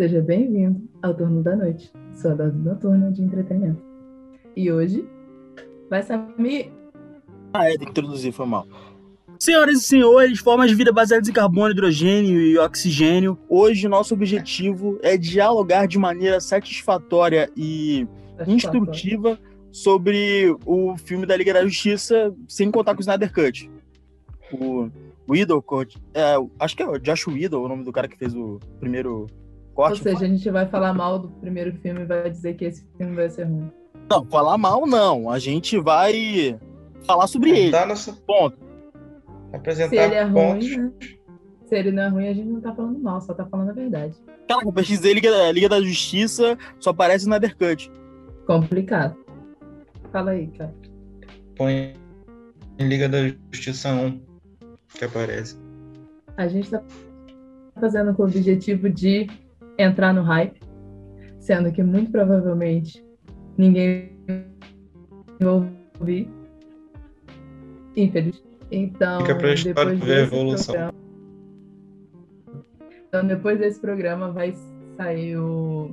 Seja bem-vindo ao Turno da Noite, sua dose noturna de entretenimento. E hoje vai Samir. Ah, é, tem que introduzir, foi mal. Senhoras e senhores, formas de vida baseadas em carbono, hidrogênio e oxigênio. Hoje, nosso objetivo é dialogar de maneira satisfatória e instrutiva sobre o filme da Liga da Justiça, sem contar com o Snyder Cut. O Widow, é, acho que é o Josh Widow, o nome do cara que fez o primeiro corte. Ou seja, a gente vai falar mal do primeiro filme e vai dizer que esse filme vai ser ruim. Não, falar mal não. A gente vai falar sobre ele. Nossa... Ponto. Apresentar Se ele é pontos. ruim, né? Se ele não é ruim, a gente não tá falando mal, só tá falando a verdade. Caraca, eu pesquisei Liga, Liga da Justiça, só aparece Snyder Cut. Complicado. Fala aí, cara. Põe em Liga da Justiça 1 que aparece. A gente tá fazendo com o objetivo de entrar no hype, sendo que muito provavelmente ninguém vai ouvir. Infeliz. Então, Fica pra depois ver a desse evolução. programa- Então, depois desse programa vai sair o,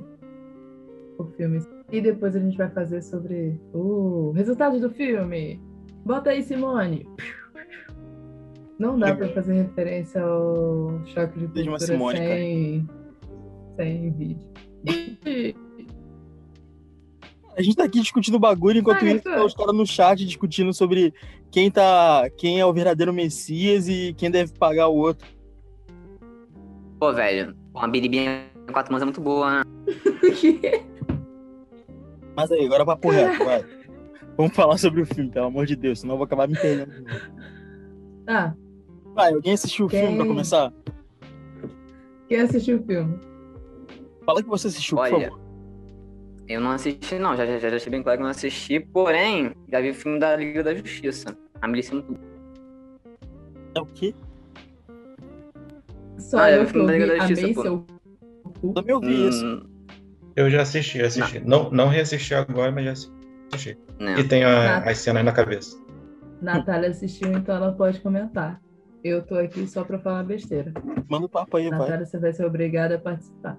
o filme. E depois a gente vai fazer sobre o resultado do filme. Bota aí, Simone. Não dá pra fazer referência ao choque de cultura Simone, sem, sem vídeo. A gente tá aqui discutindo bagulho, enquanto Ah, isso, é. tá os caras no chat discutindo sobre quem tá. quem é o verdadeiro Messias e quem deve pagar o outro. Pô, velho, uma biribinha em quatro mãos é muito boa, né? Mas aí, agora papo reto, vai. Vamos falar sobre o filme, pelo amor de Deus, senão eu vou acabar me perdendo. de novo. ah, Vai, alguém assistiu o filme pra Quem? começar? quem assistiu o filme? Fala que você assistiu, por Olha. favor. Eu não assisti, não, já, já, já deixei bem claro que não assisti, porém, já vi o filme da Liga da Justiça. A milícia é muito É o quê? Só Ah, é eu o que filme da Liga da Justiça, pô. seu cu. Eu também ouvi isso. Hum, Eu já assisti, assisti. Não, não reassisti agora, mas já assisti. não. E tenho a- as cenas na cabeça. Natália assistiu, então ela pode comentar. Eu tô aqui só pra falar besteira. Manda o papo aí, vai. Natália, você vai ser obrigada a participar.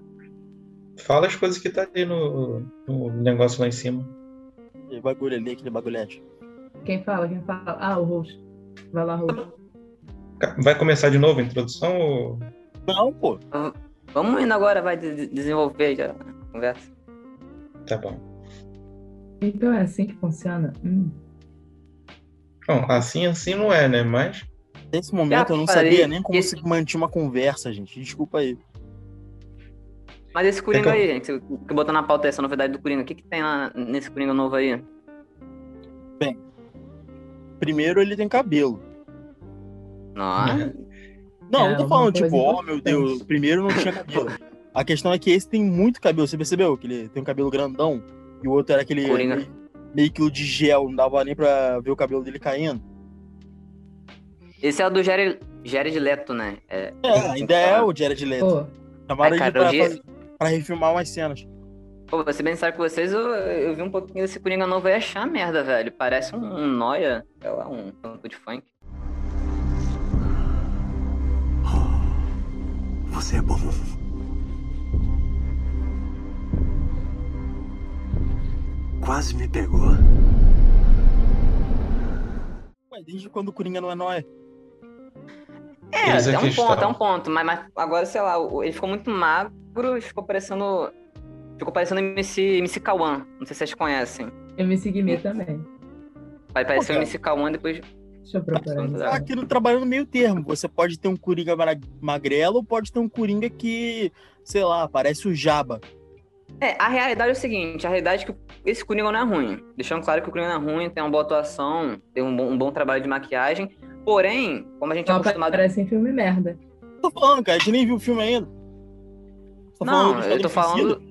Fala as coisas que tá ali no, no negócio lá em cima. Aquele bagulho ali, aquele bagulhete. Quem fala? Quem fala? Ah, o host. Vai lá. Ca- Vai começar de novo a introdução ou. Não, pô. Vamos indo agora, vai de- de- desenvolver já a conversa. Tá bom. Então é assim que funciona? Hum. Bom, assim assim não é, né? Mas Nesse momento eu não sabia nem como esse- se mantinha uma conversa, gente. Desculpa aí. Mas esse Coringa É que eu- aí, gente, que botou na pauta essa novidade do Coringa, o que que tem lá nesse Coringa novo aí? Primeiro ele tem cabelo. Nossa, Não, É, não tô falando, tipo, oh meu Deus, primeiro não tinha cabelo. A questão é que esse tem muito cabelo, você percebeu? Que ele tem um cabelo grandão e o outro era aquele Coringa. meio, meio quilo de gel, não dava nem pra ver o cabelo dele caindo. esse é o do Jared, Jared Leto, né? É, É, ainda é o Jared Leto. Pô, Chamaram Ai, ele cara, pra, o dia- fazer- pra refilmar umas cenas. Pô, vou ser bem sério com vocês, eu, eu vi um pouquinho desse Coringa novo e achar merda, velho. Parece um, um noia, sei lá, um canto de funk. Você é bom. Quase me pegou. Ué, desde quando o Coringa não é nóia? É, é um ponto, é um ponto. Mas, mas agora, sei lá, ele ficou muito magro e ficou parecendo. Ficou parecendo MC, MC Kawan. Não sei se vocês conhecem. MC Guimê também. Vai parecer o. MC Kawan depois. Deixa eu procurar. Tá aqui no trabalho no meio termo. Você pode ter um Coringa magrelo ou pode ter um Coringa que, sei lá, parece o Jabba. É, a realidade é o seguinte: a realidade é que esse Coringa não é ruim. Deixando claro que o Coringa não é ruim, tem uma boa atuação, tem um bom, um bom trabalho de maquiagem. Porém, como a gente é Só acostumado. parece em filme merda. Tô falando, cara, a gente nem viu o filme ainda. Tô Não, eu tô falando. Suicida.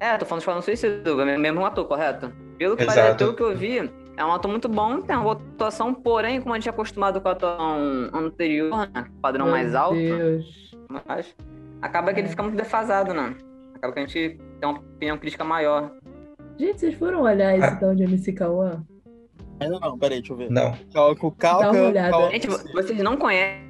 É, tô falando de Esquadrão Suicida, é o mesmo ator, correto? Pelo que, Exato. parece, pelo que eu vi, é um ator muito bom, tem uma boa atuação, porém, como a gente é acostumado com a atuação anterior, né? Padrão Meu mais alto, Deus. mas acaba que ele É. fica muito defasado, né? Acaba que a gente tem uma opinião crítica maior. Gente, vocês foram olhar esse tal de MC Cauã? Ainda não, peraí, deixa eu ver. Não. Calca, calca, Dá uma olhada. calca- Gente, vocês não conhecem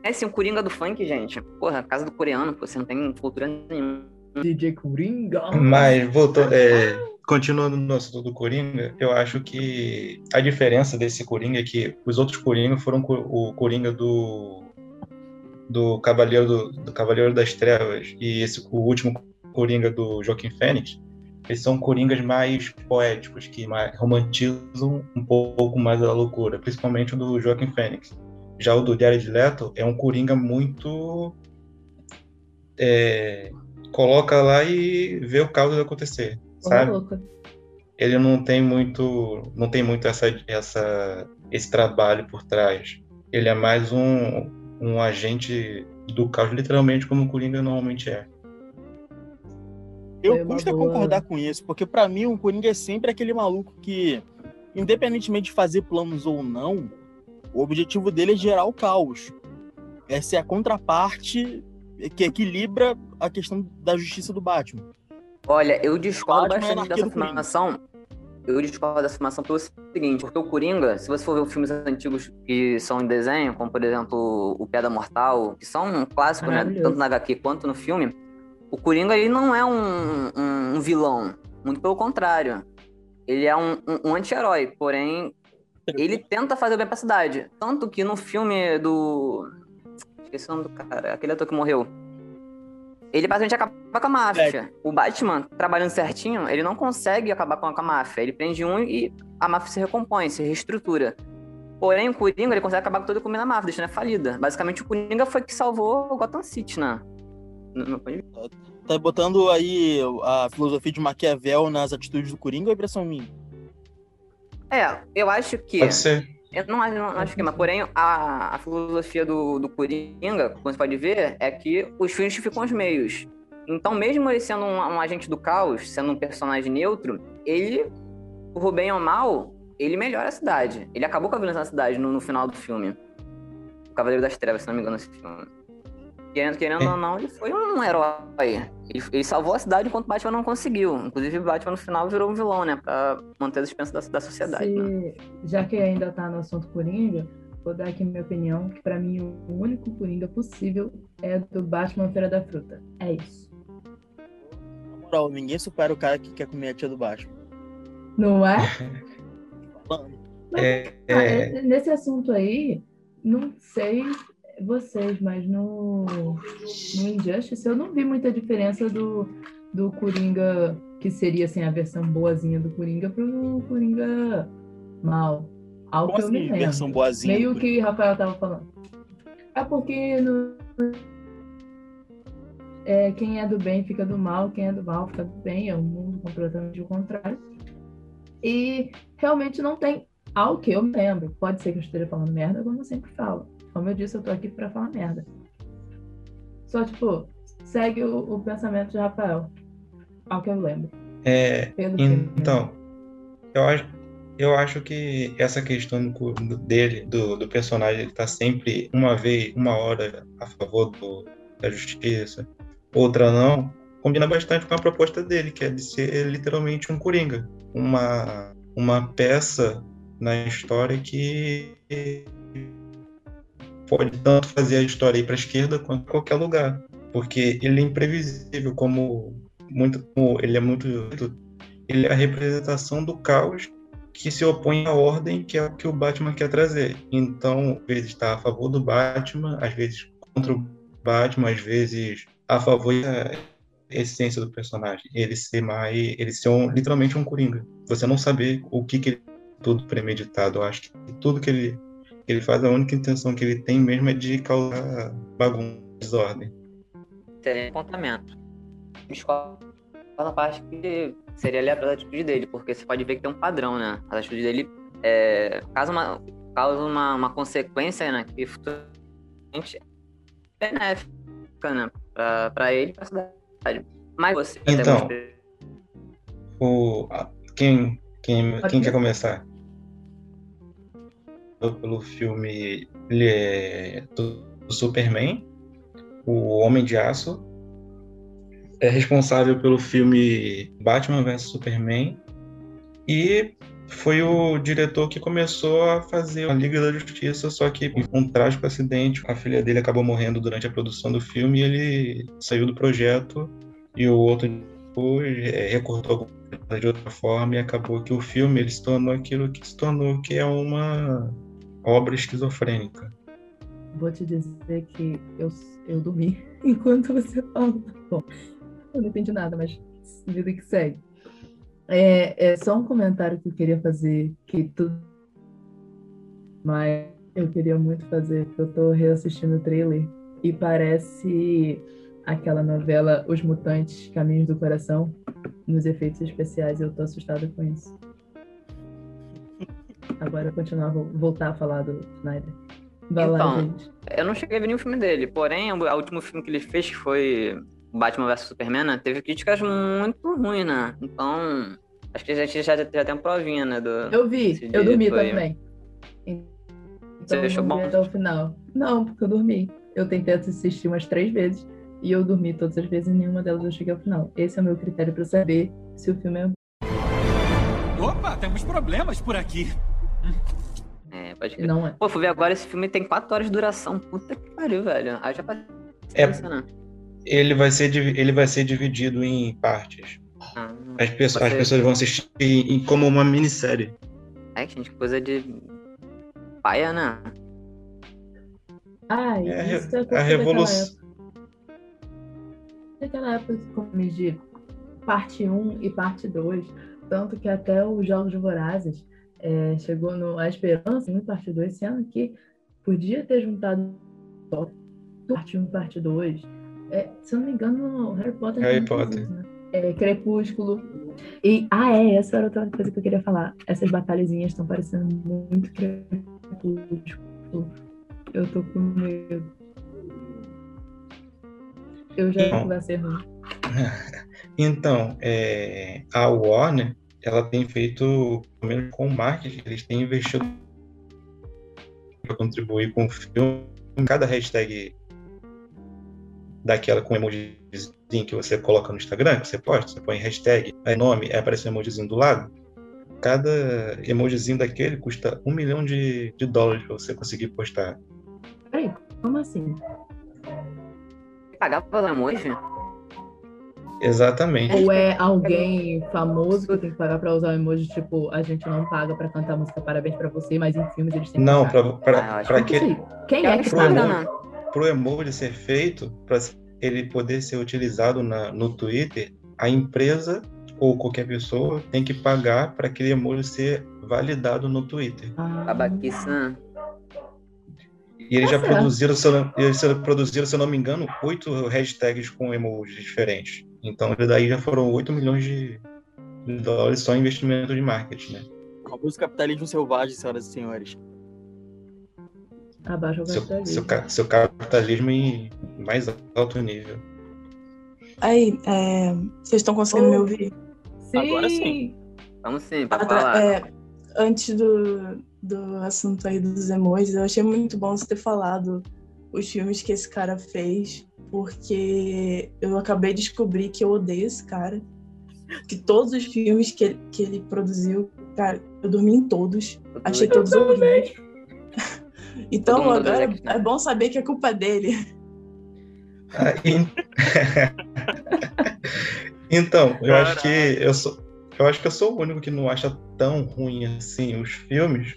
conhecem o Coringa do funk, gente? Porra, casa do coreano, pô, você não tem cultura nenhuma. DJ Coringa. Mas, voltando, é, continuando no assunto do Coringa, eu acho que a diferença desse Coringa é que os outros Coringa foram o Coringa do do Cavaleiro do, do Cavaleiro das Trevas e esse o último Coringa do Joaquim Fênix, eles são Coringas mais poéticos, que mais, romantizam um pouco mais a loucura, principalmente o do Joaquim Fênix. Já o do Jared Leto é um Coringa muito é, coloca lá e vê o caos acontecer, Porra sabe? louca. Ele não tem muito, não tem muito essa, essa, esse trabalho por trás. Ele é mais um, um agente do caos, literalmente como o Coringa normalmente é. Eu uma custa boa- concordar com isso, porque pra mim o Coringa é sempre aquele maluco que, independentemente de fazer planos ou não, o objetivo dele é gerar o caos. Essa é a contraparte que equilibra a questão da justiça do Batman. Olha, eu discordo Batman é bastante dessa do Coringa. afirmação. Eu discordo dessa afirmação pelo seguinte, porque o Coringa, se você for ver os filmes antigos que são em desenho, como por exemplo o Piada Mortal, que são um clássico, né? Tanto na HQ quanto no filme, o Coringa ele não é um, um- um vilão. Muito pelo contrário. Ele é um, um- um anti-herói, porém, ele tenta fazer o bem pra cidade. Tanto que no filme do. Esqueci o nome do cara, aquele ator que morreu. Ele basicamente acaba com a máfia. O Batman, trabalhando certinho, ele não consegue acabar com a máfia. Ele prende um e a máfia se recompõe, se reestrutura. Porém, o Coringa, ele consegue acabar com toda a comida máfia, deixando ela falida. Basicamente, o Coringa foi que salvou o Gotham City, né? No meu ponto de vista. Tá botando aí a filosofia de Maquiavel nas atitudes do Coringa ou é impressão minha? É, eu acho que. Pode ser. Eu não, acho- não acho que, mas porém, a, a filosofia do, do Coringa, como você pode ver, é que os fins ficam os meios. Então, mesmo ele sendo um, um agente do caos, sendo um personagem neutro, ele, por bem ou mal, ele melhora a cidade. Ele acabou com a violência na cidade no, no final do filme. O Cavaleiro das Trevas, se não me engano, esse filme. Querendo, querendo É. ou não, ele foi um herói. Ele, ele salvou a cidade enquanto o Batman não conseguiu. Inclusive, o Batman no final virou um vilão, né? Pra manter os pensamentos da, da sociedade. né? Se- já que ainda tá no assunto Coringa, vou dar aqui minha opinião, que pra mim o único Coringa possível é do Batman Feira da Fruta. É isso. Na moral, ninguém supera o cara que quer comer a tia do Batman. Não é? É, Ah, é, é- Nesse assunto aí, não sei vocês, mas no, no Injustice eu não vi muita diferença do, do Coringa, que seria assim, a versão boazinha do Coringa, pro Coringa mal. Algo que eu me assim, lembro. versão boazinha? Meio que o Rafael tava falando. É porque no- é, quem é do bem fica do mal, quem é do mal fica do bem, é um mundo completamente o contrário. E realmente não tem, ao que eu me lembro, pode ser que eu esteja falando merda, como eu sempre falo. Como eu disse, eu tô aqui pra falar merda. Só, tipo, segue o, o pensamento de Rafael, ao que eu lembro. é. Então, eu acho, eu acho que essa questão do- dele, do, do personagem, ele tá sempre uma vez, uma hora a favor do- da justiça, outra não, combina bastante com a proposta dele, que é de ser literalmente um coringa, uma, uma peça na história que pode tanto fazer a história ir para a esquerda quanto em qualquer lugar, porque ele é imprevisível, como muito, como ele é muito ele é a representação do caos que se opõe à ordem, que é o que o Batman quer trazer. Então, às vezes está a favor do Batman, às vezes contra o Batman, às vezes a favor da essência do personagem. Ele ser mais, ele ser um, literalmente um coringa. Você não saber o que, que ele tudo premeditado. Eu acho que tudo que ele ele faz, a única intenção que ele tem mesmo é de causar bagunça, desordem. Seria apontamento. Discordo na parte que seria aleatória a atitude dele, porque você pode ver que tem um padrão, né? A atitude dele é, causa, uma, causa uma, uma consequência, né? Que futuramente é benéfica, né? Pra, pra ele e pra cidade. Mas você Então. O, quem, quem, quem quer começar? Pelo filme é do, Superman, o Homem de Aço, é responsável pelo filme Batman vs Superman. E foi o diretor que começou a fazer a Liga da Justiça, só que um trágico acidente, a filha dele acabou morrendo durante a produção do filme e ele saiu do projeto. E o outro é, recortou de outra forma e acabou que o filme ele se tornou aquilo que se tornou, que é uma obra esquizofrênica. Vou te dizer que eu, eu dormi enquanto você fala. Bom, eu não entendi nada, mas vida que segue. É, é só um comentário que eu queria fazer, que tudo. Mas eu queria muito fazer, porque eu tô reassistindo o trailer e parece aquela novela Os Mutantes Caminhos do Coração nos efeitos especiais. Eu tô assustada com isso. Agora eu continuar, vou voltar a falar do Snyder. Vai então, lá, gente. eu não cheguei a ver nenhum filme dele, porém, o último filme que ele fez, que foi Batman vs Superman, né, teve críticas muito ruins, né? Então, acho que já, já, já tem uma provinha, né? Do, eu vi, eu dormi foi... também. Então, Você deixou bom? Até o final. Não, porque eu dormi. Eu tentei assistir umas três vezes e eu dormi todas as vezes e nenhuma delas eu cheguei ao final. Esse é o meu critério para saber se o filme é. Opa, temos problemas por aqui. É, pode crer. Não é. Pô, fui ver agora, esse filme tem 4 horas de duração. Puta que pariu, velho. Aí já parece É. né? Ele vai ser, ele vai ser dividido em partes. Ah, As, pessoas, as pessoas vão assistir em- como uma minissérie. É, gente, coisa de paia, né? Ah, É isso é a revolução. daquela época como de parte 1 e parte 2. Tanto que até os Jogos Vorazes é, chegou no A Esperança em parte 2, sendo que podia ter juntado só parte 1 e parte 2. É, se eu não me engano, Harry Potter. Harry Potter. isso, né? É, Crepúsculo. E, ah, é, essa era outra coisa que eu queria falar. Essas batalhazinhas estão parecendo muito Crepúsculo. Eu tô com medo. Eu já vai ser ruim. Então, é, a Warner, ela tem feito, pelo menos com o marketing, eles têm investido para contribuir com o filme. Cada hashtag daquela com emojizinho que você coloca no Instagram, que você posta, você põe hashtag, aí nome, aí aparece um emojizinho do lado. Cada emojizinho daquele custa um milhão de, de dólares para você conseguir postar. Peraí, como assim? Pagar pelo emoji? Exatamente. Ou é alguém famoso que tem que pagar pra usar o emoji, tipo, a gente não paga pra cantar música Parabéns pra você, mas em filmes eles têm que Não, pagar. para Ah, eu acho para Como aquele, assim? Quem É é que paga? né? para o emoji ser feito, para ele poder ser utilizado na, no Twitter, a empresa ou qualquer pessoa tem que pagar para aquele emoji ser validado no Twitter. Ah? E eles já certo. produziram, se eu, não- eles produziram, se eu não me engano, oito hashtags com emojis diferentes. Então, daí já foram 8 milhões de, dólares só em investimento de marketing, né? Capitalismo selvagem, senhoras e senhores. Abaixa o Seu, capitalismo. seu, ca- seu capitalismo em mais alto nível. Aí, é, vocês estão conseguindo Oh. me ouvir? Sim. Agora sim. Vamos sim, tá, falar. é, antes do, do assunto aí dos emojis, eu achei muito bom você ter falado os filmes que esse cara fez, porque eu acabei de descobrir que eu odeio esse cara. Que todos os filmes que ele, que ele produziu, cara, eu dormi em todos, Eu achei também. todos horríveis. Então agora né? é bom saber que a culpa é dele. Ah, e- então, eu acho que eu sou, eu acho que eu sou o único que não acha tão ruim assim os filmes,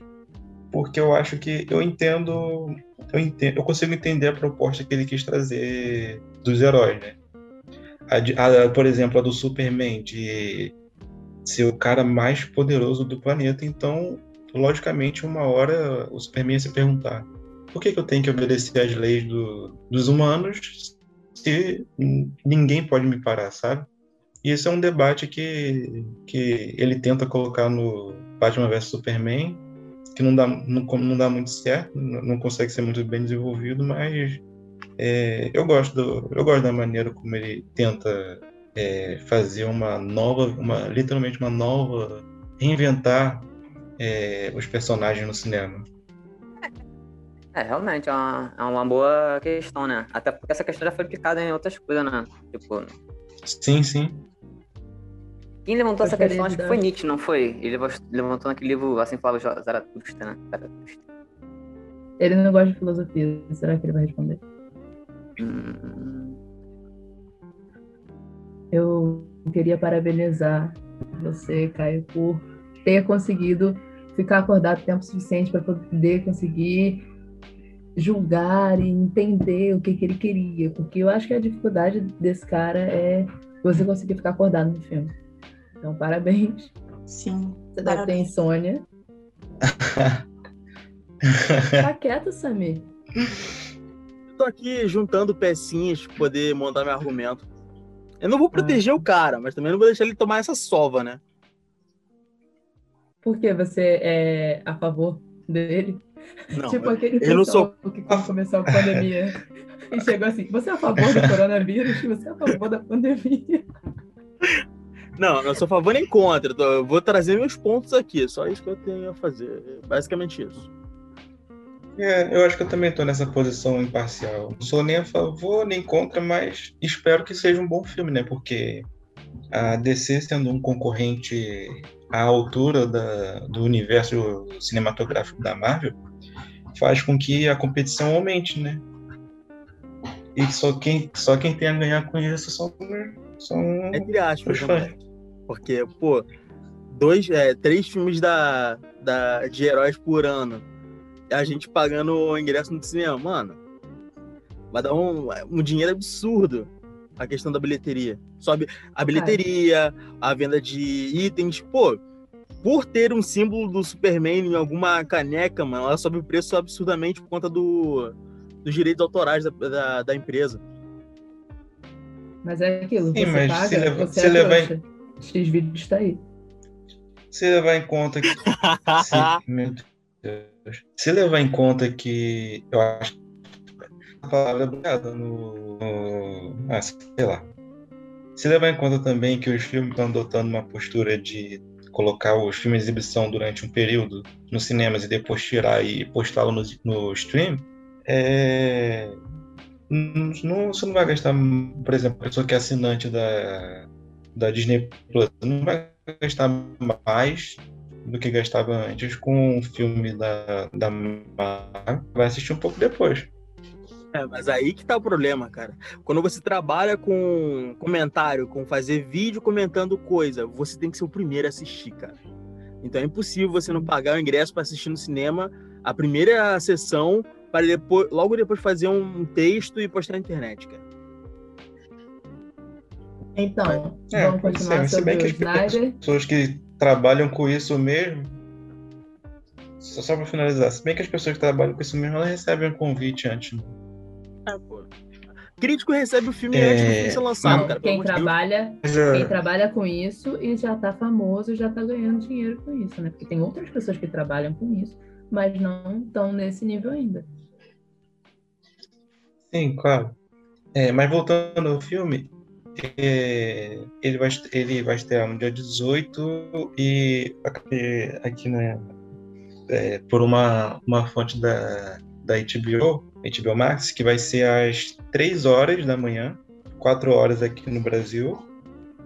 porque eu acho que eu entendo, eu entendo, eu consigo entender a proposta que ele quis trazer dos heróis, né? A a- por exemplo, a do Superman de ser o cara mais poderoso do planeta, então, logicamente, uma hora o Superman ia se perguntar por que, que eu tenho que obedecer às leis do- dos humanos se ninguém pode me parar, sabe? E esse é um debate que, que ele tenta colocar no Batman vs Superman, que não dá, não, não dá muito certo, não não consegue ser muito bem desenvolvido, mas é, eu, gosto do, eu gosto da maneira como ele tenta é, fazer uma nova, uma, literalmente uma nova, reinventar é, os personagens no cinema. É, realmente, é uma, é uma boa questão, né? Até porque essa questão já foi aplicada em outras coisas, né? Tipo, Sim, sim. Quem levantou essa questão acho que foi Nietzsche, não foi? Ele levantou naquele livro Assim Falava Zaratustra, né? Zaratustra. Ele não gosta de filosofia. Será que ele vai responder? Hum, Eu queria parabenizar você, Caio, por ter conseguido ficar acordado tempo suficiente para poder conseguir julgar e entender o que, que ele queria. Porque eu acho que a dificuldade desse cara é você conseguir ficar acordado no filme. Então, parabéns. Sim. Você deve ter parabéns. insônia. Tá quieto, Samir. Eu tô aqui juntando pecinhas pra poder montar meu argumento. Eu não vou proteger o cara, mas também não vou deixar ele tomar essa sova, né? Por que você é a favor dele? Não, tipo eu- aquele eu não pessoal que quando começou a pandemia e chegou assim, você é a favor do coronavírus? Você é a favor da pandemia? Não, não sou a favor nem contra. Eu Eu vou trazer meus pontos aqui. Só isso que eu tenho a fazer. É Basicamente isso. É, eu acho que eu também tô nessa posição imparcial. Não sou nem a favor nem contra, mas espero que seja um bom filme, né? Porque a DC sendo um concorrente à altura da- do universo cinematográfico da Marvel faz com que a competição aumente, né? E só quem, só quem tem a ganhar com isso são, são Entre aspas, né? Porque, pô, dois, é, três filmes da, da, de heróis por ano. A gente pagando o ingresso no cinema, mano. Vai dar um, um dinheiro absurdo a questão da bilheteria. Sobe a bilheteria, a venda de itens. Pô, por ter um símbolo do Superman em alguma caneca, mano, ela sobe o preço absurdamente por conta do, dos direitos autorais da, da, da empresa. Mas é aquilo, Sim, você mas paga, se leva- você se é levar em- trouxa. X-Vídeos está aí. Se levar em conta que. se, meu Deus. Se levar em conta que. Eu acho. A palavra é obrigada no, no. Ah, sei lá. Se levar em conta também que os filmes estão adotando uma postura de colocar os filmes em exibição durante um período nos cinemas e depois tirar e postá-lo no, no stream, é. Não, você não vai gastar, por exemplo, a pessoa que é assinante da, da Disney Plus, não vai gastar mais do que gastava antes com o filme da, da Marvel. Vai assistir um pouco depois. É, mas aí que tá o problema, cara. Quando você trabalha com comentário, com fazer vídeo comentando coisa, você tem que ser o primeiro a assistir, cara. Então é impossível você não pagar o ingresso para assistir no cinema a primeira sessão para depois, logo depois fazer um texto e postar na internet, cara. Então, É, vamos ser, continuar mas se bem que as pessoas que trabalham com isso mesmo. Só, só pra finalizar, se bem que as pessoas que trabalham com isso mesmo, elas recebem um convite antes. né? É, pô. Crítico recebe o filme É, antes do filme ser lançado, Não, cara. quem de trabalha, Mas, é, quem trabalha com isso e já tá famoso, já tá ganhando dinheiro com isso, né? Porque tem outras pessoas que trabalham com isso, mas não estão nesse nível ainda. Sim, claro. É, mas voltando ao filme, é, ele, vai, ele vai estrear no dia 18 e aqui, né, é, por uma, uma fonte da, da HBO, HBO Max, que vai ser às 3 horas da manhã, 4 horas aqui no Brasil,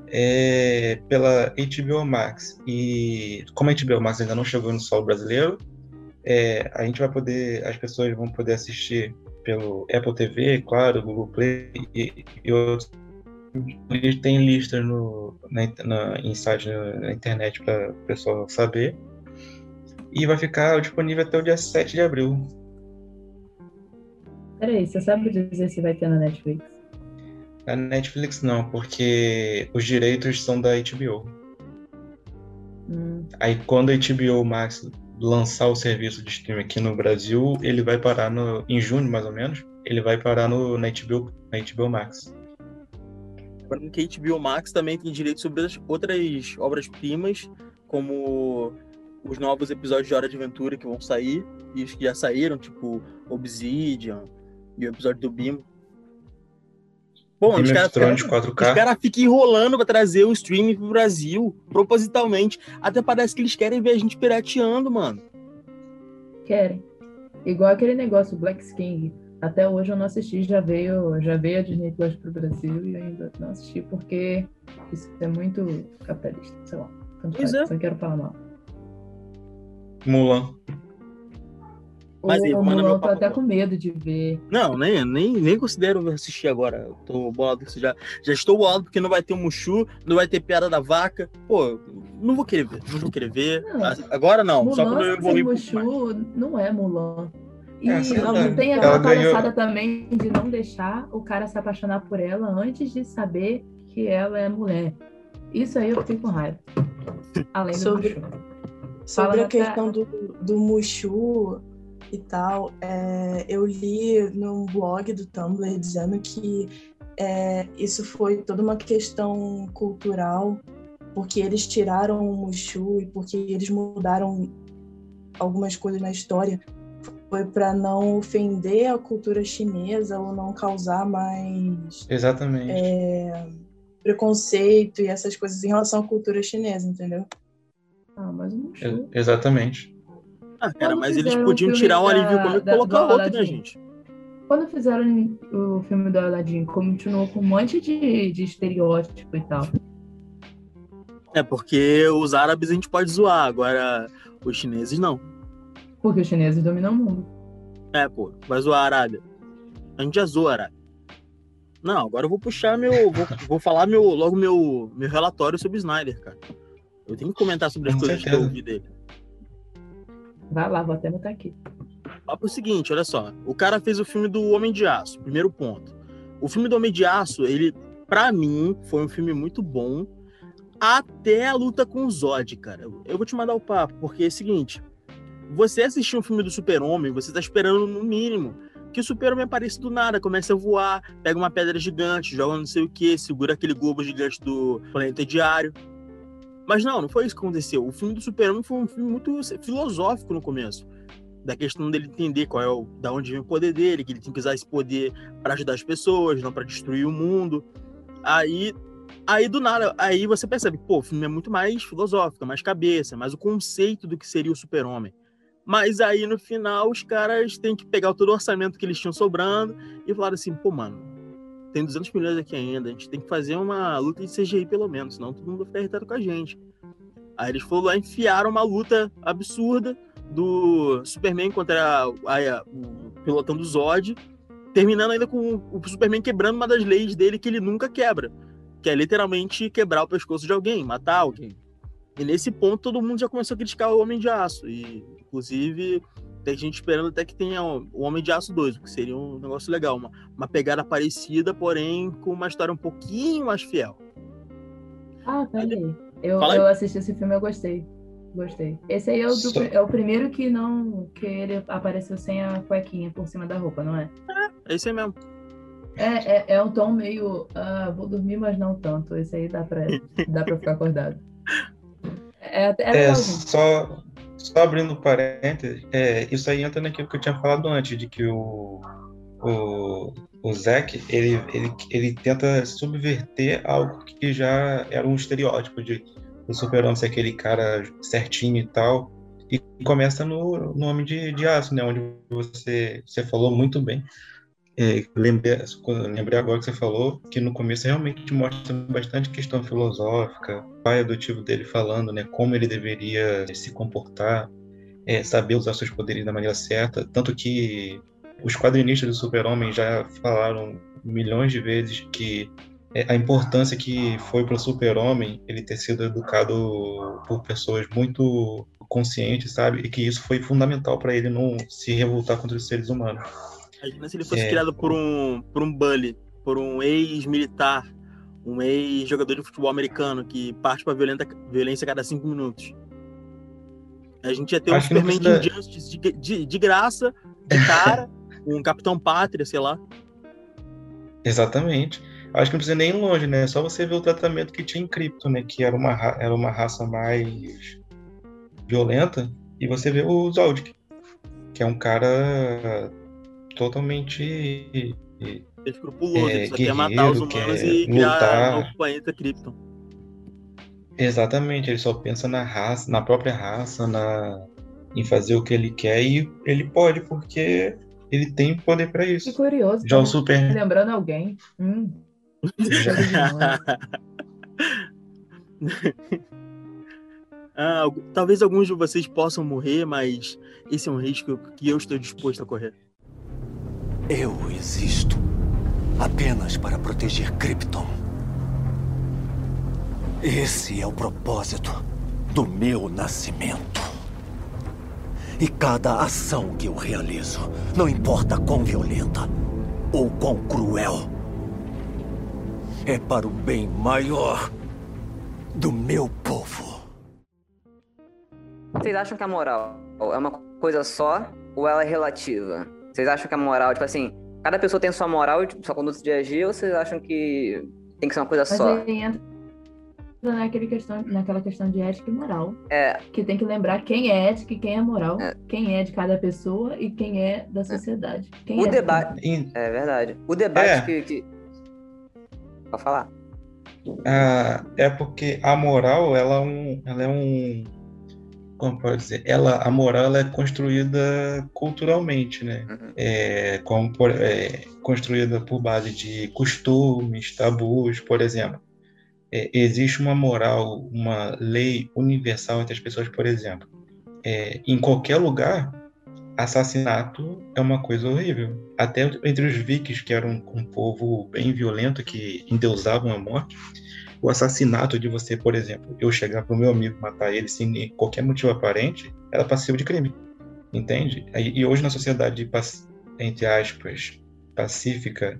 é, pela HBO Max. E como a HBO Max ainda não chegou no solo brasileiro, é, a gente vai poder, as pessoas vão poder assistir pelo Apple TV, claro, Google Play e, e outros. Eles têm listas no, na, na, em site na, na internet para o pessoal saber. E vai ficar disponível até o dia 7 de abril. Peraí, você sabe dizer se vai ter na Netflix? Na Netflix não, porque os direitos são da HBO. Hum, Aí quando a HBO Max lançar o serviço de streaming aqui no Brasil, ele vai parar no, em junho mais ou menos, ele vai parar no, na, HBO, na HBO Max. Lembrando que HBO Max também tem direito sobre as outras obras-primas, como os novos episódios de Hora de Aventura que vão sair, e os que já saíram, tipo Obsidian e o episódio do Bimbo. Bom, os Game caras os 4K. caras ficam enrolando pra trazer o streaming pro Brasil, propositalmente. Até parece que eles querem ver a gente pirateando, mano. querem. Igual aquele negócio Black King. Até hoje eu não assisti, já veio, já veio a Disney Plus pro Brasil e ainda não assisti porque isso é muito capitalista, sei lá. Tanto faz, é. Só quero falar mal. Mulan. Mas manda Mulan eu tô até com medo de ver. Não, nem, nem, nem considero assistir agora. Eu tô bolado. Já, já estou bolado porque não vai ter o Mushu, não vai ter piada da vaca. Pô, não vou querer ver. Não vou querer ver. Não. Agora não, só quando eu Mulan evoluir. Mushu não é Mulan. E É, não tem Ela aquela ganhou- palhaçada também de não deixar o cara se apaixonar por ela antes de saber que ela é mulher. Isso aí eu fico com raiva. Além do Sobre- Mushu. Sobre Fala, a questão do, do Mushu e tal, é, eu li num blog do Tumblr dizendo que é, isso foi toda uma questão cultural, porque eles tiraram o Mushu e porque eles mudaram algumas coisas na história. Foi para não ofender a cultura chinesa ou não causar mais Exatamente. é, preconceito e essas coisas em relação à cultura chinesa, entendeu? Ah, mas o Mushu. E- Exatamente. Ah, cara, Quando mas eles fizeram o podiam filme tirar um alívio cômico e colocar do outro, né, Aladdin? gente? Quando fizeram o filme do Aladdin, continuou com um monte de, de estereótipo e tal. É porque os árabes a gente pode zoar, agora os chineses não. Porque os chineses dominam o mundo. É, pô, vai zoar a Arábia. A gente já zoa a Arábia. Não, agora eu vou puxar meu. Vou, vou falar meu, logo meu, meu relatório sobre o Snyder, cara. Eu tenho que comentar sobre as Com coisas que eu ouvi dele. Vai lá, vou até botar aqui. Papo é o seguinte, olha só. O cara fez o filme do Homem de Aço, primeiro ponto. O filme do Homem de Aço, ele, pra mim, foi um filme muito bom até a luta com o Zod, cara. Eu vou te mandar o papo, porque é o seguinte. Você assistir um filme do Super-Homem, você tá esperando, no mínimo, que o Super-Homem apareça do nada, comece a voar, pega uma pedra gigante, joga não sei o que, segura aquele globo gigante do planeta diário. Mas não, não foi isso que aconteceu. O filme do Super-Homem foi um filme muito filosófico no começo da questão dele entender qual é o, da onde vem o poder dele, que ele tem que usar esse poder para ajudar as pessoas, não para destruir o mundo. Aí, aí do nada, aí você percebe, pô, o filme é muito mais filosófico, mais cabeça, mais o conceito do que seria o super-homem. Mas aí no final os caras têm que pegar todo o orçamento que eles tinham sobrando e falar assim, pô, mano, tem 200 milhões aqui ainda, a gente tem que fazer uma luta de CGI pelo menos, senão todo mundo vai ficar irritado com a gente. Aí eles foram lá e enfiaram uma luta absurda do Superman contra a, a- o pilotão do Zod, terminando ainda com o Superman quebrando uma das leis dele que ele nunca quebra, que é literalmente quebrar o pescoço de alguém, matar alguém. E nesse ponto todo mundo já começou a criticar o Homem de Aço, e inclusive tem gente esperando até que tenha o Homem de Aço 2, o que seria um negócio legal, uma, uma pegada parecida, porém com uma história um pouquinho mais fiel. Ah, peraí. Eu, Fala aí. eu assisti esse filme, eu gostei. Gostei. Esse aí é o, do- é o primeiro que não. que ele apareceu sem a cuequinha por cima da roupa, não é? É isso aí mesmo. É, é, é um tom meio. Ah, vou dormir, mas não tanto. Esse aí dá pra, dá pra ficar acordado. É, até- é É, só, só abrindo parênteses, é, isso aí entra naquilo que eu tinha falado antes, de que o, o, o Zack, ele, ele, ele tenta subverter algo que já era um estereótipo de o super-homem ser aquele cara certinho e tal, e começa no, no Homem de, de Aço, né, onde você, você falou muito bem. É, lembrei, lembrei agora que você falou que no começo realmente mostra bastante questão filosófica, o pai adotivo dele falando, né, como ele deveria se comportar, é, saber usar seus poderes da maneira certa, tanto que os quadrinistas do Super-Homem já falaram milhões de vezes que é, a importância que foi para o Super-Homem ele ter sido educado por pessoas muito conscientes, sabe, e que isso foi fundamental para ele não se revoltar contra os seres humanos. Imagina se ele fosse É. criado por um, por um bully, por um ex-militar, um ex-jogador de futebol americano que parte pra violenta, violência a cada cinco minutos. A gente ia ter um Acho Superman precisa- de Injustice de, de, de graça, de cara, um Capitão Pátria, sei lá. Exatamente. Acho que não precisa nem ir longe, né? É só você ver o tratamento que tinha em Krypton, né? Que era uma, ra- era uma raça mais violenta. E você vê o Zod, que é um cara totalmente Escrupuloso, É, ele só quer matar os guerreiro, humanos quer e criar lutar. um novo planeta Krypton. Exatamente, ele só pensa na raça, na própria raça, na em fazer o que ele quer e ele pode porque ele tem poder para Que isso. curioso. Já o tá Super. Lembrando alguém. Hum. Já, Ah, talvez alguns de vocês possam morrer, mas esse é um risco que eu estou disposto a correr. Eu existo apenas para proteger Krypton. Esse é o propósito do meu nascimento. E cada ação que eu realizo, não importa quão violenta ou quão cruel, é para o bem maior do meu povo. Vocês acham que a moral é uma coisa só ou ela é relativa? Vocês acham que a moral, tipo assim, cada pessoa tem sua moral e sua conduta de agir, ou vocês acham que tem que ser uma coisa Mas só? aí entra naquele questão, naquela questão de ética e moral. É, Que tem que lembrar quem é ética e quem é moral. É. Quem é de cada pessoa e quem é da sociedade. Quem o é debate. É verdade. O debate É. que, que. Pode falar. Ah, é porque a moral, ela é um, ela é um, como pode dizer, ela, a moral, ela é construída culturalmente, né? Uhum. É, como por, é, construída por base de costumes, tabus, por exemplo. É, existe uma moral, uma lei universal entre as pessoas, por exemplo. É, em qualquer lugar, assassinato é uma coisa horrível. Até entre os vikings, que eram um povo bem violento, que endeusavam a morte, o assassinato de você, por exemplo, eu chegar pro meu amigo matar ele sem qualquer motivo aparente, era passivo de crime. Entende? E hoje na sociedade, entre aspas, pacífica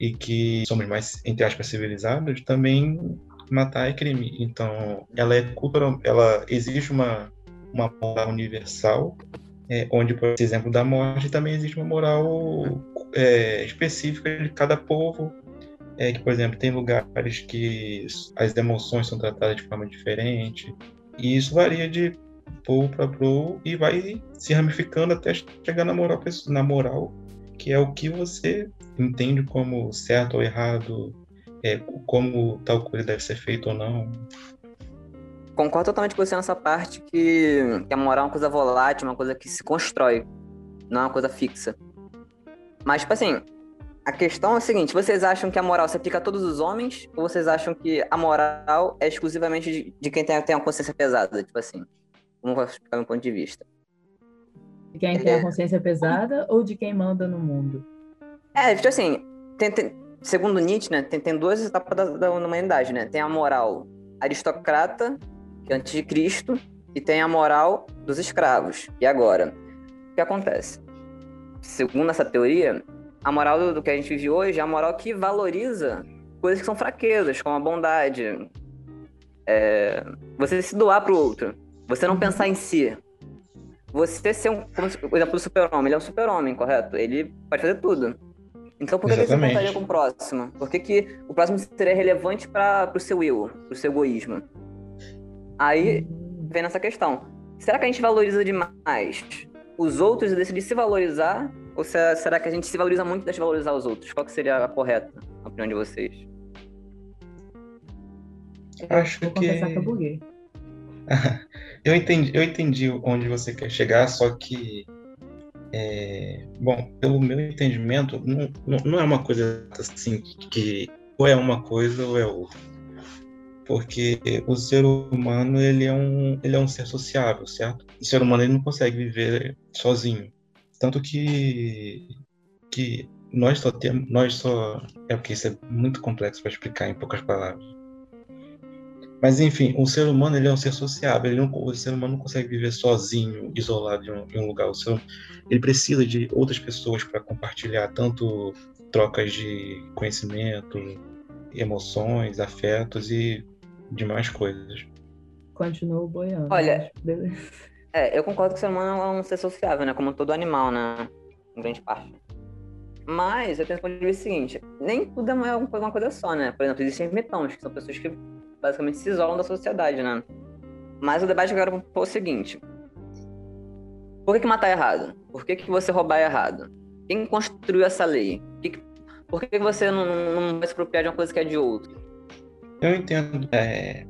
e que somos mais, entre aspas, civilizados, também matar é crime. Então, ela é cultural, ela existe uma, uma moral universal, é, onde, por exemplo, da morte também existe uma moral é, específica de cada povo, é que, por exemplo, tem lugares que as emoções são tratadas de forma diferente, e isso varia de povo para povo e vai se ramificando até chegar na moral, na moral, que é o que você entende como certo ou errado, é, como tal coisa deve ser feita ou não. Concordo totalmente com você nessa parte que, que a moral é uma coisa volátil, uma coisa que se constrói, não é uma coisa fixa. Mas, tipo assim, a questão é a seguinte: vocês acham que a moral se aplica a todos os homens? Ou vocês acham que a moral é exclusivamente de, de quem tem, tem uma consciência pesada? Tipo assim, como vai explicar meu ponto de vista? De quem tem a consciência pesada ou de quem manda no mundo? É, tipo assim, tem- tem- segundo Nietzsche, né, tem, tem duas etapas da, da humanidade, né? Tem a moral aristocrata, que é antes de Cristo, e tem a moral dos escravos. E agora? O que acontece? Segundo essa teoria, a moral do, do que a gente vive hoje é a moral que valoriza coisas que são fraquezas, como a bondade, é, você se doar pro outro, você não pensar em si. Você ser um, como, por exemplo, o super-homem, ele é um super-homem, correto? Ele pode fazer tudo. Então por que, Exatamente. importaria com o próximo? Por que, que o próximo seria relevante para o seu eu, pro seu egoísmo? Aí vem nessa questão. Será que a gente valoriza demais os outros e decide se valorizar? Ou se- será que a gente se valoriza muito e deixa valorizar os outros? Qual que seria a correta, na opinião de vocês? Acho Vou que que eu buguei. eu entendi, eu entendi onde você quer chegar, só que é, bom, pelo meu entendimento, não, não, não é uma coisa assim que ou é uma coisa ou é outra. Porque o ser humano, ele é um, ele é um ser sociável, certo? O ser humano ele não consegue viver sozinho. Tanto que que nós só temos, nós só é porque isso é muito complexo para explicar em poucas palavras. Mas enfim, o ser humano ele é um ser sociável. Ele não, o ser humano não consegue viver sozinho, isolado em um, em um lugar. O ser, hum- ele precisa de outras pessoas para compartilhar tanto trocas de conhecimento, emoções, afetos e demais coisas. Continuo boiando. Olha, mas beleza. É, eu concordo que o ser humano é um ser sociável, né? Como todo animal, né? Em grande parte. Mas eu tenho ponto de vista seguinte: nem tudo é uma, uma coisa só, né? Por exemplo, existem ermitões, que são pessoas que basicamente se isolam da sociedade, né? Mas o debate propor é o seguinte: por que, que matar é errado? Por que, que você roubar é errado? Quem construiu essa lei? Que que- por que, que você não, não vai se apropriar de uma coisa que é de outro? Eu entendo, é,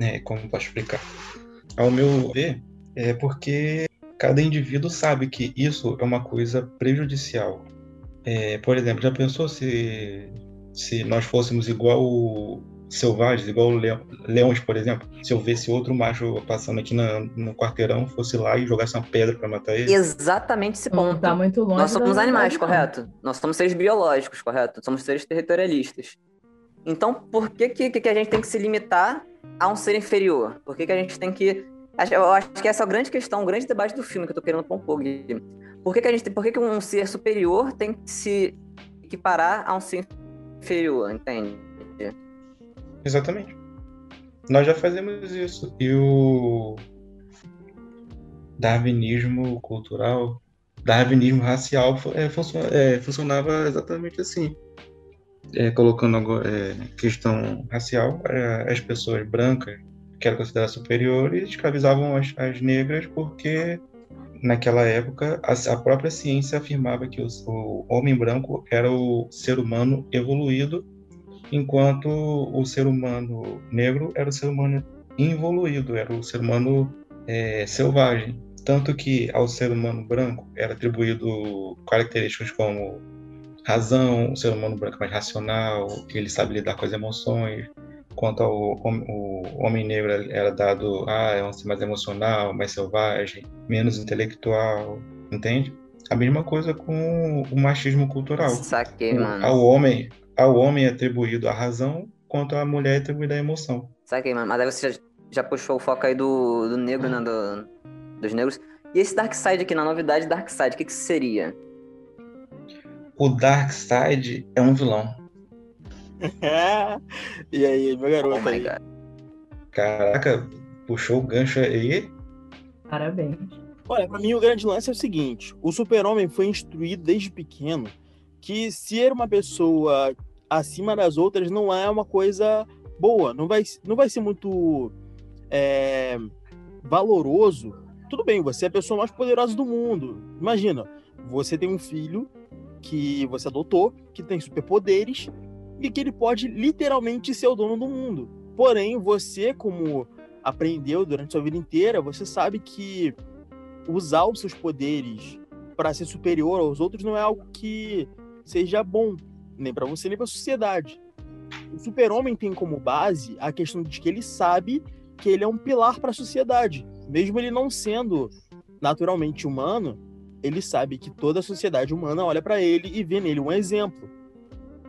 é, como posso explicar? Ao meu ver, é porque cada indivíduo sabe que isso é uma coisa prejudicial. É, por exemplo, já pensou se, se nós fôssemos igual selvagens, igual leão, leões, por exemplo? Se eu visse outro macho passando aqui na, no quarteirão, fosse lá e jogasse uma pedra para matar ele? Exatamente esse ponto. Não tá muito longe. Nós somos animais, correto? Nós somos seres biológicos, correto? Somos seres territorialistas. Então, por que, que, que a gente tem que se limitar a um ser inferior? Por que, que a gente tem que. Eu acho que essa é a grande questão, o grande debate do filme que eu tô querendo pôr um pouco. Gui. Por que, que a gente por que, que um ser superior tem que se equiparar a um ser inferior, entende? Exatamente. Nós já fazemos isso. E o darwinismo cultural, darwinismo racial é, é, funcionava exatamente assim. É, colocando é, questão racial, as pessoas brancas que eram consideradas superiores escravizavam as, as negras porque naquela época a, própria ciência afirmava que o homem branco era o ser humano evoluído enquanto o ser humano negro era o ser humano involuído, era o ser humano é, selvagem. Tanto que ao ser humano branco era atribuído características como razão, o ser humano branco é mais racional, ele sabe lidar com as emoções, quanto ao o homem negro era dado, ah, é um ser mais emocional, mais selvagem, menos intelectual, entende? A mesma coisa com o machismo cultural. Saquei, mano. Ao homem, ao homem é atribuído a razão, quanto à mulher é atribuída a emoção. Saquei, mano. Mas aí você já, já puxou o foco aí do, do negro, né? Do, dos negros. E esse Darkseid aqui, na novidade Darkseid, o que, que seria? O Darkseid é um vilão. e aí, meu Oh garoto my aí? god. Caraca, puxou o gancho aí. Parabéns. Olha, pra mim o grande lance é o seguinte: o super-homem foi instruído desde pequeno que ser uma pessoa acima das outras não é uma coisa boa, não vai, não vai ser muito é, valoroso. Tudo bem, você é a pessoa mais poderosa do mundo. Imagina, você tem um filho que você adotou, que tem superpoderes que ele pode literalmente ser o dono do mundo. Porém, você, como aprendeu durante sua vida inteira, você sabe que usar os seus poderes para ser superior aos outros não é algo que seja bom, nem para você nem para a sociedade. O super-homem tem como base a questão de que ele sabe que ele é um pilar para a sociedade. Mesmo ele não sendo naturalmente humano, ele sabe que toda a sociedade humana olha para ele e vê nele um exemplo.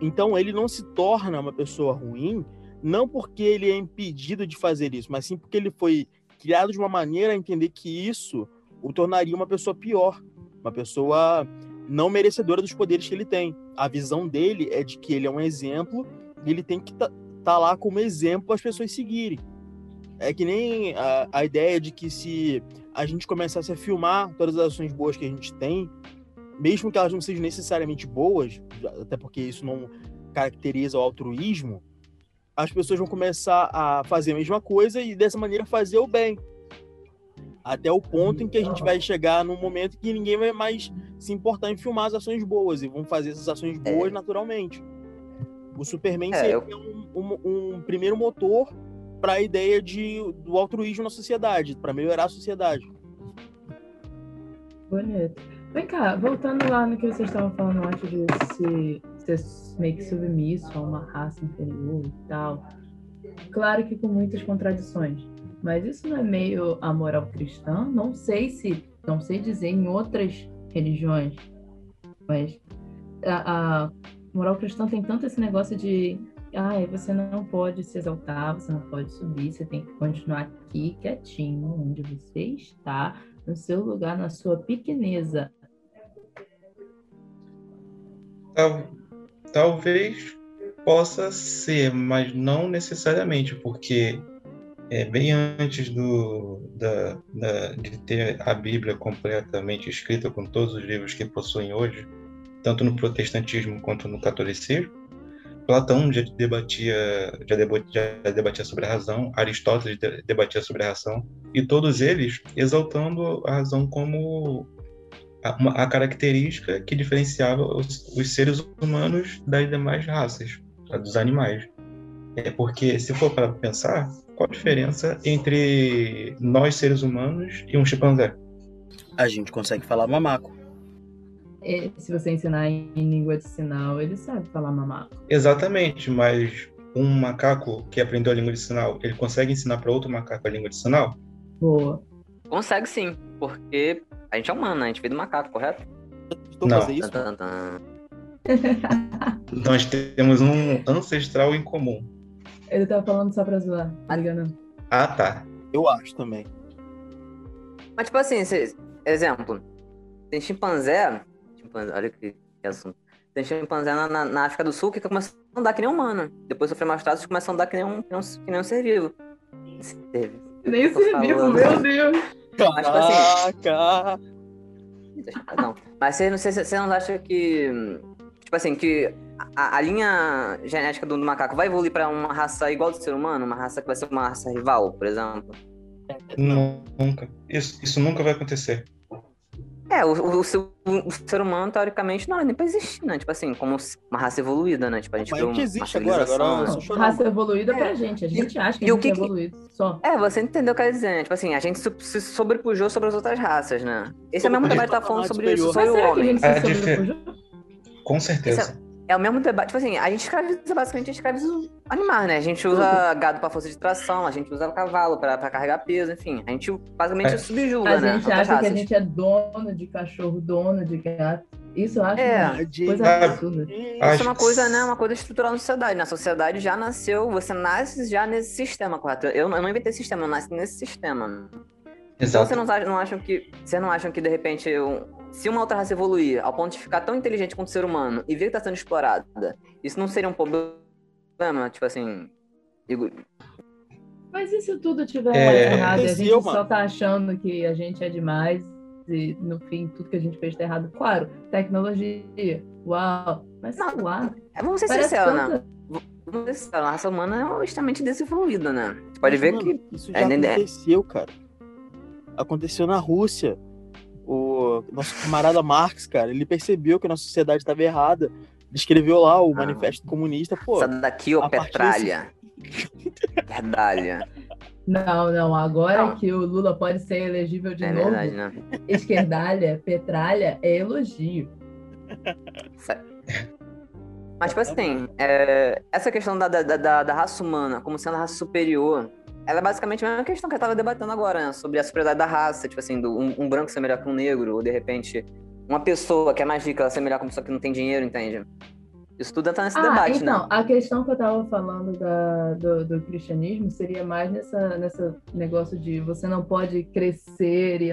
Então ele não se torna uma pessoa ruim, não porque ele é impedido de fazer isso, mas sim porque ele foi criado de uma maneira a entender que isso o tornaria uma pessoa pior, uma pessoa não merecedora dos poderes que ele tem. A visão dele é de que ele é um exemplo e ele tem que estar tá lá como exemplo para as pessoas seguirem. É que nem a, a ideia de que se a gente começasse a filmar todas as ações boas que a gente tem, mesmo que elas não sejam necessariamente boas, até porque isso não caracteriza o altruísmo, as pessoas vão começar a fazer a mesma coisa e dessa maneira fazer o bem. Até o ponto em que a gente vai chegar num momento que ninguém vai mais se importar em filmar as ações boas e vão fazer essas ações boas naturalmente. O Superman É, seria eu- um, um- um primeiro motor para a ideia de, do altruísmo na sociedade, para melhorar a sociedade. Bonito. Vem cá, voltando lá no que vocês estavam falando antes de se, ser meio que submisso a uma raça inferior e tal. Claro que com muitas contradições. Mas isso não é meio a moral cristã? Não sei se, não sei dizer em outras religiões, mas a, a moral cristã tem tanto esse negócio de ai, você não pode se exaltar, você não pode subir, você tem que continuar aqui quietinho, onde você está, no seu lugar, na sua pequeneza. Tal- talvez possa ser, mas não necessariamente, porque é, bem antes do, da, da- de ter a Bíblia completamente escrita com todos os livros que possuem hoje, tanto no protestantismo quanto no catolicismo, Platão já debatia, já deba- já debatia sobre a razão, Aristóteles de- debatia sobre a razão, e todos eles exaltando a razão como a, uma- a característica que diferenciava os, os seres humanos das demais raças, dos animais. É porque, se for para pensar, qual a diferença entre nós, seres humanos, e um chimpanzé? A gente consegue falar mamaco. E se você ensinar em língua de sinal, ele sabe falar mamaco. Exatamente, mas um macaco que aprendeu a língua de sinal, ele consegue ensinar para outro macaco a língua de sinal? Boa. Consegue sim, porque a gente é humano, né? A gente veio do macaco, correto? Estou Não. fazer isso? Tan, tan, tan. Nós temos um ancestral em comum. Ele tava falando só pra zoar, tá ligado? Ah, tá. Eu acho também. Mas, tipo assim, exemplo, tem chimpanzé, chimpanzé olha que, que assunto. Tem chimpanzé na, na, na África do Sul que começam a andar que nem humano. Depois sofrer maus tratos, começam a andar que nem um, que nem um, que nem um ser vivo. Ser. Nem Tô ser vivo, meu Deus. Mas, tipo assim, Caraca! Não, mas você não, você, você não acha que. Tipo assim, que a, a linha genética do, do macaco vai evoluir pra uma raça igual do ser humano? Uma raça que vai ser uma raça rival, por exemplo? Nu- Nunca. Isso, isso nunca vai acontecer. É, o, o, o ser- o ser humano, teoricamente, não, nem pra existir, né? Tipo assim, como uma raça evoluída, né? Tipo, a gente Mas gente uma existe agora, agora né? sou chorão. Raça evoluída pra É. gente. A gente acha que e a o gente que é que- evoluído. Só. É, você entendeu o que eu quero dizer, né? Tipo assim, a gente se sobrepujou sobre as outras raças, né? Esse é o mesmo debate que tá a falando sobre isso, superior. sobre o que homem. gente se É? Com certeza. É o mesmo debate, tipo assim, a gente escraviza, basicamente, a gente escraviza animais, né? A gente usa gado pra força de tração, a gente usa cavalo pra, pra carregar peso, enfim. A gente basicamente É. subjuga, A né? gente outras acha que a raças. gente é dono de cachorro, dono de gato. Isso eu acho É. uma coisa Ah, absurda. Isso é uma coisa, né? Uma coisa estrutural na sociedade. Na sociedade já nasceu, você nasce já nesse sistema, correto? Eu, não- eu não inventei esse sistema, eu nasci nesse sistema. Então Exato. vocês não, acham- não acham que. Vocês não acham que, de repente, um- se uma outra raça evoluir ao ponto de ficar tão inteligente quanto o ser humano e ver que tá sendo explorada, isso não seria um problema? Tipo assim. digo- Mas e se tudo tiver É, errado e a gente só tá achando que a gente é demais e no fim tudo que a gente fez tá errado? Claro, tecnologia, uau, mas Não, lá, Vamos ser sinceros, né? Vamos ser sinceros, a raça humana é extremamente desenvolvida, né? Você pode Mas, ver mano, que. Isso já é, né, né? aconteceu, cara. Aconteceu na Rússia. O nosso camarada Marx, cara, ele percebeu que a nossa sociedade estava errada. Ele escreveu lá o Ah. Manifesto Comunista, pô. Essa daqui, partir Petralha. Verdalha. Não, não, agora Não. que o Lula pode ser elegível de É novo, verdade, né? esquerdalha, petralha é elogio. Mas, tipo assim, é, essa questão da, da, da, da raça humana como sendo a raça superior, ela é basicamente a mesma questão que eu tava debatendo agora, né? Sobre a superioridade da raça, tipo assim, do, um, um branco ser melhor que um negro, ou de repente, uma pessoa que é mais rica ela ser melhor que uma pessoa que não tem dinheiro, entende? Isso tudo entra nesse Ah, debate, então, né? a questão que eu tava falando da- do, do cristianismo seria mais nessa, nessa negócio de você não pode crescer e...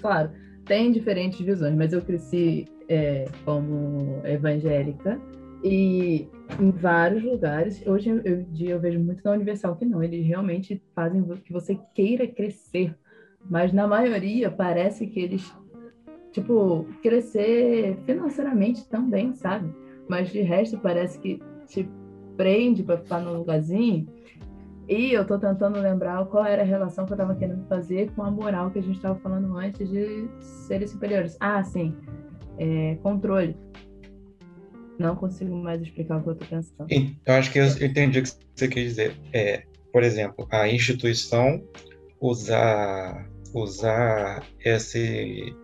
Claro, tem diferentes visões, mas eu cresci é, como evangélica e em vários lugares, hoje em dia eu vejo muito na Universal que não, eles realmente fazem que você queira crescer, mas na maioria parece que eles, tipo, crescer financeiramente também, sabe? Mas de resto parece que te prende para ficar num lugarzinho. E eu tô tentando lembrar qual era a relação que eu tava querendo fazer com a moral que a gente tava falando antes de seres superiores. Ah, sim. É, controle. Não consigo mais explicar o que eu tô pensando. Eu acho que eu entendi o que você quis dizer. É, por exemplo, a instituição usar, usar esse,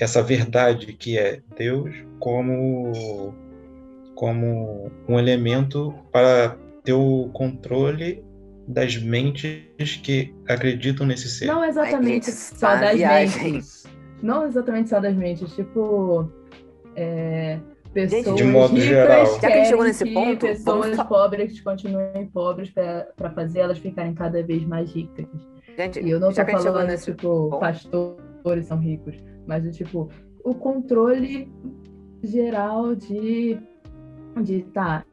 essa verdade que é Deus como, como um elemento para ter o controle das mentes que acreditam nesse ser. Não exatamente só das viagem. mentes. Não exatamente só das mentes. Tipo, é, pessoas De modo ricas geral. Já que a gente chegou nesse que ponto, pessoas vamos pobres continuem pobres para fazer elas ficarem cada vez mais ricas. Gente, E eu não tô falando, nesse tipo, ponto- pastores são ricos, mas o tipo, o controle geral de, de tá,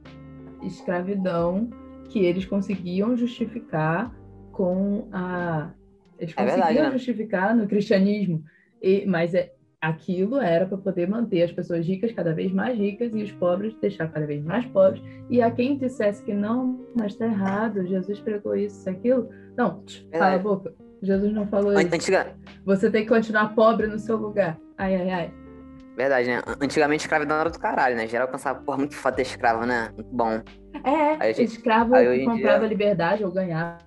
escravidão que eles conseguiam justificar com a. Eles É conseguiam verdade, né? justificar no cristianismo. E, mas é, aquilo era para poder manter as pessoas ricas cada vez mais ricas e os pobres deixar cada vez mais pobres. E a quem dissesse que não, mas está errado, Jesus pregou isso, isso, aquilo. Não, cala a boca. Jesus não falou isso. Antiga... Você tem que continuar pobre no seu lugar. Ai, ai, ai. Verdade, né? Antigamente escravidão era do caralho, né? Geral pensava, porra, muito foda ter escravo, né? Muito bom. É, Aí, gente, escravo aí comprava dia- liberdade ou ganhava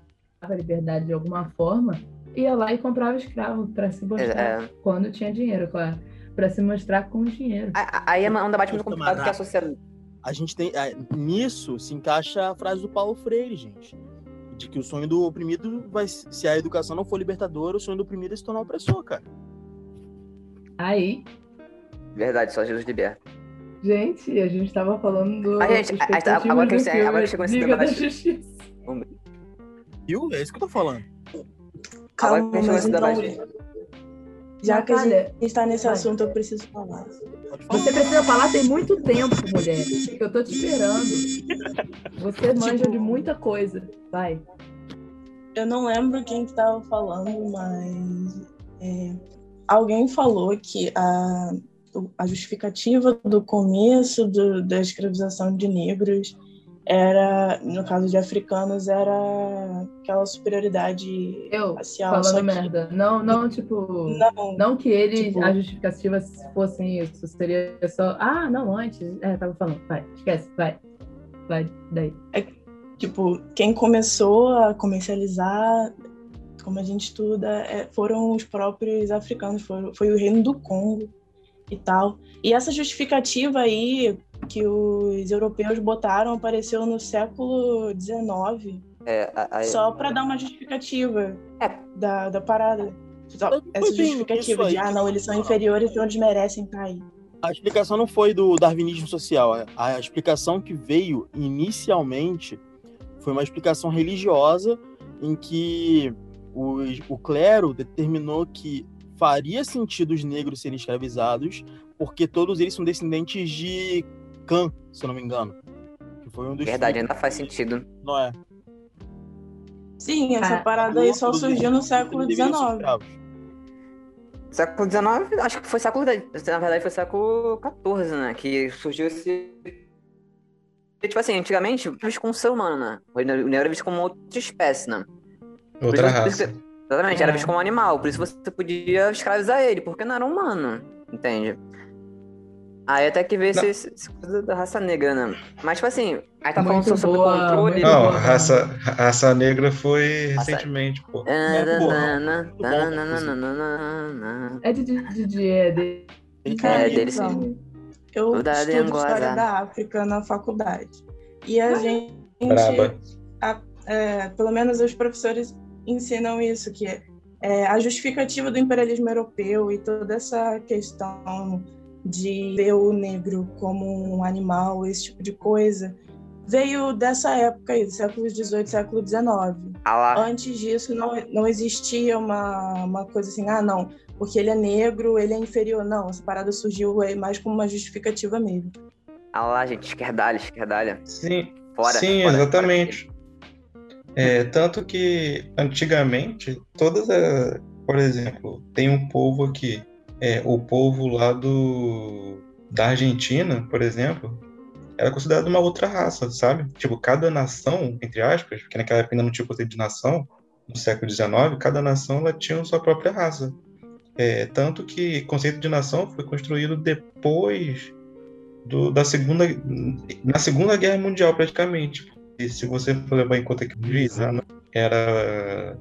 liberdade de alguma forma, ia lá e comprava escravo para se mostrar. É. Quando tinha dinheiro, claro. Para se mostrar com dinheiro. Aí é um debate muito complicado porque a sociedade. A gente tem. é, nisso se encaixa a frase do Paulo Freire, gente. De que o sonho do oprimido vai. Se a educação não for libertadora, o sonho do oprimido é se tornar opressor, cara. Aí, Verdade, só Jesus liberta. gente, a gente tava falando do. Gente, a- agora que agora que chegou nesse da debate. Justiça. Viu? É isso que eu tô falando. Calma, Agora que a gente mas então, já que a gente tá nesse vai. assunto, eu preciso falar. Você precisa falar tem muito tempo, mulher. Eu tô te esperando. Você manja Tipo- de muita coisa. Vai. Eu não lembro quem que tava falando, mas é, alguém falou que a, a justificativa do começo do- da escravização de negros era, no caso de africanos, era aquela superioridade Eu racial. falando que- merda. Não, não, tipo. Não, Não que eles, Tipo- as justificativas fossem isso. Seria só. Ah, não, antes. É, tava falando. Vai, esquece, vai. Vai, daí. tipo, quem começou a comercializar, como a gente estuda, é, foram os próprios africanos, foi, foi o reino do Congo e tal. E essa justificativa aí que os europeus botaram apareceu no século XIX, É, a- a- só para dar uma justificativa É. da, da parada. Só essa justificativa de, ah, não, eles são inferiores, então eles merecem estar aí. A explicação não foi do darwinismo social. A- A explicação que veio inicialmente foi uma explicação religiosa em que o, o clero determinou que faria sentido os negros serem escravizados porque todos eles são descendentes de Cã, se eu não me engano. Que foi um dos Verdade, ainda faz sentido. não é? Sim, essa Ah, parada aí só surgiu no século XIX. Século XIX, acho que foi século. Na verdade, foi século XIV, né? Que surgiu esse. Tipo assim, antigamente, era visto como um ser humano, né? O negro era visto como outra espécie, né? Outra isso- raça. Exatamente, era É. visto como um animal, por isso você podia escravizar ele, porque não era humano, entende? Aí até que veio Não. esse, esse coisa da raça negra, né? Mas, tipo assim, aí tá falando sobre boa, controle. Não, boa. a raça, a raça negra foi Raça- recentemente, pô. É. É de Didi, é de. Ele É, dele sim. então, Eu estudo história azar. da África na faculdade. E a gente, Braba. é, pelo menos os professores ensinam isso, que é, é, a justificativa do imperialismo europeu e toda essa questão de ver o negro como um animal, esse tipo de coisa, veio dessa época aí, do século XVIII, século XIX. Ah lá. Antes disso, não, não existia uma, uma coisa assim, ah, não, porque ele é negro, ele é inferior. Não, essa parada surgiu aí mais como uma justificativa mesmo. Ah lá, gente, esquerdalha, esquerdalha. Sim, Fora. Sim, fora, exatamente. É, tanto que antigamente, todas a, por exemplo, tem um povo aqui, é, o povo lá do da Argentina, por exemplo, era considerado uma outra raça, sabe? Tipo, cada nação, entre aspas, porque naquela época ainda não tinha conceito de nação, no século XIX, cada nação ela tinha sua própria raça. É, tanto que o conceito de nação foi construído depois do- da segunda na segunda guerra mundial praticamente e se você for levar em conta que o era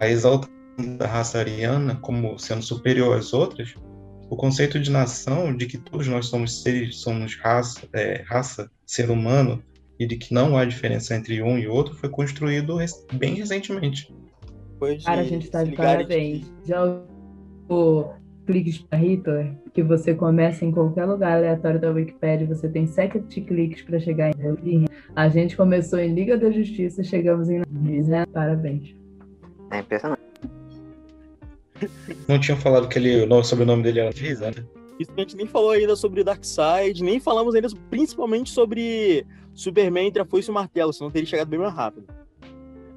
a exaltação da raça ariana como sendo superior às outras o conceito de nação de que todos nós somos seres somos raça é, raça ser humano e de que não há diferença entre um e outro foi construído rec- bem recentemente Cara, a gente tá se de parabéns. Já o cliques para Hitler, que você começa em qualquer lugar aleatório da Wikipedia, você tem sete cliques para chegar em. A gente começou em Liga da Justiça, chegamos em. Né? Parabéns. É impressionante. Não tinham falado que ele o nome- sobrenome dele era Rizana Isso que a gente nem falou ainda sobre Darkseid, nem falamos ainda principalmente sobre Superman entre a foice e o martelo, senão teria chegado bem mais rápido.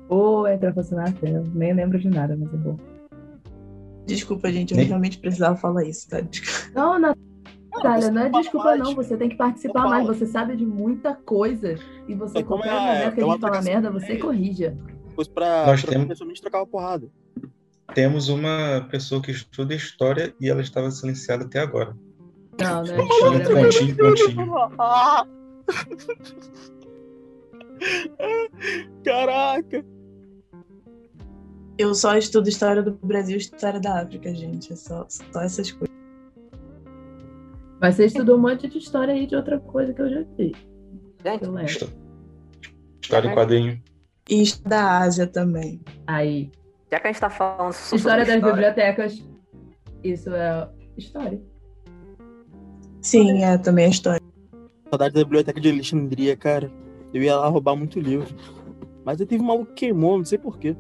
Ou entra funcionar nem lembro de nada, mas é bom. Desculpa, gente, eu Nem- realmente precisava falar isso, tá? Não, Natália, não é fala desculpa, mais. não. Você tem que participar mais. fala. Você sabe de muita coisa. E você, É qualquer é- momento que é a uma gente falar aplicação merda, você e-mail. corrija. Depois pra Nós pra temos- pessoalmente trocar uma porrada. Temos uma pessoa que estuda história e ela estava silenciada até agora Não, não é Pontinho, história, mas- pontinho, pontinho. Caraca! Eu só estudo história do Brasil e história da África, gente. É só, só essas coisas. Mas você estudou um monte de história aí de outra coisa que eu já vi. Gente. Histó- História em quadrinho. E da Ásia também. Aí. Já que a gente tá falando sobre História das história, bibliotecas. Isso é história. Sim, é também a história. Saudade da biblioteca de Alexandria, cara. Eu ia lá roubar muito livro. Mas aí teve um maluco que queimou, não sei porquê.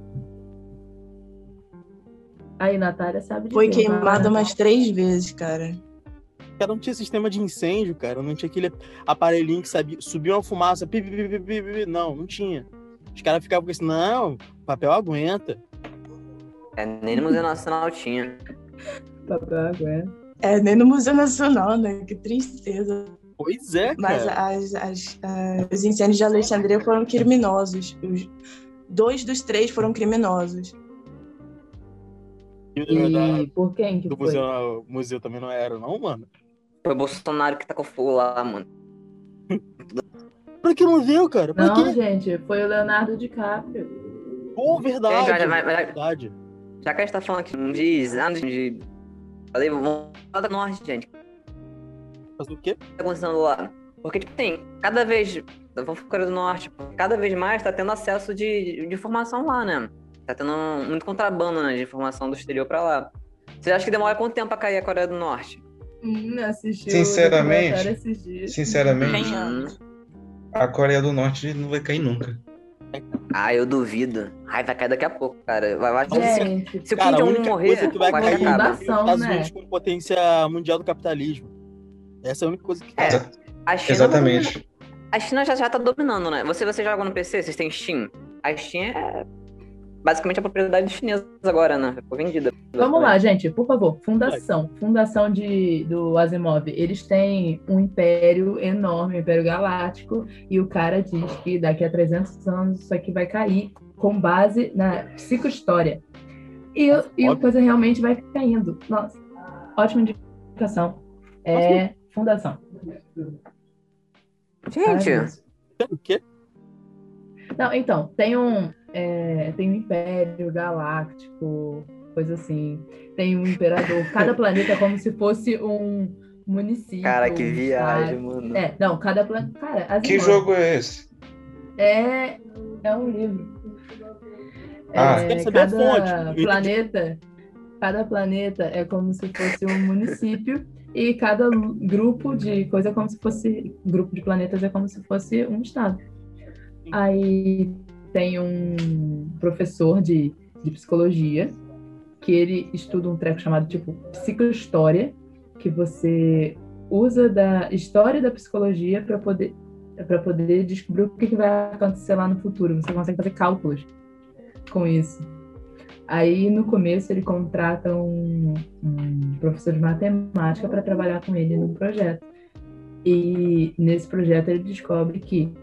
Aí, Natália sabe de Foi queimada umas três vezes, cara. Cara, não tinha sistema de incêndio, cara. Não tinha aquele aparelhinho que sabia, subia uma fumaça. Pi, pi, pi, pi, pi, pi. Não, não tinha. Os caras ficavam com isso, não, papel aguenta. É, nem no Museu Nacional tinha. Papel aguenta. É, nem no Museu Nacional, né? Que tristeza. Pois é, Mas cara. as, as, ah, os incêndios de Alexandria foram criminosos. Os dois dos três foram criminosos. E por quem que do foi? museu, museu também não era, não, mano. Foi o Bolsonaro que tacou fogo lá, mano. Pra que não viu, cara? Pra Não, quê? gente, foi o Leonardo DiCaprio. Pô, verdade. É, mas- mas- mas- verdade. Já que a gente tá falando aqui de anos de. Falei, vamos falar da norte, gente. O que Mas o quê? tá acontecendo lá? Porque, tipo, tem, cada vez. Vamos ficar do norte, cada vez mais tá tendo acesso de, de informação lá, né? Tá tendo muito contrabando, né? De informação do exterior pra lá. Você acha que demora quanto tempo pra cair a Coreia do Norte? Hum, assistiu Sinceramente, o documentário esses dias. Sinceramente, anos. a Coreia do Norte não vai cair nunca. Ah, eu duvido. Ai, vai cair daqui a pouco, cara. Vai, vai, Gente, se o Kim Jong-un morrer, coisa que vai cair é Fundação, Estados né? Unidos como potência mundial do capitalismo. Essa é a única coisa que É. A China, Exatamente. A China já, já tá dominando, né? Você, você joga no PC, vocês têm Steam. A Steam é basicamente a propriedade chinesa agora, né? Foi vendida. Vamos lá, gente, por favor. Fundação. Fundação de, do Asimov. Eles têm um império enorme, um império galáctico, e o cara diz que daqui a 300 anos isso aqui vai cair com base na psicohistória. E, e a coisa realmente vai caindo. Nossa, ótima indicação. É fundação. Gente. O quê? Não, então, tem um, é, tem um império galáctico, coisa assim. Tem um imperador. Cada planeta é como se fosse um município. cara, que viagem, estado. mano. É, não, cada planeta. Cara, Asimov Que jogo é esse? É, é um livro. Ah. É, cada planeta, cada planeta é como se fosse um município e cada grupo de coisa é como se fosse grupo de planetas é como se fosse um estado. Aí tem um professor de, de psicologia que ele estuda um treco chamado tipo psicohistória, que você usa da história da psicologia para poder para poder descobrir o que, vai acontecer lá no futuro. Você consegue fazer cálculos com isso. Aí no começo ele contrata um, um professor de matemática para trabalhar com ele no projeto. E nesse projeto ele descobre que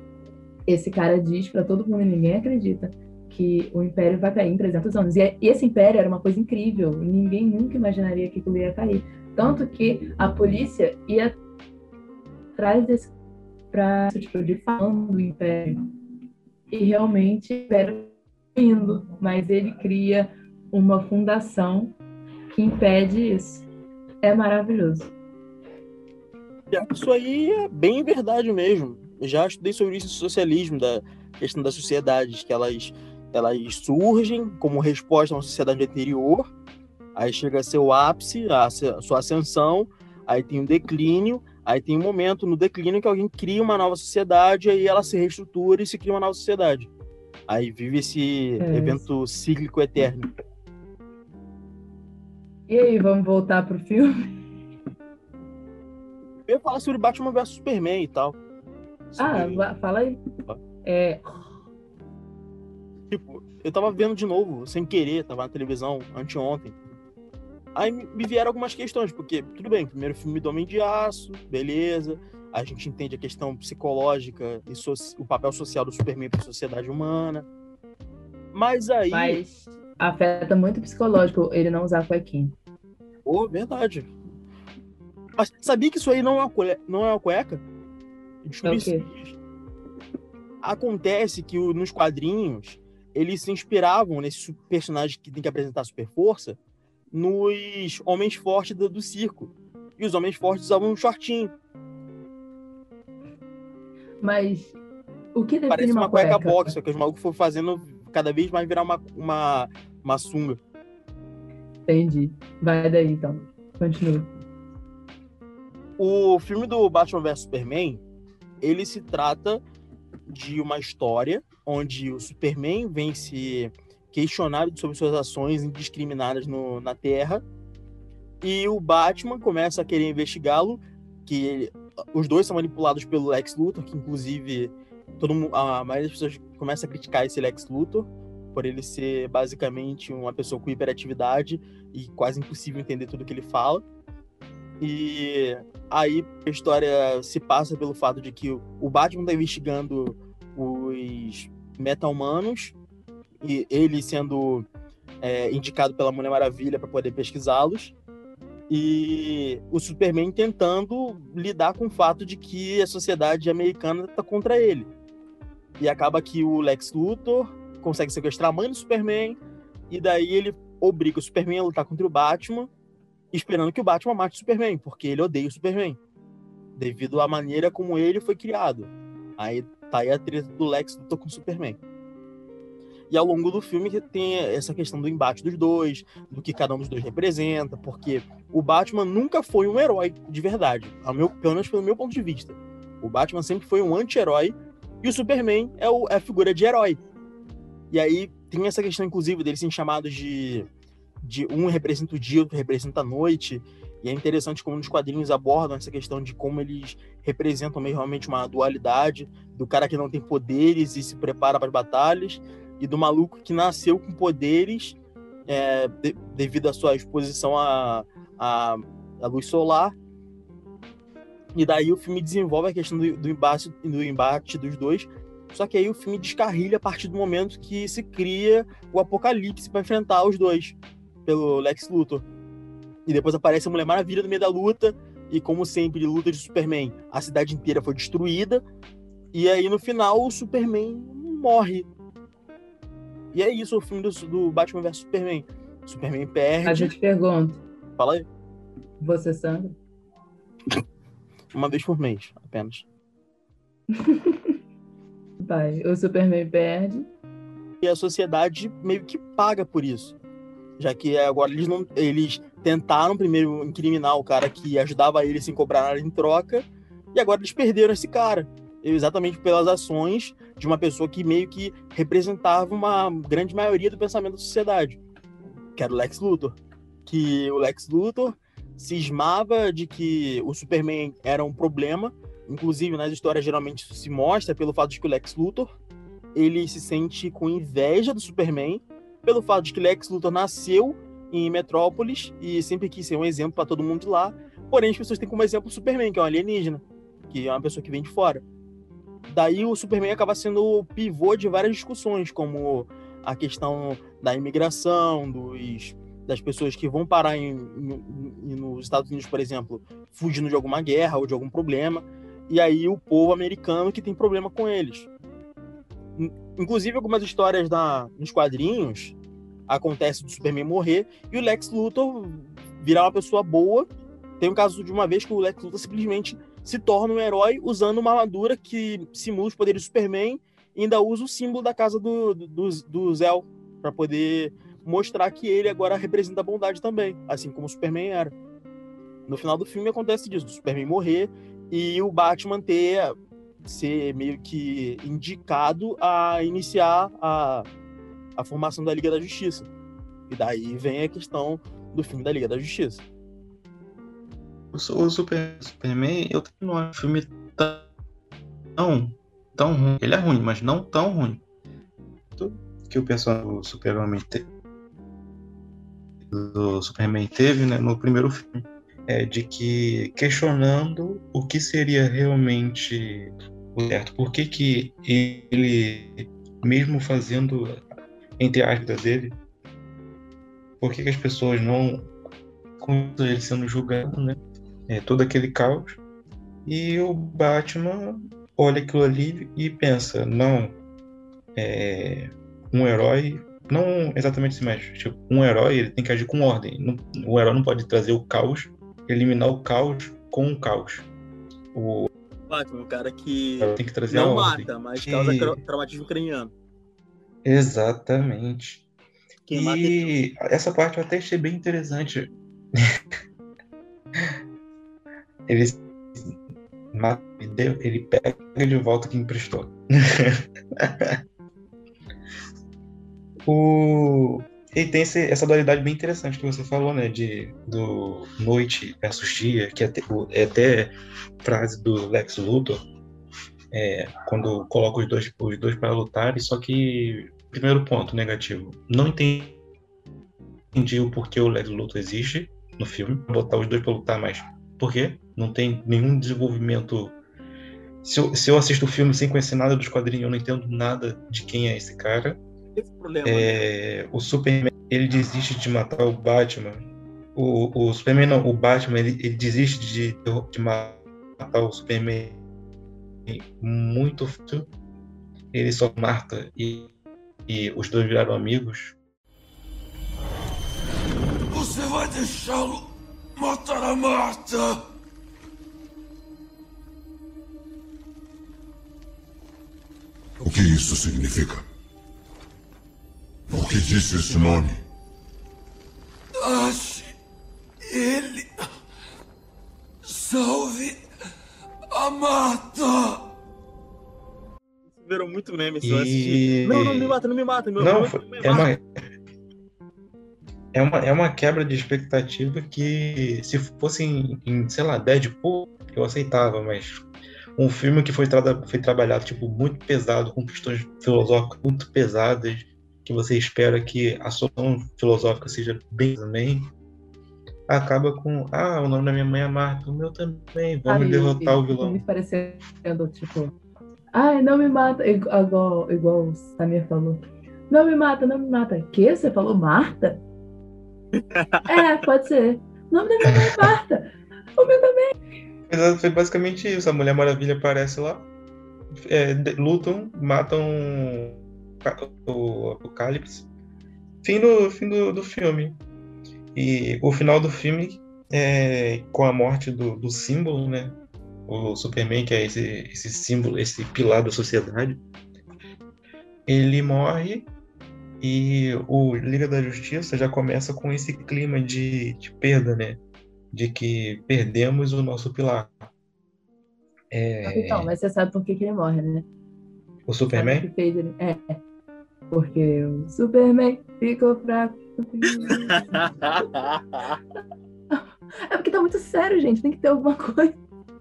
esse cara diz para todo mundo ninguém acredita que o império vai cair em 300 anos. E é- e esse império era uma coisa incrível, ninguém nunca imaginaria que aquilo ia cair. Tanto que a polícia ia atrás desse para tipo, de falando do império. E realmente o império tá indo, mas ele cria uma fundação que impede isso. É maravilhoso. Isso aí é bem verdade mesmo. Já estudei sobre isso em socialismo, da questão das sociedades, que elas, elas surgem como resposta a uma sociedade anterior, aí chega a ser o ápice, a, sua ascensão, aí tem um declínio, aí tem um momento no declínio que alguém cria uma nova sociedade, aí ela se reestrutura e se cria uma nova sociedade. Aí vive esse É. evento cíclico eterno. E aí, vamos voltar pro filme? Eu ia falar sobre Batman vs Superman e tal. Ah, Sobre- fala aí. É, Tipo, eu tava vendo de novo, sem querer, tava na televisão anteontem. Aí me vieram algumas questões, porque, tudo bem, primeiro filme do Homem de Aço, beleza. A gente entende a questão psicológica e soci- o papel social do Superman para a sociedade humana. Mas aí. mas afeta muito o psicológico ele não usar cuequinha. Pô, verdade. Mas sabia que isso aí não é uma, não é uma cueca? Descobri É o quê? esses dias. Acontece que nos quadrinhos eles se inspiravam nesse personagem que tem que apresentar super força nos homens fortes do, do circo. E os homens fortes usavam um shortinho. Mas o que define Parece uma, uma cueca, cueca? box, só que os malucos foram fazendo cada vez mais virar uma, uma, uma sunga. Entendi. Vai daí, então. Continua. O filme do Batman vs Superman, ele se trata de uma história onde o Superman vem se questionar sobre suas ações indiscriminadas no, na Terra e o Batman começa a querer investigá-lo, que ele- os dois são manipulados pelo Lex Luthor, que inclusive todo mundo, a maioria das pessoas começa a criticar esse Lex Luthor por ele ser basicamente uma pessoa com hiperatividade e quase impossível entender tudo que ele fala. E aí a história se passa pelo fato de que o Batman está investigando os meta-humanos e ele sendo é, indicado pela Mulher Maravilha para poder pesquisá-los. E o Superman tentando lidar com o fato de que a sociedade americana está contra ele. E acaba que o Lex Luthor consegue sequestrar a mãe do Superman e daí ele obriga o Superman a lutar contra o Batman esperando que o Batman mate o Superman, porque ele odeia o Superman, devido à maneira como ele foi criado. Aí tá aí a treta do Lex Luthor com o Superman. E ao longo do filme tem essa questão do embate dos dois, do que cada um dos dois representa, porque o Batman nunca foi um herói de verdade, ao meu, pelo menos pelo meu ponto de vista. O Batman sempre foi um anti-herói e o Superman é, o, é a figura de herói. E aí tem essa questão, inclusive, deles serem chamados de de um representa o dia, outro representa a noite. E é interessante como nos quadrinhos abordam essa questão de como eles representam meio realmente uma dualidade do cara que não tem poderes e se prepara para as batalhas e do maluco que nasceu com poderes é, de- devido à sua exposição à, à, à luz solar. E daí o filme desenvolve a questão do, do, embate, do embate dos dois. Só que aí o filme descarrilha a partir do momento que se cria o apocalipse para enfrentar os dois pelo Lex Luthor. E depois aparece a Mulher Maravilha no meio da luta. E como sempre, luta de Superman, a cidade inteira foi destruída. E aí no final o Superman morre. E é isso o filme do, do Batman vs Superman. Superman perde. A gente pergunta, Fala aí. você sangra? Uma vez por mês, apenas. Vai, o Superman perde. E a sociedade meio que paga por isso. Já que agora eles não. Eles tentaram primeiro incriminar o cara que ajudava eles sem cobrar nada em troca. E agora eles perderam esse cara. Exatamente pelas ações de uma pessoa que meio que representava uma grande maioria do pensamento da sociedade. Que era o Lex Luthor. Que o Lex Luthor cismava de que o Superman era um problema. Inclusive, nas histórias, geralmente isso se mostra pelo fato de que o Lex Luthor ele se sente com inveja do Superman pelo fato de que Lex Luthor nasceu em Metrópolis e sempre quis ser um exemplo para todo mundo lá. Porém, as pessoas têm como exemplo o Superman, que é um alienígena, que é uma pessoa que vem de fora. Daí o Superman acaba sendo o pivô de várias discussões, como a questão da imigração, dos, das pessoas que vão parar em, em- em- nos Estados Unidos, por exemplo, fugindo de alguma guerra ou de algum problema, e aí o povo americano que tem problema com eles. In- Inclusive, algumas histórias na, nos quadrinhos acontece do Superman morrer e o Lex Luthor virar uma pessoa boa. Tem um caso de uma vez que o Lex Luthor simplesmente se torna um herói usando uma armadura que simula os poderes do Superman e ainda usa o símbolo da casa do, do, do, Zell para poder mostrar que ele agora representa a bondade também, assim como o Superman era. No final do filme acontece disso, do Superman morrer e o Batman ter ser meio que indicado a iniciar a, a formação da Liga da Justiça. E daí vem a questão do filme da Liga da Justiça. O, Su- o Super- Superman, eu não acho o filme tão, tão ruim. Ele é ruim, mas não tão ruim. Que o personagem do Superman, te- do Superman teve né, no primeiro filme é de que questionando o que seria realmente certo. Por que, que ele, mesmo fazendo, entre aspas, dele, por que, que as pessoas não. Com ele sendo julgado, né? é, todo aquele caos. E o Batman olha aquilo ali e pensa, não, é, um herói, não exatamente assim, mas tipo, um herói ele tem que agir com ordem. Não, o herói não pode trazer o caos, eliminar o caos com o caos. O Batman, o cara que tem que trazer não mata, mas causa E- traumatismo craniano. Exatamente. Quem mata é e essa parte eu até achei bem interessante. ele mata, ele pega de volta quem emprestou. o e tem esse- essa dualidade bem interessante que você falou, né? De do noite versus dia, que é até, é até frase do Lex Luthor, é, quando coloca os dois, os dois para lutarem, só que primeiro ponto negativo, não entendi o porquê o Lex Luthor existe no filme, botar os dois para lutar, mas por quê? Não tem nenhum desenvolvimento. Se eu, se eu assisto o filme sem conhecer nada dos quadrinhos, eu não entendo nada de quem é esse cara. Esse problema. né? É, o Superman ele desiste de matar o Batman. O, o Superman não, o Batman ele, ele desiste de, de matar o Superman muito fácil. Ele só mata e, e os dois viraram amigos. Você vai deixá-lo matar a Marta? O que isso significa? Por que disse esse nome? Ache ele. Salve a Marta! Virou muito meme se E- eu assistir. Não, não me mata, não me mata. Meu, Não, foi- me é mata. uma, é uma é uma quebra de expectativa que se fosse em, em, sei lá, Deadpool, eu aceitava, mas um filme que foi, trada- foi trabalhado tipo muito pesado, com questões filosóficas muito pesadas, que você espera que a solução filosófica seja bem também, acaba com ah, o nome da minha mãe é Marta, o meu também, vamos Aí, derrotar o vilão. Me parecendo, tipo, ai, não me mata, igu- igual, igual o Samir falou. Não me mata, não me mata. Que? Você falou Marta? é, pode ser. O nome da minha mãe é Marta. O meu também. Mas foi basicamente isso. A Mulher Maravilha aparece lá, é, lutam, matam o Apocalipse. Fim do, fim do, do filme. E o final do filme é com a morte do, do símbolo, né? O Superman, que é esse, esse símbolo, esse pilar da sociedade. Ele morre e o Liga da Justiça já começa com esse clima de, de perda, né? De que perdemos o nosso pilar. É, Então, mas você sabe por que, que ele morre, né? o Sabe o Superman? que fez ele? É. Porque o Superman ficou fraco. É porque tá muito sério, gente. Tem que ter alguma coisa.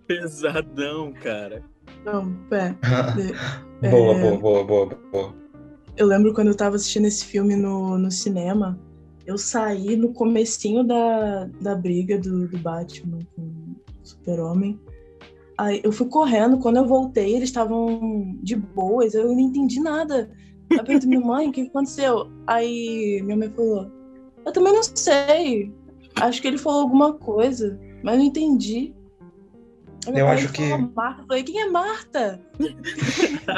Pesadão, cara. Não, pé. É, boa, boa, boa, boa, boa. Eu lembro quando eu tava assistindo esse filme no, no cinema, eu saí no comecinho da, da briga do, do Batman com o Super-Homem. Aí eu fui correndo, quando eu voltei, eles estavam de boas, eu não entendi nada. Eu perguntei minha mãe, o que aconteceu? Aí minha mãe falou, eu também não sei. Acho que ele falou alguma coisa, mas não entendi. Aí Eu acho que- Marta. Eu falei, quem é Marta? não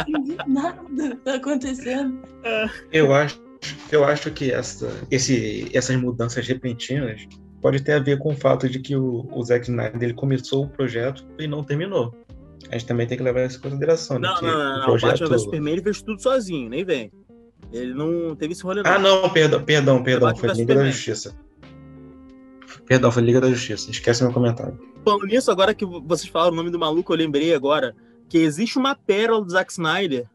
entendi nada tá acontecendo. Eu acho, eu acho que essa, esse, essas mudanças repentinas pode ter a ver com o fato de que o, o Zack Snyder ele começou o projeto e não terminou. A gente também tem que levar isso em consideração. né, Não, que não, o não, não. O projeto- Batman vs Superman ele fez tudo sozinho, nem vem. Ele não teve esse rolê, não. Ah, não, perdão, perdão, perdão. Batman Foi Liga da Superman. Justiça. Perdão, foi Liga da Justiça. Esquece meu comentário. Falando nisso, agora que vocês falaram o nome do maluco, eu lembrei agora que existe uma pérola do Zack Snyder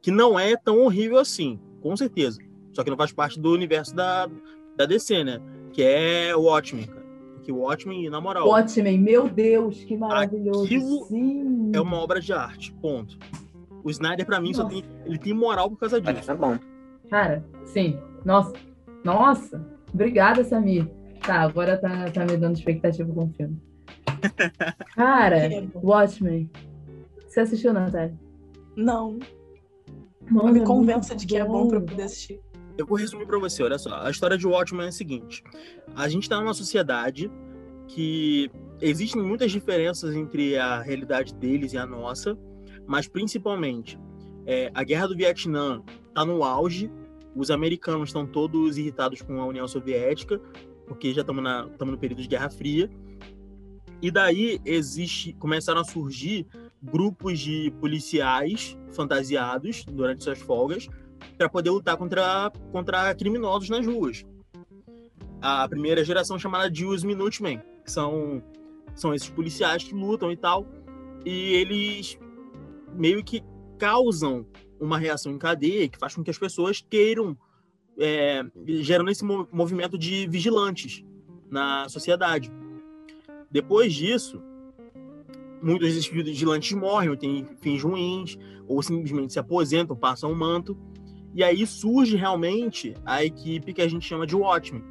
que não é tão horrível assim, com certeza. Só que não faz parte do universo da, da DC, né? Que é o Watchmen, cara. Que o Watchmen, na moral, Watchmen, meu Deus, que maravilhoso. Aquilo Sim. é uma obra de arte. Ponto. O Snyder, pra mim, só tem, ele tem moral por causa disso. É bom. Cara, sim. Nossa. Nossa. Obrigada, Samir. Tá, agora tá, tá me dando expectativa com o filme. Cara, É bom. Watchmen. Você assistiu, Natália? Não, Mano, me é convença muito de que é bom pra eu poder assistir. Eu vou resumir pra você, olha só. A história de Watchmen é a seguinte: a gente tá numa sociedade que existem muitas diferenças entre a realidade deles e a nossa, mas principalmente é, a guerra do Vietnã tá no auge os americanos estão todos irritados com a União Soviética, porque já estamos no período de Guerra Fria. E daí existe, começaram a surgir grupos de policiais fantasiados durante suas folgas para poder lutar contra, contra criminosos nas ruas. A primeira geração chamada de os Minutemen, que são, são esses policiais que lutam e tal, e eles meio que causam uma reação em cadeia que faz com que as pessoas queiram, é, gerando esse movimento de vigilantes na sociedade. Depois disso, muitos desses vigilantes morrem, ou têm fins ruins, ou simplesmente se aposentam, passam o manto. E aí surge realmente a equipe que a gente chama de Watchmen,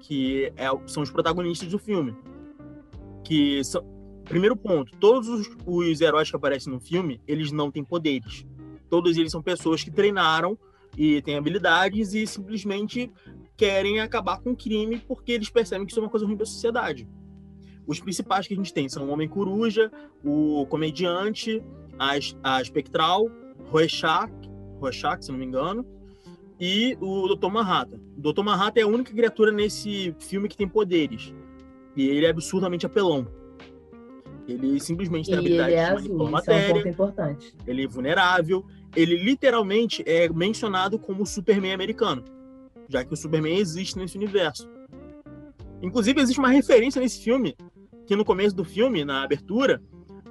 que é, são os protagonistas do filme. Que são, primeiro ponto, todos os, os heróis que aparecem no filme, eles não têm poderes. Todos eles são pessoas que treinaram e têm habilidades e simplesmente querem acabar com o crime porque eles percebem que isso é uma coisa ruim para a sociedade. Os principais que a gente tem são o Homem-Coruja, o Comediante, a, a Espectral, Rorschach, Rorschach, se não me engano, e o Dr. Manhattan. O Dr. Manhattan é a única criatura nesse filme que tem poderes. E ele é absurdamente apelão. Ele simplesmente tem a habilidade ele é de manipular matéria. É um. Ele é vulnerável. Ele literalmente é mencionado como o Superman americano. Já que o Superman existe nesse universo. Inclusive, existe uma referência nesse filme que no começo do filme, na abertura,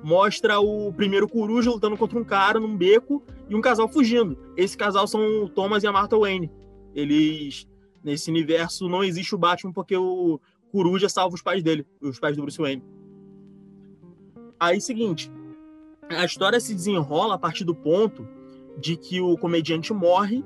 mostra o primeiro coruja lutando contra um cara num beco e um casal fugindo. Esse casal são o Thomas e a Martha Wayne. Eles, nesse universo, não existe o Batman porque o coruja salva os pais dele, os pais do Bruce Wayne. Aí, seguinte, a história se desenrola a partir do ponto de que o comediante morre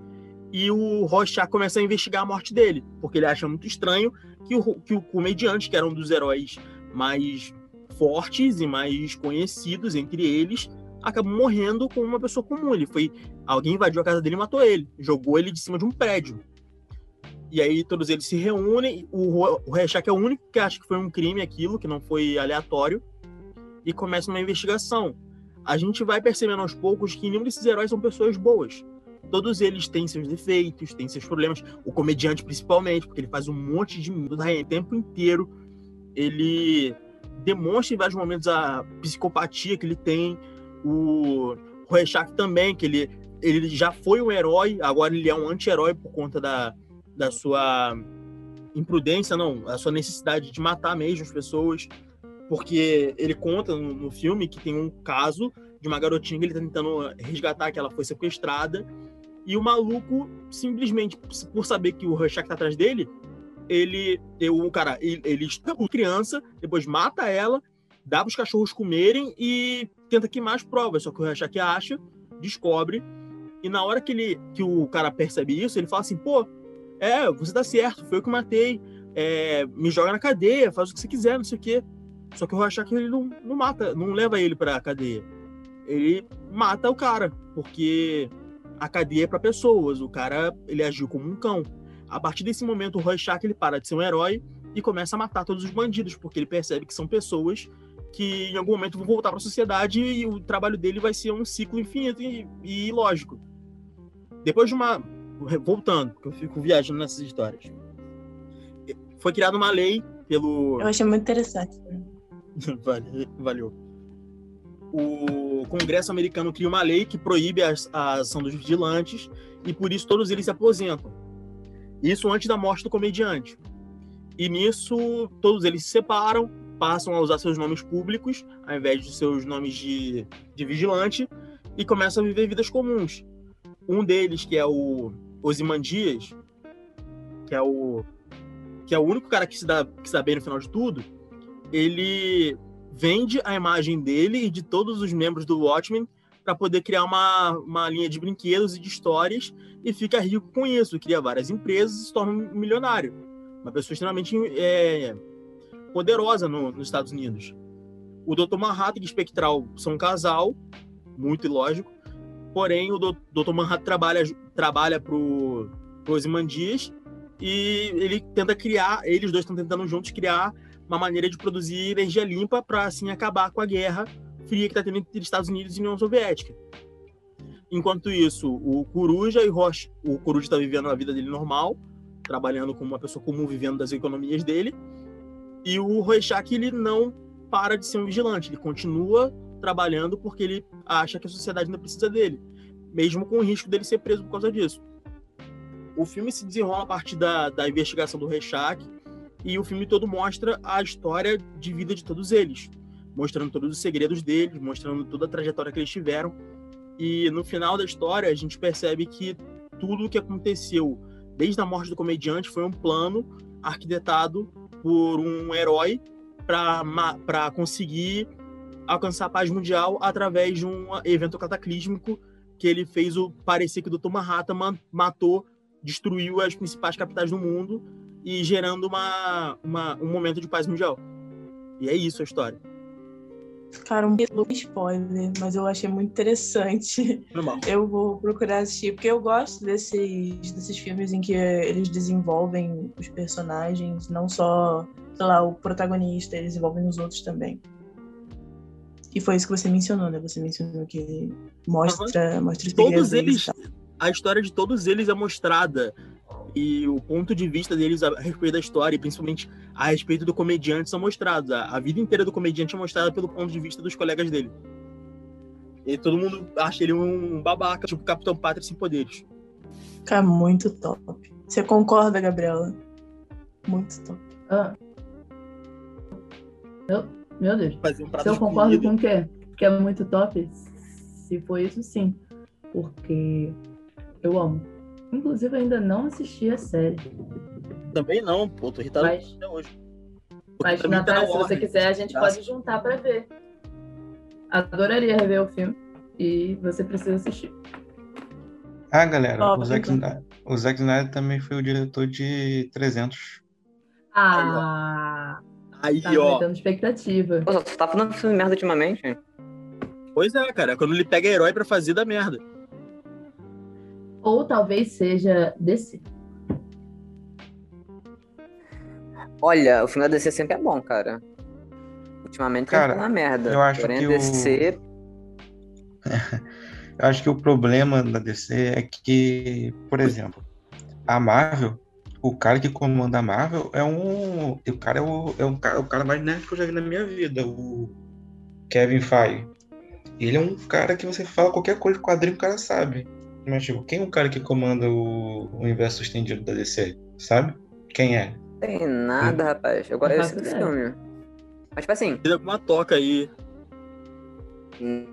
e o Rorschach começa a investigar a morte dele, porque ele acha muito estranho que o, que o comediante, que era um dos heróis mais fortes e mais conhecidos entre eles, acabou morrendo como uma pessoa comum. Ele foi. Alguém invadiu a casa dele e matou ele. Jogou ele de cima de um prédio. E aí todos eles se reúnem. O, o Rechak é o único que acha que foi um crime aquilo, que não foi aleatório. E começa uma investigação. A gente vai percebendo aos poucos que nenhum desses heróis são pessoas boas. Todos eles têm seus defeitos, têm seus problemas. O comediante, principalmente, porque ele faz um monte de merda o tempo inteiro ele demonstra em vários momentos a psicopatia que ele tem. O Rorschach também, que ele, ele já foi um herói, agora ele é um anti-herói por conta da, da sua imprudência, não, a sua necessidade de matar mesmo as pessoas. Porque ele conta no, no filme que tem um caso de uma garotinha que ele tá tentando resgatar, que ela foi sequestrada. E o maluco, simplesmente por saber que o Rorschach tá atrás dele, ele, o cara, ele, ele a criança, depois mata ela, dá para os cachorros comerem e tenta queimar as provas. Só que o Rachak acha, descobre, e na hora que, ele, que o cara percebe isso, ele fala assim: pô, é, você tá certo, foi eu que matei, é, me joga na cadeia, faz o que você quiser, não sei o quê. Só que o Rachak ele não, não mata, não leva ele pra cadeia. Ele mata o cara, porque a cadeia é para pessoas, o cara ele agiu como um cão. A partir desse momento, o Rorschach ele para de ser um herói e começa a matar todos os bandidos, porque ele percebe que são pessoas que em algum momento vão voltar para a sociedade e o trabalho dele vai ser um ciclo infinito e, e lógico. Depois de uma. Voltando, porque eu fico viajando nessas histórias. Foi criada uma lei pelo. Eu achei muito interessante. Valeu. O Congresso americano cria uma lei que proíbe a, a ação dos vigilantes e por isso todos eles se aposentam. Isso antes da morte do comediante. E nisso, todos eles se separam, passam a usar seus nomes públicos, ao invés de seus nomes de, de vigilante, e começam a viver vidas comuns. Um deles, que é o Osimandias, que é o que é o único cara que se dá, que bem no final de tudo, ele vende a imagem dele e de todos os membros do Watchmen para poder criar uma, uma linha de brinquedos e de histórias e fica rico com isso, cria várias empresas e se torna um milionário. Uma pessoa extremamente é, poderosa no, nos Estados Unidos. O Dr. Manhattan e o Spectral são um casal, muito ilógico, porém o Dr. Manhattan trabalha, trabalha para o Ozymandias e ele tenta criar, eles dois estão tentando juntos criar uma maneira de produzir energia limpa para assim acabar com a guerra fria que está tendo entre Estados Unidos e União Soviética. Enquanto isso, o Coruja e Rocha, o Coruja está vivendo a vida dele normal, trabalhando como uma pessoa comum, vivendo das economias dele. E o Rorschach, ele não para de ser um vigilante, ele continua trabalhando porque ele acha que a sociedade ainda precisa dele, mesmo com o risco dele ser preso por causa disso. O filme se desenrola a partir da, da investigação do Rorschach e o filme todo mostra a história de vida de todos eles, mostrando todos os segredos deles, mostrando toda a trajetória que eles tiveram. E no final da história, a gente percebe que tudo o que aconteceu desde a morte do comediante foi um plano arquitetado por um herói para conseguir alcançar a paz mundial através de um evento cataclísmico que ele fez o parecer que o Dr. Manhattan matou, destruiu as principais capitais do mundo e gerando uma, uma, um momento de paz mundial. E é isso a história. Cara, um spoiler, mas eu achei muito interessante. Normal. Eu vou procurar assistir, porque eu gosto desses, desses filmes em que eles desenvolvem os personagens, não só, sei lá, o protagonista, eles desenvolvem os outros também. E foi isso que você mencionou, né? Você mencionou que mostra, uhum. mostra os Todos eles, a história de todos eles é mostrada e o ponto de vista deles a respeito da história, e principalmente a respeito do comediante, são mostrados. A, a vida inteira do comediante é mostrada pelo ponto de vista dos colegas dele. E todo mundo acha ele um babaca, tipo Capitão Pátria sem poderes. Cara, muito top. Você concorda, Gabriela? Muito top. Ah. Eu, meu Deus. Fazer um Se eu concordo comida. com o quê? Que é muito top? Se for isso, sim. Porque eu amo. Inclusive, eu ainda não assisti a série. Também não, pô, tô irritado Mas- até hoje. Porque Mas, tá Natália, na se você ordem. quiser, a gente Tá. pode juntar pra ver. Adoraria rever o filme. E você precisa assistir. Ah, galera, Ó, o, Zack, então. Snyder- o Zack Snyder também foi o diretor de 300. Ah, Aí, tá ó. dando expectativa. Pô, tu tá falando filme merda ultimamente? Pois é, cara. Quando ele pega herói pra fazer, dá merda. Ou talvez seja DC. Olha, o filme da DC sempre é bom, cara. Ultimamente Cara, tá na merda. eu acho Porém, que DC. Eu acho que o problema da DC é que, por exemplo, a Marvel, o cara que comanda a Marvel é um. O cara é o, é um cara, o cara mais nerd que eu já vi na minha vida, o Kevin Feige. Ele é um cara que você fala qualquer coisa de quadrinho, o cara sabe. Mas, tipo, quem é o cara que comanda o universo estendido da DC? Sabe? Quem é? Tem nada, rapaz. Eu gosto desse ideia. filme. Mas, tipo assim. Tem alguma toca aí. hum,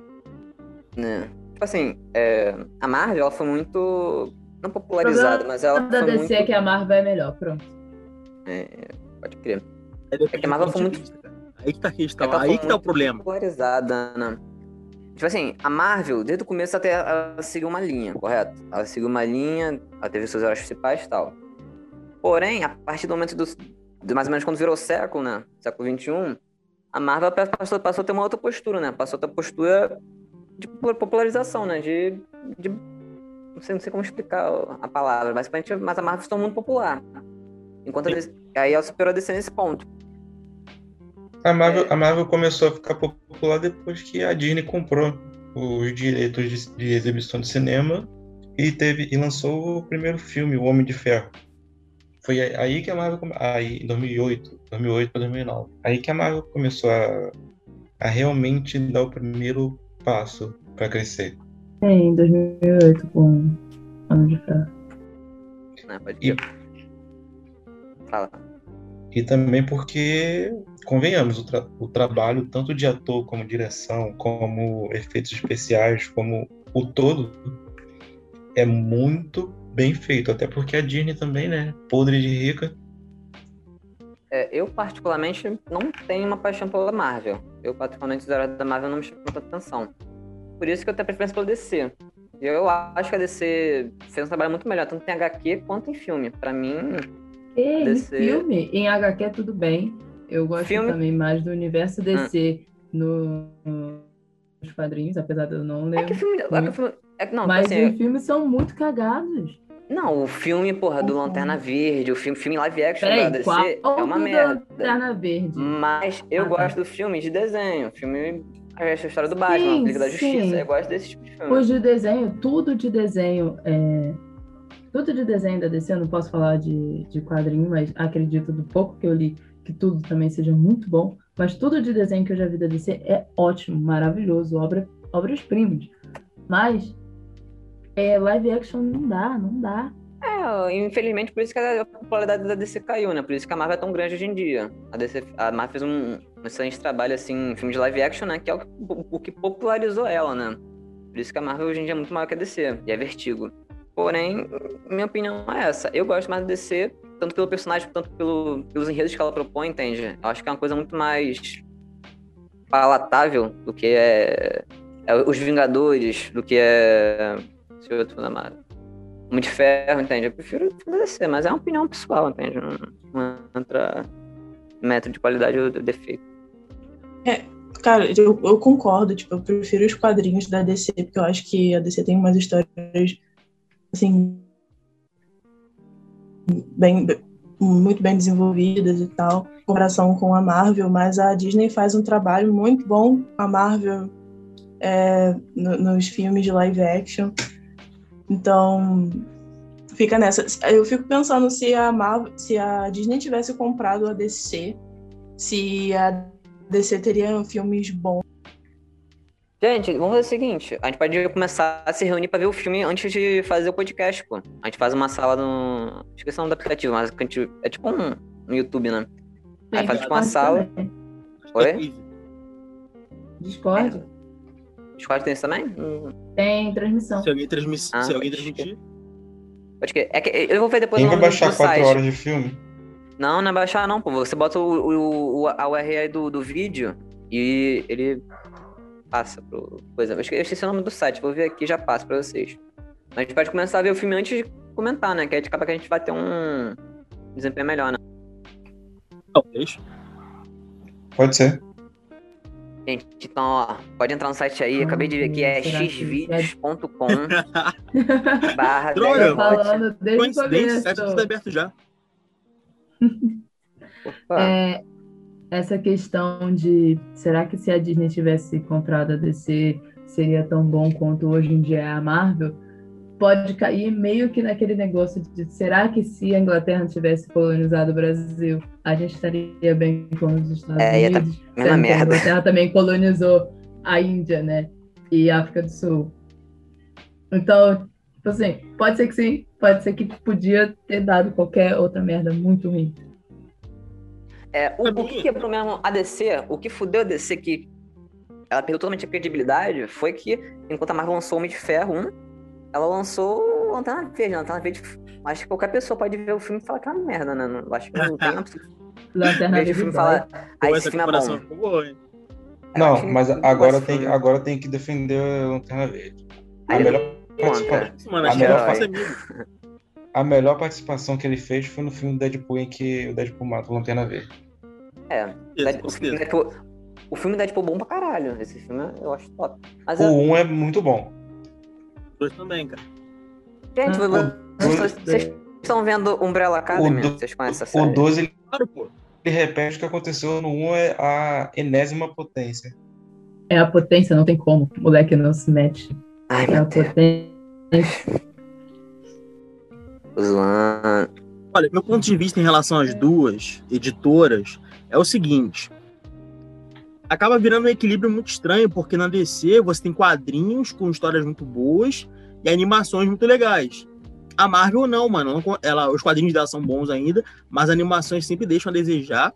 Né? Tipo assim, é, a Marvel ela foi muito. Não popularizada, mas ela da foi DC muito. é que a Marvel é melhor. Pronto. é, pode crer. Aí depende É que a Marvel foi muito-. Aí que tá a questão. É ela aí que tá o problema. Popularizada, né? Tipo assim, a Marvel, desde o começo até ela seguiu uma linha, correto? Ela seguiu uma linha, ela teve seus heróis principais e tal. Porém, a partir do momento dos, de mais ou menos quando virou século, né? Século XXI, a Marvel passou, passou a ter uma outra postura, né? Passou a ter postura de popularização, né? De. de não, sei, não sei como explicar a palavra, basicamente, mas a Marvel se tornou muito popular. Enquanto a aí ela superou a DC nesse ponto. A Marvel, É. a Marvel começou a ficar popular depois que a Disney comprou os direitos de, de exibição de cinema e teve e lançou o primeiro filme, O Homem de Ferro. Foi aí que a Marvel aí em 2008, 2008 para 2009. Aí que a Marvel começou a, a realmente dar o primeiro passo para crescer. Em 2008, com Ano de Ferro. Né? Pode E. Fala. e também porque, convenhamos, o, tra- o trabalho tanto de ator como direção, como efeitos especiais, como o todo, é muito bem feito. Até porque a Disney também, né? Podre de rica. É, eu, particularmente, não tenho uma paixão pela Marvel. Eu, particularmente, os heróis da Marvel não me chamam tanta atenção. Por isso que eu tenho preferência pela DC. E Eu acho que a DC fez um trabalho muito melhor, tanto em HQ quanto em filme. Pra mim, E em DC. filme, em HQ tudo bem. Eu gosto Filme- também mais do universo DC no, nos quadrinhos, apesar de eu não é que ler. filme. É que filme é que, não, Mas assim, os filmes são muito cagados. não, o filme, porra, do Lanterna Verde, o filme, filme live action da Peraí, DC qual é uma merda. da Lanterna Verde? Mas eu Ah, tá. gosto do filme de desenho. Filme é a história do Batman, Sim, Liga da sim. Justiça. Eu gosto desse tipo de filme. Os de desenho, tudo de desenho. É... Tudo de desenho da DC, eu não posso falar de, de quadrinho, mas acredito do pouco que eu li que tudo também seja muito bom. Mas tudo de desenho que eu já vi da DC é ótimo, maravilhoso, obra, obras-primas. Mas é, live action não dá, não dá. É, infelizmente, por isso que a popularidade da DC caiu, né? Por isso que a Marvel é tão grande hoje em dia. A, DC, a Marvel fez um, um excelente trabalho, assim, em filme de live action, né? Que é o que, o que popularizou ela, né? Por isso que a Marvel hoje em dia é muito maior que a DC, e é Vertigo. Porém, minha opinião é essa. Eu gosto mais da DC, tanto pelo personagem quanto pelo, pelos enredos que ela propõe, entende? Eu acho que é uma coisa muito mais palatável do que é, é os Vingadores, do que é. Esse outro da Marvel. Homem de Ferro, entende? Eu prefiro DC, mas é uma opinião pessoal, entende? Não, não entra método de qualidade ou defeito. Cara, eu, eu concordo, tipo, eu prefiro os quadrinhos da DC, porque eu acho que a DC tem umas histórias, assim, bem, muito bem desenvolvidas e tal, em comparação com a Marvel, mas a Disney faz um trabalho muito bom, a Marvel, é, no- nos filmes de live action. Então, fica nessa. Eu fico pensando se a Marvel, se a Disney tivesse comprado a DC, se a DC teria filmes bons. Gente, vamos fazer o seguinte: a gente pode começar a se reunir pra ver o filme antes de fazer o podcast, pô. A gente faz uma sala no. Esqueci o nome do aplicativo, mas a gente... é tipo um no YouTube, né? Aí faz tipo uma sala. também. Oi? Discord Discord tem isso também? Tem transmissão. Se alguém, transmitir, Ah, se alguém pode transmitir. Pode que é que eu vou ver depois Quem vai baixar quatro site. horas de filme? Não, não é baixar não, pô. Você bota o, o, o- a URL do, do vídeo e ele passa pro coisa. Eu esque- eu esqueci o nome do site, vou ver aqui e já passo pra vocês. Mas a gente pode começar a ver o filme antes de comentar, né? Que aí acaba que a gente vai ter um desempenho melhor, né? Talvez. Pode ser. Gente, então, ó, pode entrar no site aí, acabei de ver aqui, é xvideos.com barra Droga. Falando desde o Coincidência, o site começo. tudo aberto já. Opa. É, essa questão de será que se a Disney tivesse comprado a DC seria tão bom quanto hoje em dia é a Marvel? Pode cair meio que naquele negócio de será que se a Inglaterra tivesse colonizado o Brasil, a gente estaria bem com os Estados É, tá Unidos? mesma Sendo que a merda. Inglaterra também colonizou a Índia, né? E a África do Sul. Então, tipo assim, pode ser que sim, pode ser que podia ter dado qualquer outra merda muito ruim. É, o, o que quebrou mesmo a DC, o que fudeu a DC que ela perdeu totalmente a credibilidade foi que, enquanto a Marvel lançou Homem de Ferro 1, ela lançou Lanterna Verde. Lanterna Verde, acho que qualquer pessoa pode ver o filme e falar que é uma merda, né? Não- Acho que não tem Lanterna Veja o Verde filme fala, Pô, esse filme é bom. ficou boa, hein? Eu Não, mas agora tem, agora tem que defender a Lanterna Verde. A Aí melhor, contra. participa- Mano, A acho que melhor a participação que ele fez foi no filme Deadpool, em que o Deadpool mata o Lanterna Verde. É, Isso, Dead- com o. Deadpool, o filme Deadpool é bom pra caralho. Esse filme eu acho top. Mas, O é, 1 é muito bom. Dois também, cara. gente, Ah, vocês vocês estão vendo Umbrella Academy? do- Vocês conhecem essa O série? 12 ele, Claro, pô. ele repete o que aconteceu no 1 é a enésima potência. É a potência, não tem como. O moleque não se mete. Ai, É meu a Deus. potência. Olha, meu ponto de vista em relação às duas editoras é o seguinte. Acaba virando um equilíbrio muito estranho, porque na DC você tem quadrinhos com histórias muito boas e animações muito legais. A Marvel não, mano. Ela, os quadrinhos dela são bons ainda, mas as animações sempre deixam a desejar.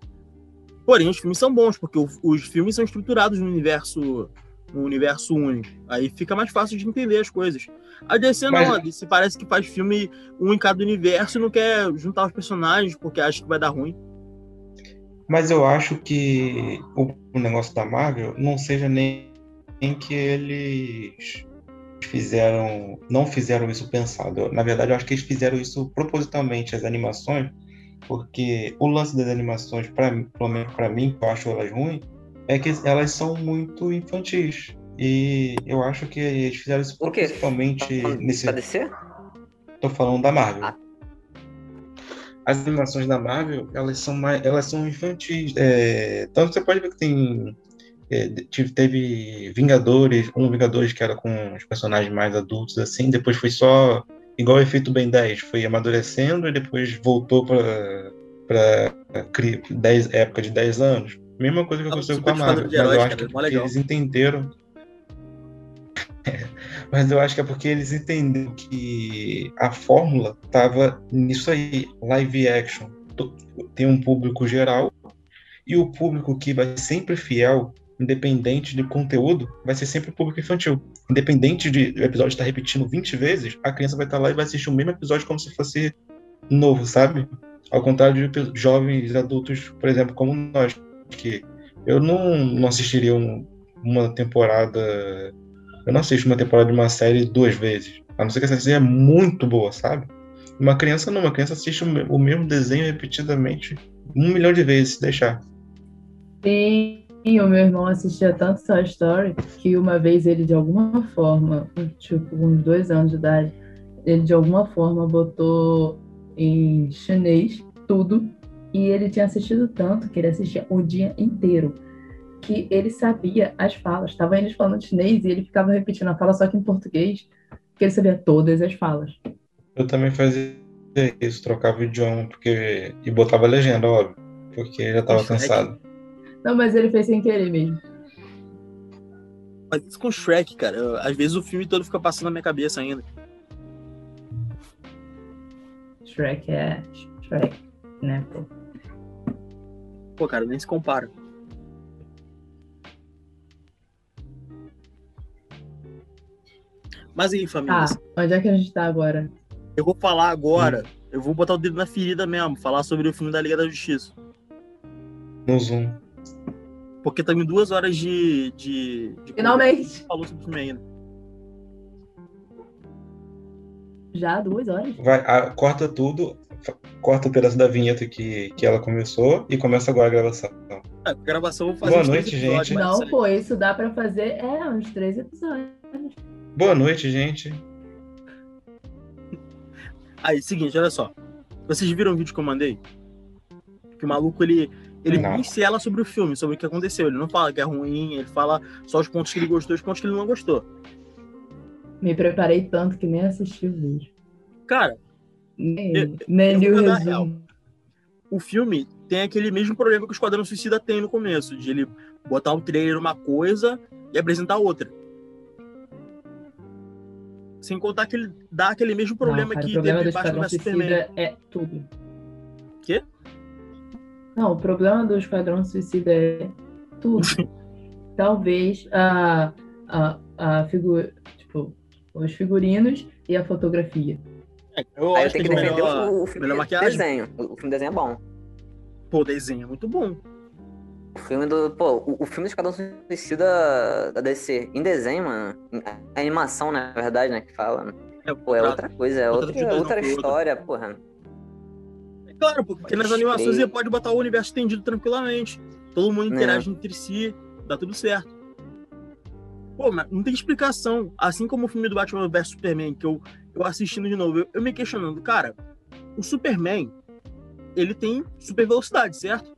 Porém, os filmes são bons, porque os filmes são estruturados no universo, no universo único. Aí fica mais fácil de entender as coisas. A DC Mas- não, a DC parece que faz filme um em cada universo e não quer juntar os personagens porque acha que vai dar ruim. Mas eu acho que o, negócio da Marvel não seja nem, que eles fizeram, não fizeram isso pensado. Na verdade, eu acho que eles fizeram isso propositalmente, as animações, porque o lance das animações, mim- pelo menos para mim, que eu acho elas ruins, é que elas são muito infantis. E eu acho que eles fizeram isso quê? propositalmente nesse. Pra DC? Tô falando da Marvel. Ah. As animações da Marvel, elas são mais, elas são infantis. é, tanto você pode ver que tem é, teve Vingadores, um Vingadores que era com os personagens mais adultos, assim, depois foi só igual o efeito Ben 10, foi amadurecendo e depois voltou para para 10 época de 10 anos. Mesma coisa que Ah, aconteceu Super com a Marvel, mas eu acho que é legal. eles entenderam. Mas eu acho que é porque eles entenderam que a fórmula tava nisso aí, live action. Tem um público geral e o público que vai sempre fiel, independente de conteúdo, vai ser sempre o público infantil. Independente de o episódio estar repetindo 20 vezes, a criança vai estar lá e vai assistir o mesmo episódio como se fosse novo, sabe? Ao contrário de jovens adultos, por exemplo, como nós, que eu não, não assistiria um- uma temporada. Eu não assisto uma temporada de uma série duas vezes. A não ser que essa série é muito boa, sabe? Uma criança não, uma criança assiste o me- o mesmo desenho repetidamente um milhão de vezes, se deixar. Sim, o meu irmão assistia tanto Toy Story que uma vez ele, de alguma forma, tipo, com uns dois anos de idade, ele de alguma forma botou em chinês tudo e ele tinha assistido tanto que ele assistia o dia inteiro que ele sabia as falas. Estavam eles falando chinês e ele ficava repetindo a fala só que em português, que ele sabia todas as falas. Eu também fazia isso, trocava o idioma, porque. E botava legenda, óbvio. Porque já tava Shrek. cansado. Não, mas ele fez sem querer mesmo. Mas isso com Shrek, cara. eu- às vezes o filme todo fica passando na minha cabeça ainda. Shrek é Shrek, né, pô? Pô, cara, nem se compara. Mas aí, família, Tá, onde é que a gente tá agora? eu vou falar agora. Eu vou botar o dedo na ferida mesmo, falar sobre o filme da Liga da Justiça. No Zoom. Porque tá em duas horas de. de, de Finalmente. Falou sobre o filme ainda. Já duas horas. Vai, ah, corta tudo, corta o pedaço da vinheta que, que ela começou e começa agora a gravação. É, a gravação eu vou fazer Boa noite, gente. Não, aí- pô, isso dá pra fazer, é, uns três episódios. Boa noite, gente. Aí, seguinte, olha só. Vocês viram o vídeo que eu mandei? Que o maluco, ele, ele Não. pincela sobre o filme, sobre o que aconteceu. Ele não fala que é ruim, ele fala só os pontos que ele gostou e os pontos que ele não gostou. Me preparei tanto que nem assisti o vídeo. Cara, Nem, Eu- nem eu o o filme tem aquele mesmo problema que o Esquadrão Suicida tem no começo, de ele botar um trailer uma coisa e apresentar outra. Sem contar que ele dá aquele mesmo problema não, cara, que o problema teve do Esquadrão Superman. Suicida é tudo. Quê? Não, o problema do Esquadrão Suicida é tudo. Talvez a, a, a figura, tipo, os figurinos e a fotografia. É, eu Aí eu acho tenho que que é defender melhor, o, o filme melhor de maquiagem. desenho. O, o filme desenho é bom. Pô, o desenho é muito bom. O filme do. Pô, o, o filme do Esquadrão Suicida da DC em desenho, mano. A animação, na verdade, né? Que fala. É, Pô, é outra coisa, é outra outra, história, porra. É claro, porque nas Pode animações crer. ele pode botar o universo estendido tranquilamente. Todo mundo Né. interage entre si, dá tudo certo. Pô, mas não tem explicação. Assim como o filme do Batman vs Superman, que eu, eu assistindo de novo, eu, eu me questionando, cara, o Superman, ele tem super velocidade, certo?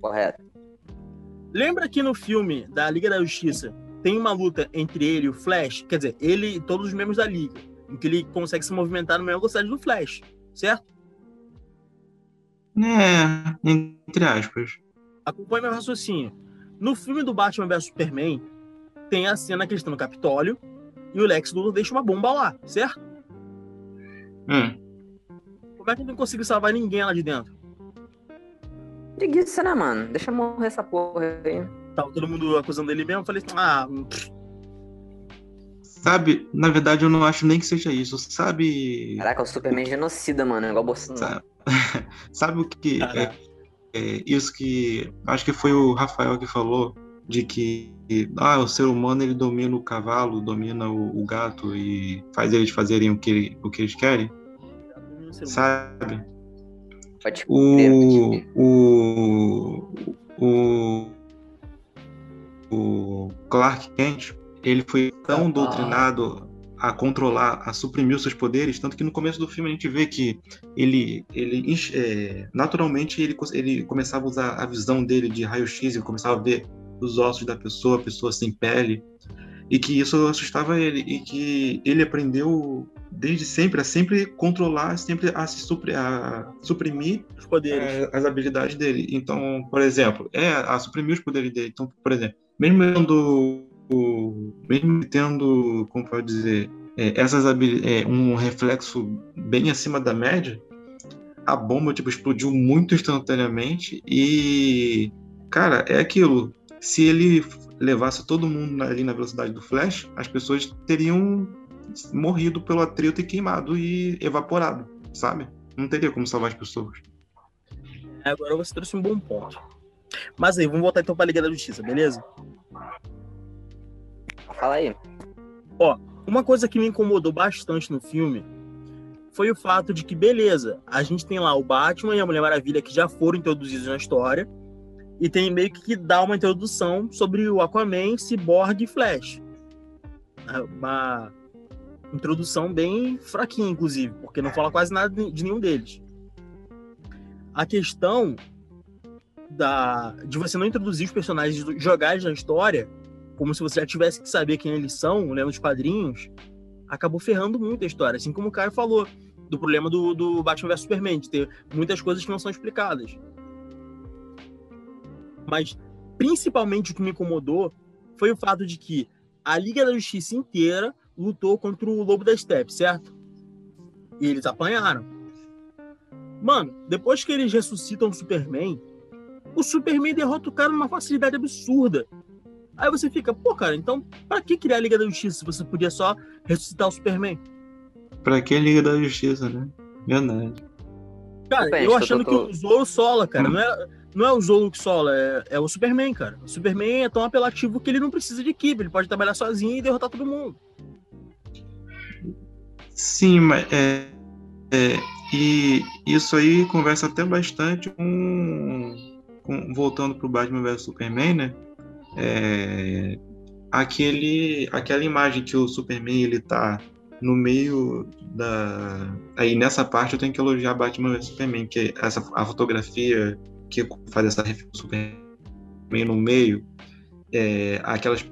Correto. Lembra que no filme da Liga da Justiça tem uma luta entre ele e o Flash? Quer dizer, ele e todos os membros da Liga, em que ele consegue se movimentar na mesma velocidade do Flash, certo? É, entre aspas. acompanhe meu raciocínio. No filme do Batman vs Superman, tem a cena que eles estão no Capitólio e o Lex Luthor deixa uma bomba lá, certo? Hum. Como é que ele não conseguiu salvar ninguém lá de dentro? Preguiça, né, mano? Deixa morrer essa porra aí. Tava todo mundo acusando ele mesmo. eu Falei, ah, pff, Sabe, na verdade eu não acho nem que seja isso. Sabe. Caraca, o Superman é genocida, mano. Igual o Bolsonaro. Sabe, sabe o que. É, é isso que. Acho que foi o Rafael que falou. De que ah, o ser humano ele domina o cavalo, domina o, o gato e faz eles fazerem o que, o que eles querem, sabe? Pode crer, O, o, o, o Clark Kent, ele foi tão Ah. doutrinado a controlar, a suprimir os seus poderes, tanto que no começo do filme a gente vê que ele, ele é, naturalmente ele, ele começava a usar a visão dele de raio-x, ele começava a ver os ossos da pessoa, a pessoa sem pele, e que isso assustava ele, e que ele aprendeu desde sempre a sempre controlar, sempre a, se supri, a suprimir os poderes, é, as habilidades dele. Então, por exemplo, é a suprimir os poderes dele. Então, por exemplo, mesmo tendo, mesmo tendo, como pode dizer, é, essas é, um reflexo bem acima da média, a bomba tipo explodiu muito instantaneamente e cara, é aquilo. Se ele levasse todo mundo ali na velocidade do Flash, as pessoas teriam morrido pelo atrito e queimado e evaporado, sabe? Não teria como salvar as pessoas. Agora você trouxe um bom ponto. Mas aí, vamos voltar então pra Liga da Justiça, beleza? Fala aí. Ó, uma coisa que me incomodou bastante no filme foi o fato de que, beleza, a gente tem lá o Batman e a Mulher Maravilha que já foram introduzidos na história, e tem meio que dar uma introdução sobre o Aquaman, Cyborg e Flash. Uma introdução bem fraquinha, inclusive, porque não fala quase nada de nenhum deles. A questão da, de você não introduzir os personagens, jogar eles na história, como se você já tivesse que saber quem eles são, lendo os quadrinhos, acabou ferrando muito a história. Assim como o Caio falou, do problema do, do Batman vs Superman, de ter muitas coisas que não são explicadas. Mas, principalmente, o que me incomodou foi o fato de que a Liga da Justiça inteira lutou contra o Lobo da Steppe, certo? E eles apanharam. Mano, depois que eles ressuscitam o Superman, o Superman derrota o cara numa facilidade absurda. Aí você fica, pô, cara, então pra que criar a Liga da Justiça se você podia só ressuscitar o Superman? Pra que a Liga da Justiça, né? Verdade. Cara, eu achando que o Zoro sola, cara. Hum. Não é, não é o Zoro que sola, é, é o Superman, cara. O Superman é tão apelativo que ele não precisa de equipe, ele pode trabalhar sozinho e derrotar todo mundo. Sim, mas é, é, e isso aí conversa até bastante com, com voltando para o Batman vs Superman, né? É, aquele, aquela imagem que o Superman ele tá no meio da aí nessa parte eu tenho que elogiar Batman vs Superman, que essa a fotografia que faz essa referência Superman no meio, é, aquelas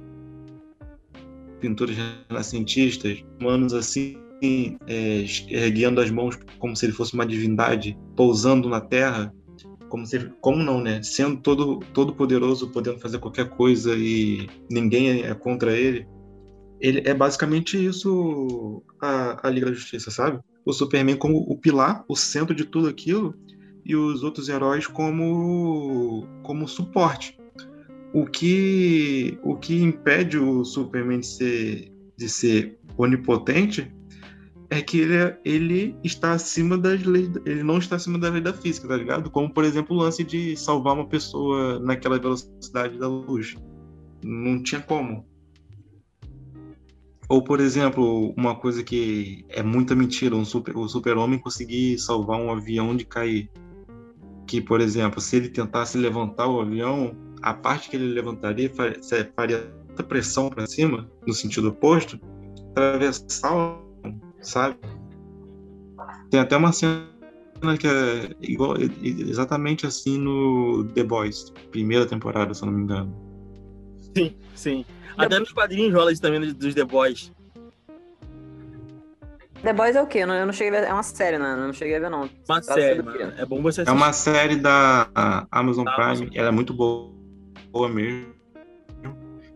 pinturas renascentistas, humanos assim é, erguendo as mãos como se ele fosse uma divindade, pousando na terra, como se como não, né? Sendo todo todo poderoso, podendo fazer qualquer coisa e ninguém é contra ele. Ele é basicamente isso a, a Liga da Justiça, sabe? O Superman como o pilar, o centro de tudo aquilo, e os outros heróis como como suporte. O que o que impede o Superman de ser de ser onipotente é que ele, é, ele está acima das leis, ele não está acima da lei da física, tá ligado? Como, por exemplo, o lance de salvar uma pessoa naquela velocidade da luz. Não tinha como. Ou, por exemplo, uma coisa que é muita mentira, um super, o super-homem conseguir salvar um avião de cair. Que, por exemplo, se ele tentasse levantar o avião, a parte que ele levantaria faria tanta pressão para cima, no sentido oposto, atravessar sabe? Tem até uma cena que é igual, exatamente assim no The Boys, primeira temporada, se eu não me engano. Sim, sim. Até nos quadrinhos rola isso também dos The Boys. The Boys é o quê? Eu não, eu não cheguei a ver. É uma série, né? Eu não cheguei a ver, não. Uma série, mano. É bom você assistir. É uma série da Amazon da Prime. Amazon. Ela é muito boa, boa mesmo.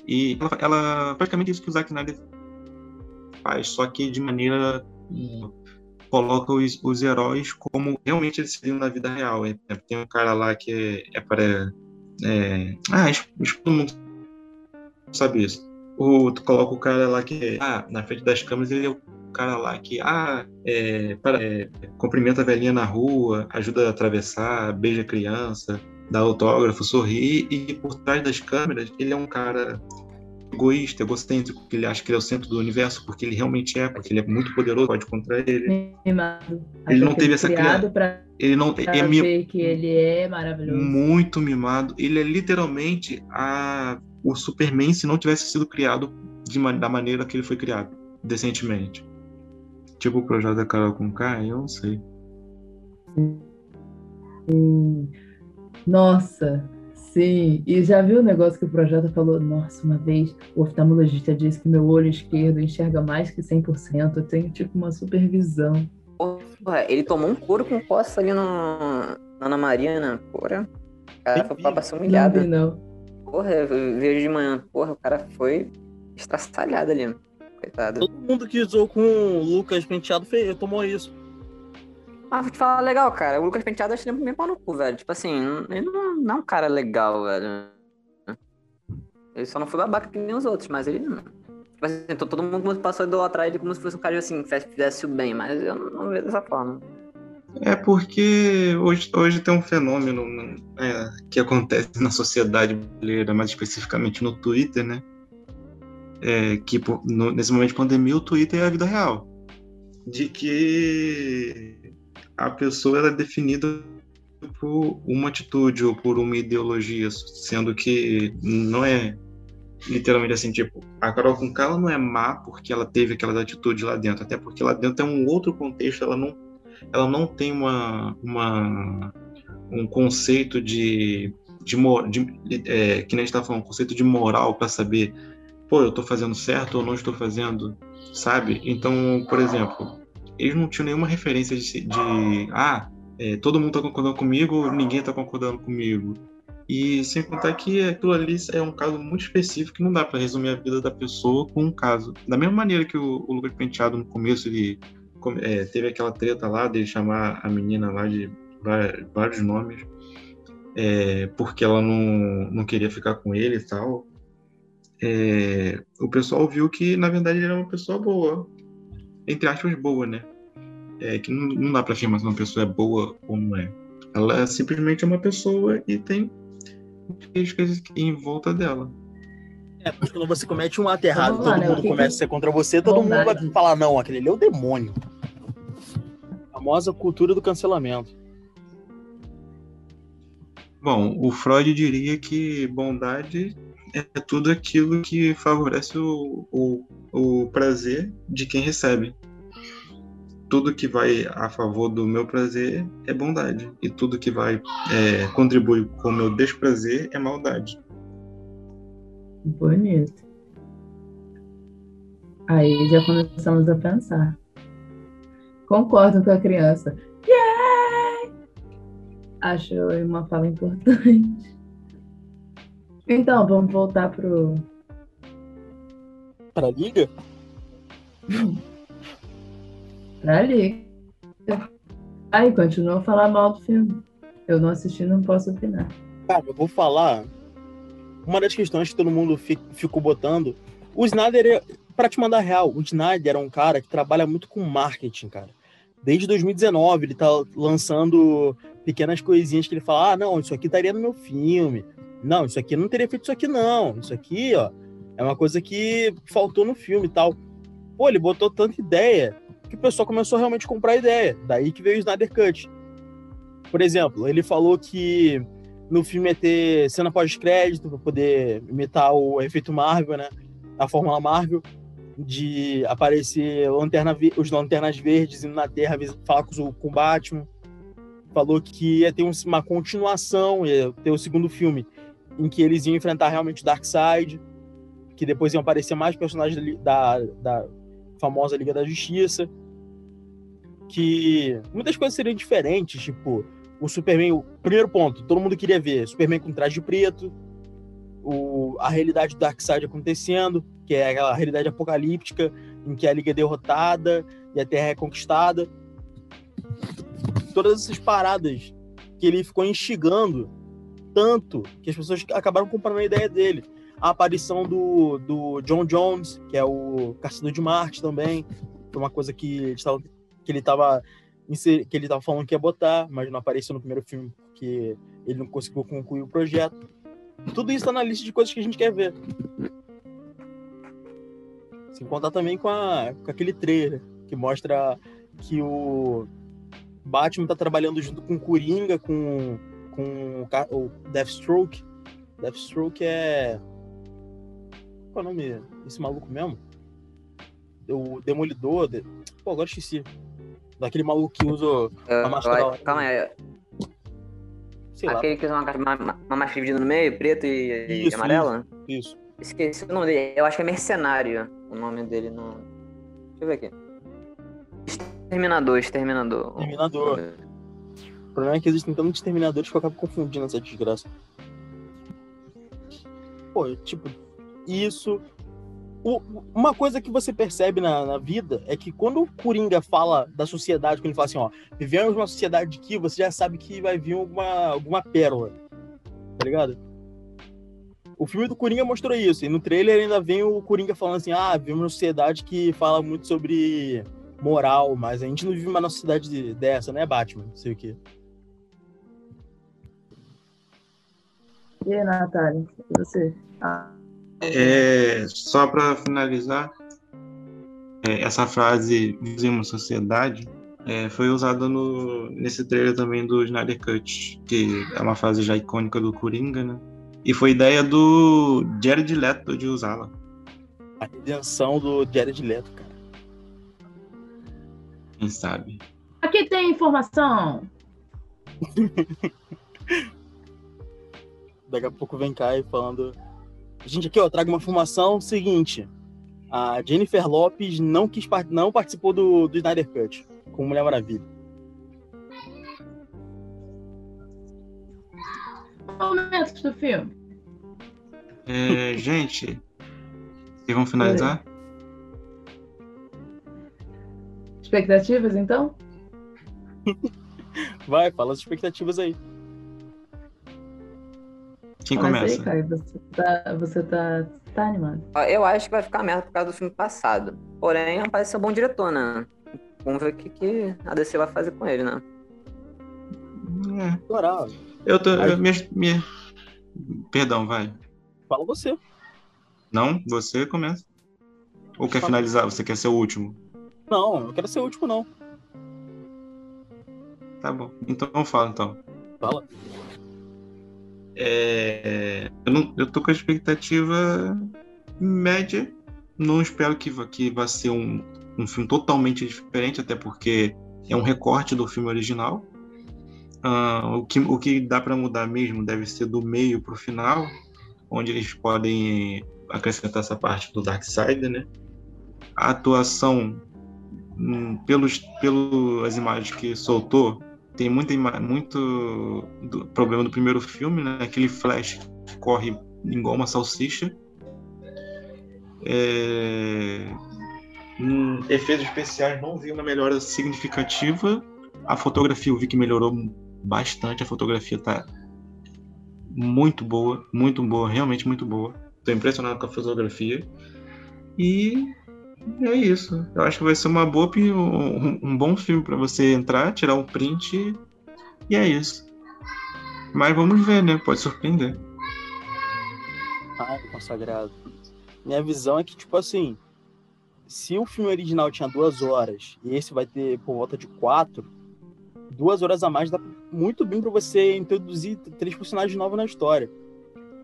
E ela, ela praticamente isso que o Zack Snyder faz, só que de maneira coloca os, os heróis como realmente eles seriam na vida real. É, tem um cara lá que é, é para. É, ah, todo mundo sabe isso. O, tu coloca o cara lá que é, ah, na frente das câmeras ele é o cara lá que ah, é, para, é, cumprimenta a velhinha na rua, ajuda a atravessar, beija a criança, dá autógrafo, sorri, e por trás das câmeras ele é um cara egoísta, egocêntrico, que ele acha que ele é o centro do universo, porque ele realmente é, porque ele é muito poderoso, pode contra ele. Mimado. Ele não teve essa criada. Ele não pra é ver que ele é maravilhoso. Muito mimado. Ele é literalmente a o Superman se não tivesse sido criado de, da maneira que ele foi criado. decentemente. Tipo o projeto da Carol com K, eu não sei. Sim. Nossa, sim. E já viu o negócio que o projeto falou? Nossa, uma vez o oftalmologista disse que meu olho esquerdo enxerga mais que 100%. Eu tenho tipo uma supervisão. Porra, ele tomou um couro com costa ali no, na Ana Maria, né? Porra. O cara foi pra ser humilhado. Não, vi, não. Porra, eu vejo de manhã. Porra, o cara foi estraçalhado ali. Coitado. Todo mundo que usou com o Lucas Penteado fez, tomou isso. Ah, vou te falar legal, cara. O Lucas Penteado eu ele meio pau no cu, velho. Tipo assim, ele não, não é um cara legal, velho. Ele só não foi babaca que nem os outros, mas ele não. Tipo assim, todo mundo passou a idolatrar ele como se fosse um cara assim, que fizesse o bem, mas eu não vejo dessa forma. É porque hoje, hoje tem um fenômeno é, que acontece na sociedade brasileira, mais especificamente no Twitter, né? É, que no, nesse momento de pandemia o Twitter é a vida real. De que a pessoa é definida por uma atitude ou por uma ideologia, sendo que não é literalmente assim, tipo, a Carol com ela não é má porque ela teve aquelas atitudes lá dentro, até porque lá dentro é um outro contexto, ela não, ela não tem uma, uma um conceito de, de, de é, que nem a gente tá falando, um conceito de moral para saber, pô, eu tô fazendo certo ou não estou fazendo, sabe? Então, por exemplo, eles não tinham nenhuma referência de, de ah, é, todo mundo tá concordando comigo, ninguém tá concordando comigo e sem contar que aquilo ali é um caso muito específico que não dá para resumir a vida da pessoa com um caso. Da mesma maneira que o, o Lucas Penteado no começo ele é, teve aquela treta lá de chamar a menina lá de vários nomes é, porque ela não, não queria ficar com ele e tal. É, o pessoal viu que na verdade ele era uma pessoa boa, entre aspas boa, né? É, que não, não dá para afirmar se uma pessoa é boa ou não é. Ela é simplesmente uma pessoa e tem características em volta dela. É, mas quando você comete um ato errado, todo né? mundo começa a ser contra você, todo mundo vai falar, não, aquele ali é o demônio. A famosa cultura do cancelamento. Bom, o Freud diria que bondade é tudo aquilo que favorece o, o, o prazer de quem recebe tudo que vai a favor do meu prazer é bondade e tudo que vai é, contribuir com o meu desprazer é maldade. Bonito. Aí já começamos a pensar. Concordo com a criança. Yeah! Acho uma fala importante. Então, vamos voltar pro. Para a liga? Pra ali. Aí continua a falar mal do filme. Eu não assisti, não posso opinar. Cara, eu vou falar. Uma das questões que todo mundo ficou botando. O Snyder, é, pra te mandar real, o Snyder é um cara que trabalha muito com marketing, cara. Desde 2019, ele tá lançando pequenas coisinhas que ele fala: ah, não, isso aqui estaria no meu filme. Não, isso aqui não teria feito isso aqui, não. Isso aqui, ó, é uma coisa que faltou no filme e tal. Pô, ele botou tanta ideia que o pessoal começou a realmente comprar a ideia. Daí que veio o Snyder Cut. Por exemplo, ele falou que no filme ia ter cena pós-crédito para poder imitar o efeito Marvel, né? A Fórmula Marvel, de aparecer lanterna, os lanternas verdes indo na Terra falar com o Batman. Falou que ia ter uma continuação, ia ter o segundo filme, em que eles iam enfrentar realmente o Darkseid, que depois iam aparecer mais personagens da, da famosa Liga da Justiça que muitas coisas seriam diferentes, tipo, o Superman, o primeiro ponto, todo mundo queria ver Superman com traje preto, o, a realidade do Darkseid acontecendo, que é aquela realidade apocalíptica em que a Liga é derrotada e a Terra é conquistada. Todas essas paradas que ele ficou instigando tanto que as pessoas acabaram comprando a ideia dele. A aparição do, do John Jones, que é o Caçador de Marte também, foi uma coisa que que ele tava que ele tava falando que ia botar, mas não apareceu no primeiro filme porque ele não conseguiu concluir o projeto. Tudo isso tá na lista de coisas que a gente quer ver. Sem contar também com, a, com aquele trailer que mostra que o Batman tá trabalhando junto com o Coringa, com, com o Deathstroke. Deathstroke é. Qual é o nome desse maluco mesmo? o Demolidor. De... Pô, agora esqueci. Daquele maluco que usa a máscara. Calma aí. Sei Aquele lá. que usa uma, uma, uma máscara dividida no meio, preto e, isso, e amarela? Isso, isso. Esqueci o nome dele. Eu acho que é Mercenário o nome dele. No... Deixa eu ver aqui. Exterminador, Exterminador. Exterminador. O problema é que existem tantos exterminadores que eu acabo confundindo essa desgraça. Pô, tipo, isso. O, uma coisa que você percebe na, na, vida é que quando o Coringa fala da sociedade, quando ele fala assim, ó, vivemos numa sociedade que você já sabe que vai vir alguma, alguma pérola. Tá ligado? O filme do Coringa mostrou isso. E no trailer ainda vem o Coringa falando assim: ah, vivemos uma sociedade que fala muito sobre moral, mas a gente não vive uma sociedade dessa, né, Batman? Não sei o quê. E aí, Natália? E você? Ah. É, só para finalizar, é, essa frase "vivemos sociedade" é, foi usada no, nesse trailer também do Snyder Cut, que é uma frase já icônica do Coringa, né? E foi ideia do Jared Leto de usá-la. A redenção do Jared Leto, cara. Quem sabe? Aqui tem informação. Daqui a pouco vem cá e falando Gente, aqui, ó, trago uma informação seguinte. A Jennifer Lopes não, quis, não participou do, do Snyder Cut com Mulher Maravilha. Momentos do filme. É, gente, vocês vão finalizar? Expectativas, então? Vai, fala as expectativas aí. Quem começa? Aí, Caio, você tá, você tá, tá animado. Eu acho que vai ficar merda por causa do filme passado. Porém, parece ser um bom diretor, né? Vamos ver o que, que a DC vai fazer com ele, né? É. Eu tô. Eu, minha, minha... Perdão, vai. Fala você. Não, você começa. Ou quer Fala. finalizar? Você quer ser o último? Não, eu quero ser o último, não. Tá bom. Então fala então. Fala. É, eu, não, eu tô com a expectativa média. Não espero que, que vá ser um, um filme totalmente diferente, até porque é um recorte do filme original. Uh, o, que, o que dá para mudar mesmo deve ser do meio para o final, onde eles podem acrescentar essa parte do Darkseid, né? A atuação, hum, pelos, pelas imagens que soltou, tem muita, muito do problema do primeiro filme, né? Aquele flash que corre igual uma salsicha. É... Efeitos especiais não vi uma melhora significativa. A fotografia eu vi que melhorou bastante. A fotografia tá muito boa, muito boa, realmente muito boa. Estou impressionado com a fotografia. E é isso. Eu acho que vai ser uma boa, um, um bom filme para você entrar, tirar um print e é isso. Mas vamos ver, né? Pode surpreender. Ai, consagrado. Minha visão é que, tipo assim, se o filme original tinha duas horas e esse vai ter por volta de quatro, duas horas a mais dá muito bem para você introduzir três personagens novos na história.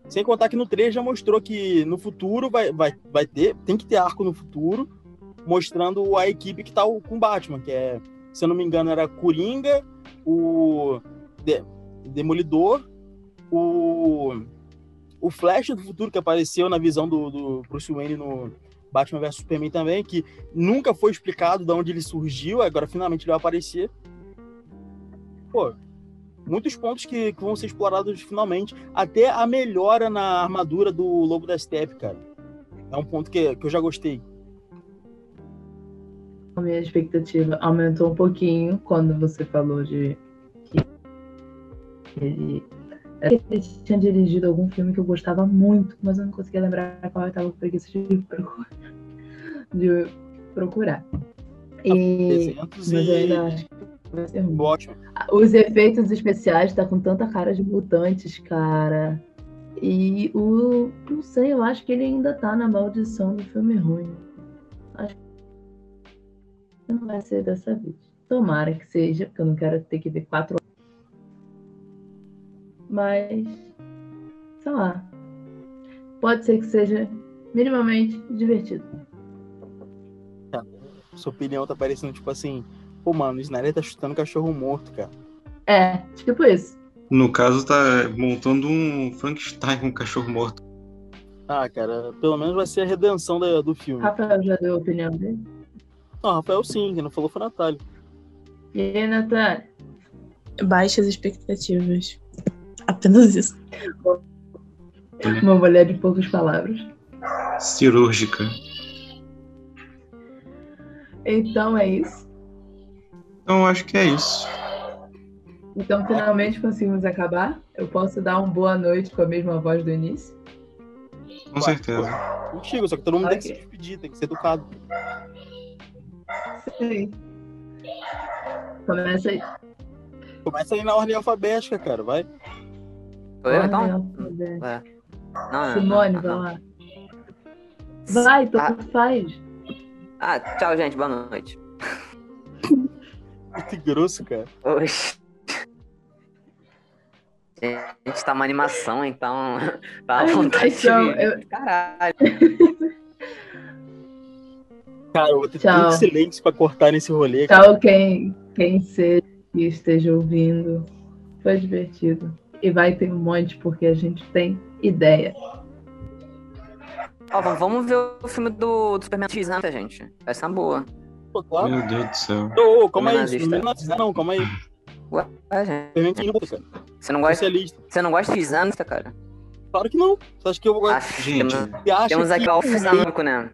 Sem contar que no 3 já mostrou que no futuro vai, vai, vai ter, tem que ter arco no futuro, mostrando a equipe que tá com o Batman, que é, se eu não me engano, era Coringa, o De Demolidor, o, o Flash do futuro que apareceu na visão do, do Bruce Wayne no Batman vs Superman também, que nunca foi explicado de onde ele surgiu, agora finalmente ele vai aparecer. Pô, muitos pontos que, que, vão ser explorados finalmente. Até a melhora na armadura do Lobo da Steppe, cara. É um ponto que, que eu já gostei. A minha expectativa aumentou um pouquinho quando você falou de que ele, ele tinha dirigido algum filme que eu gostava muito, mas eu não conseguia lembrar qual eu estava com preguiça de procurar. De procurar. E, mas eu ainda acho Vai ser ruim. Ótimo. Os efeitos especiais tá com tanta cara de mutantes, cara. E o. Não sei, eu acho que ele ainda tá na maldição do filme ruim. Acho que não vai ser dessa vez. Tomara que seja, porque eu não quero ter que ver quatro Mas. Sei lá. Pode ser que seja minimamente divertido. sua opinião tá parecendo tipo assim, pô, mano, o Snyder tá chutando cachorro morto, cara. É, tipo isso. No caso, tá montando um Frankenstein com um cachorro morto. Ah, cara, pelo menos vai ser a redenção da- do filme. Rafael já deu a opinião dele. Não, Rafael sim, quem não falou foi a Natália. E aí, Natália? Baixas expectativas. Apenas isso. Uma mulher de poucas palavras. Cirúrgica. Então é isso. Então, acho que é isso. Então finalmente conseguimos acabar. Eu posso dar uma boa noite com a mesma voz do início. Com certeza. Contigo, só que todo mundo tem que se despedir, tem que ser educado. Sim. Começa aí. Começa aí na ordem alfabética, cara, vai. Sou eu, então? Ordem É. Não, não, Simone, não, vai não. lá. Vai, tu Ah. faz. Ah, tchau, gente. Boa noite. Muito grosso, cara. Oxi. Gente, tá uma animação, então. Tá à vontade de. eu- Caralho. Cara, eu vou ter Tchau. silêncio pra cortar nesse rolê, cara. Tchau, quem, quem seja que esteja ouvindo. Foi divertido. E vai ter um monte, porque a gente tem ideia. Ó, vamos- ver o filme do, do Superman X, né, gente? Vai ser uma boa. Claro. Meu Deus do céu. Ô, ô, calma aí, Nazista. não é nazista, não, calma aí. Ué, gente. Você não gosta, Socialista. você não gosta de Zanista, cara? Claro que não. Você acha que eu vou Ah, gostar? Gente, temos, aqui que... o Zanúnco, né?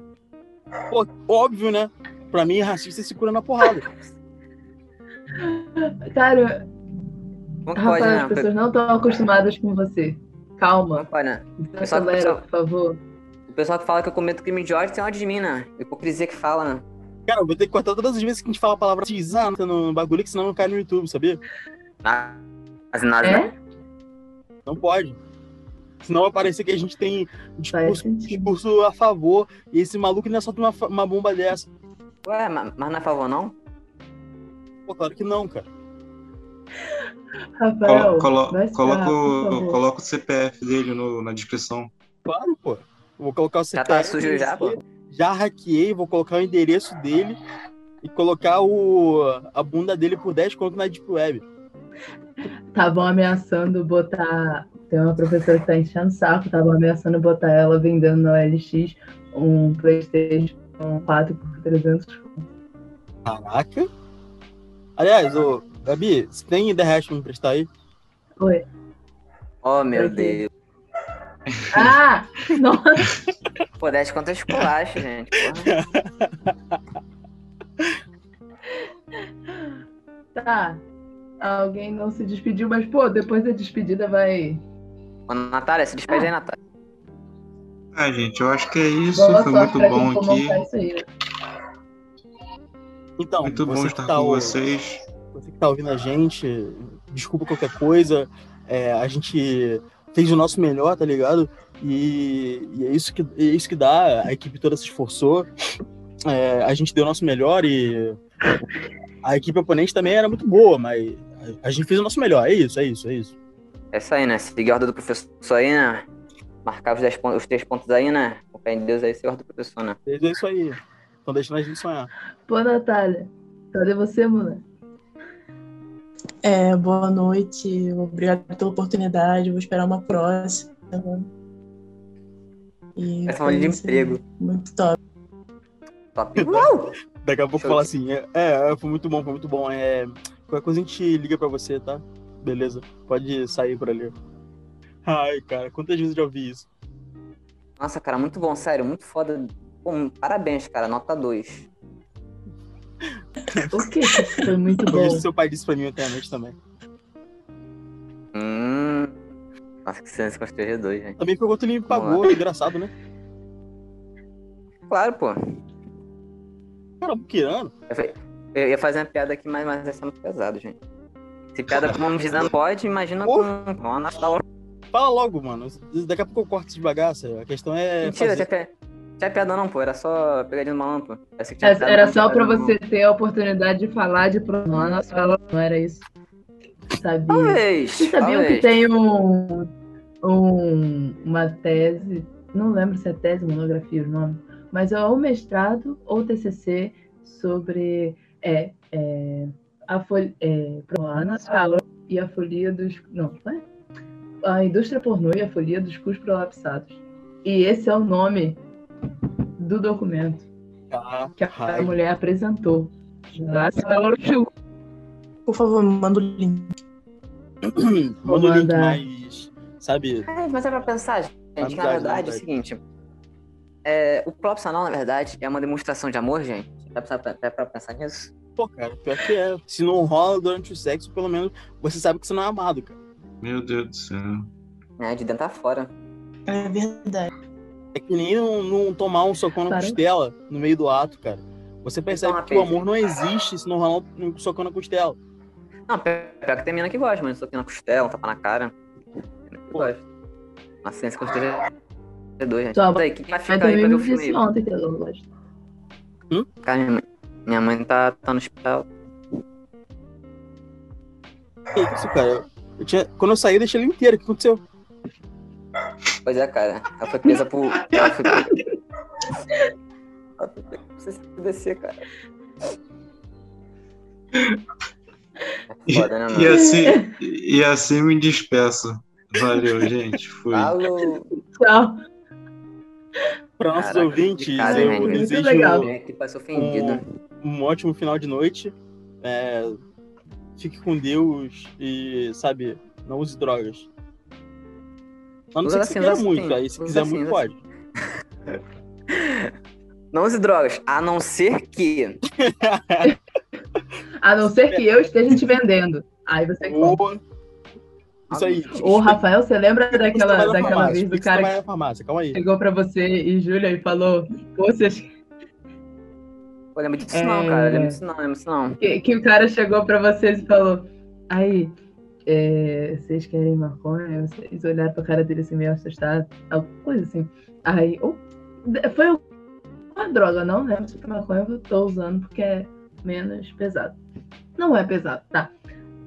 Pô, óbvio, né? Pra mim, racista se cura na porrada. Cara, Como que Rafael, pode, as né? pessoas não estão acostumadas com você. Calma. Como pode, né? Pessoal- Acelera, pessoal- por favor. O pessoal que fala que eu cometo crime de ódio tem ódio de mim, né? Hipocrisia que fala, né? Cara, eu vou ter que cortar todas as vezes que a gente fala a palavra tizana no bagulho, que senão não cai no YouTube, sabia? Ah, Mas nada, É? né? Não pode. Senão vai parecer que a gente tem um discurso, discurso a favor e esse maluco ainda solta uma, uma bomba dessa. Ué, ma- mas não é a favor, não? Pô, claro que não, cara. Rafael, Colo- colo- coloca, o, coloca o CPF dele no- na descrição. Claro, pô. Eu Vou colocar o Já CPF. tá sujo já, pô? Já hackeei, vou colocar o endereço dele e colocar o, a bunda dele por 10 conto na Deep Web. Estavam ameaçando botar. Tem uma professora que tá enchendo o saco, estavam ameaçando botar ela vendendo no OLX um PlayStation 4 por 300 Caraca. Aliás, ô, Gabi, você tem The Hash pra me emprestar aí? Oi. Oh, meu. Deus. Ah! Nossa! Pô, 10 conto é esculacho, gente. Porra. Tá. Alguém não se despediu, mas, pô, depois da despedida vai. Ô, Natália, se despede aí, Natália. Ah, gente, eu acho que é isso. Boa Foi muito bom aqui. Então, Muito bom você estar tá com o- vocês. Você que tá ouvindo a gente, desculpa qualquer coisa. é, a gente fez o nosso melhor, tá ligado? E, e é, isso que, é isso que dá. A equipe toda se esforçou. É, a gente deu o nosso melhor e a equipe oponente também era muito boa, mas a gente fez o nosso melhor. É isso, é isso, é isso. É isso aí, né? Seguir a ordem do professor aí, né? Marcar os, 10 pontos, os três pontos aí, né? Com fé em Deus aí, ser a ordem do professor, né? É isso aí. Então deixando a gente sonhar. Pô, Natália, cadê você, mulher? É, boa noite, obrigado pela oportunidade, vou esperar uma próxima. E Vai falando de foi isso aí, emprego. Muito top. Top. Uau! Daqui a pouco Show fala de- assim: é, é, foi muito bom, foi muito bom. É, qualquer coisa a gente liga pra você, tá? Beleza, pode sair por ali. Ai, cara, quantas vezes eu já ouvi isso? Nossa, cara, muito bom, sério, muito foda. Pô, parabéns, cara, nota 2. O que foi muito bom? isso que seu pai disse pra mim ontem à noite também. Hum. Nossa, que silêncio constrangedor, gente. Também quanto ele me pagou, engraçado, né? Claro, pô. Cara, muquirano. Eu ia fazer uma piada aqui, mas, mas vai ser muito pesado, gente. Se piada com uma visão pode, imagina com com uma da hora. Fala logo, mano. Daqui a pouco eu corto esse bagaça. A questão é. Mentira, fazer. Tinha, pi- tinha piada não, pô. Era só pegadinha do malandro, Era não, só pra piada não. você ter a oportunidade de falar de pronome. Nossa, ela não era isso. Sabia? Talvez. Vocês sabiam talvez. que tem um, um- uma tese, não lembro se é tese, monografia o nome, mas é ou mestrado ou TCC sobre é, é, a folha, é, Ana falou e a folia dos. Não, é? A indústria pornô e a folia dos cus prolapsados. E esse é o nome do documento Ah, que a raio. mulher apresentou. Por favor, manda o link. Manda o link mais, sabe? É, mas é pra pensar, gente, Amizade, na verdade é o seguinte. É, o próprio anal, na verdade, é uma demonstração de amor, gente. Dá pra, pra, pra- pra pensar nisso? Pô, cara, pior que é. Se não rola durante o sexo, pelo menos você sabe que você não é amado, cara. Meu Deus do céu. É, de dentro a fora. É verdade. É que nem não, não tomar um socão na Para. costela no meio do ato, cara. Você percebe uma que o amor não existe se não rolar um socão na costela. Não, pior, que tem mina que gosta, mano. Só que na costela, um tapa na cara. Que Pô. gosta. Nossa, ciência com esteja é dois, gente. Só- Daí, quem vai Mas ficar aí pra ver o me filme aí? que eu não gosto. Cara, minha mãe, minha mãe tá, tá no hospital. Que isso, cara? Eu tinha... Quando eu saí, eu deixei ele inteiro. O que aconteceu? Pois é, cara. Ela foi presa por. Ela foi presa. Ela foi presa por cara. É foda, né, mano? E assim, e assim me despeço. Valeu, gente. Fui. Falou! Tchau. Para nossos Caraca, ouvintes, eu gente? desejo ofendido. um ótimo final de noite. É, Fique com Deus e, sabe, não use drogas. A não ser que você muito, aí se usa quiser muito, pode. Não use drogas, a não ser que. A não ser que eu esteja te vendendo. Aí você compra. Isso aí. Ô, Rafael, você lembra daquela, daquela farmácia, vez do cara que farmácia, calma aí. chegou pra você e Júlia e falou: vocês Pô, lembra disso É. não, cara. Lembra disso não, lembra disso não. que, que o cara chegou pra vocês e falou: Aí, é, vocês querem maconha? Vocês olharam pra cara dele assim, meio assustado, alguma coisa assim. Aí, ou- foi uma droga, não lembro se foi maconha, eu tô usando porque é menos pesado. Não é pesado, tá?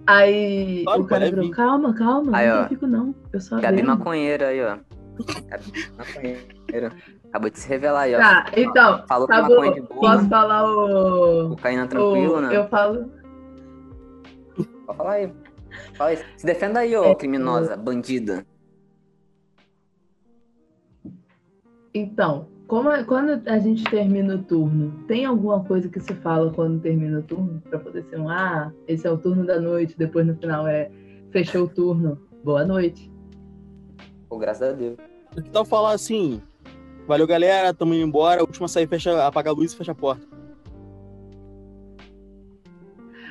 Aí Claro, o cara é vinho. Calma, calma, Aí, não ó. fico não. Eu só Gabi vendo." maconheira aí, ó. Gabi maconheira. Acabou de se revelar aí, ó. Tá, então, Falou que tá maconha de boa, Posso falar o. cocaína tranquilo, o- né? Eu falo. Pode falar aí. Fala aí. Se defenda aí, ó, É, criminosa, bandida. Então, como é- quando a gente termina o turno, tem alguma coisa que se fala quando termina o turno? Pra poder ser um, ah, esse é o turno da noite, depois no final é fechou o turno, boa noite. Pô, graças a Deus. Tal falar assim? Valeu, galera, tamo indo embora. A última sair, fecha, apaga a luz e fecha a porta.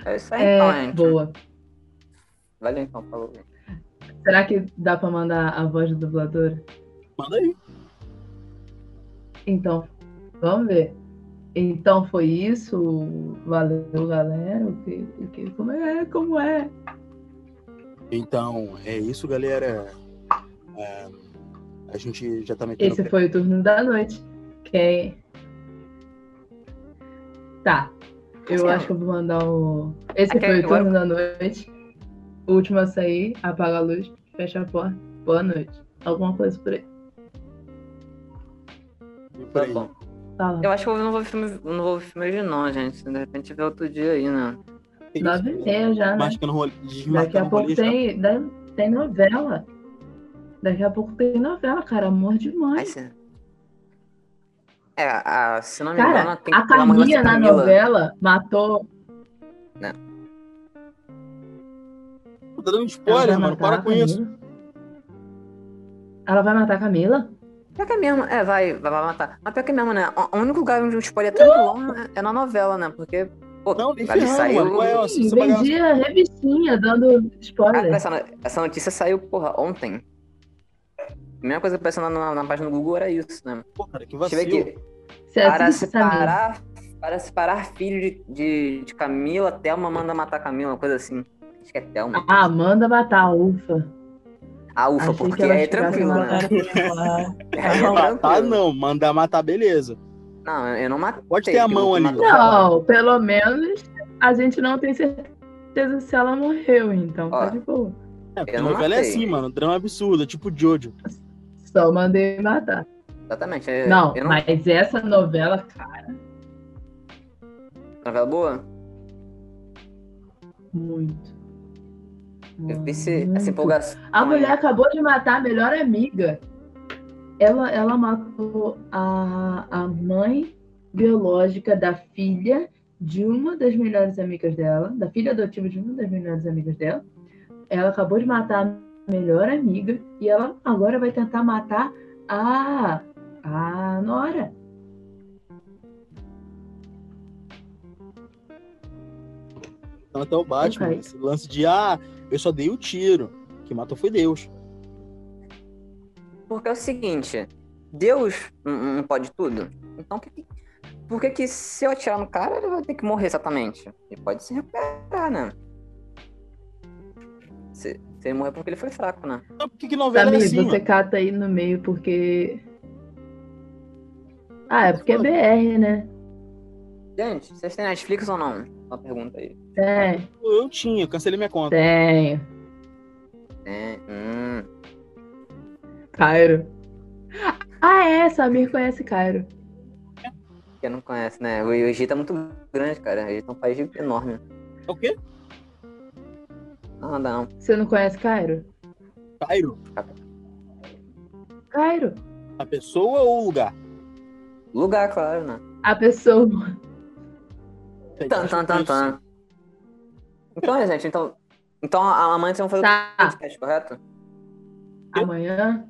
É isso aí, então, É, gente. boa. Valeu, então, falou. Será que dá pra mandar a voz do dublador? Manda aí. Então, vamos ver. Então foi isso. Valeu, galera. O que, o que, como é? Como é? Então, é isso, galera. É, a gente já tá metendo. Esse foi o turno da noite. Quem. Tá. Eu acho que eu vou mandar o. Esse Aqui, foi o turno da noite. O último a sair, apaga a luz, fecha a porta. Boa noite. Alguma coisa por aí. Tá bom. Fala. Eu acho que eu não vou ver filme, não vou ver filme hoje não, gente. De repente ver outro dia aí, né? Que Nove e meia já, né? Rolê, Daqui a pouco rolê já. tem, tem novela. Daqui a pouco tem novela, cara. Amor de Aí mãe. você... É, a, se não me Cara, engano, tem A que ter uma Carminha na Camila. novela matou. Tá dando spoiler, mano. Para a com isso. Ela vai matar a Camila? Pior que é mesmo, é, vai, vai, vai matar. Mas pior que é mesmo, né? O único lugar onde o spoiler é tranquilão é, é na novela, né? Porque, pô, Não, nem ferrando, saiu... mano. Qual é? Eu Sim, essa bagaça. vendia revistinha dando Ah, spoiler. essa, no- essa notícia saiu, porra, ontem. A mesma coisa que apareceu na, na, na página do Google era isso, né? Pô, cara, que Deixa eu ver vacilo. aqui. Você Para essa merda. separar, para separar filho de, de, de Camila, Thelma manda matar Camila, uma coisa assim. Acho que é Thelma. Ah, manda matar, ufa. Ah, ufa, achei que porque é tranquilo, né? Lá. É Matar não, mandar matar, beleza. Não, eu não matei. Pode ter a mão ali, Não, pelo menos a gente não tem certeza se ela morreu, então tá Ó. de boa. É, porque não novela é assim, mano. Drama absurdo, é tipo Jojo. Só mandei matar. Exatamente. eu- Não, eu não mas essa novela, cara. Novela boa? Muito. Eu Muito. essa empolgação. A mulher acabou de matar a melhor amiga. Ela, ela matou a, a mãe biológica da filha de uma das melhores amigas dela, da filha adotiva de uma das melhores amigas dela. Ela acabou de matar a melhor amiga e ela agora vai tentar matar a, a Nora. Então, até o Batman, Ok. esse lance de, ah, eu só dei o tiro. Quem matou foi Deus. Porque é o seguinte, Deus não não pode tudo. Então, que, que- por que que se eu atirar no cara, ele vai ter que morrer exatamente? Ele pode se recuperar, né? Se, se ele morrer porque ele foi fraco, né? Então, por que, que novela é Samir, assim, você mano? cata aí no meio porque. Ah, é porque é BR, né? Gente, vocês têm Netflix ou não? Uma pergunta aí. Tem, Eu tinha, eu cancelei minha conta. tem. É, hum, Cairo. Ah, é, Samir conhece Cairo. quem não conhece, né? O Egito é muito grande, cara. O Egito é um país enorme. É o quê? Não, nada não. Você não conhece Cairo? Cairo? Cairo. A pessoa ou o lugar? Lugar, claro, né? A pessoa. Tan, tan, tan, tan. Então, é, gente, então. Então amanhã vocês vão fazer Tá. o podcast, correto? Amanhã.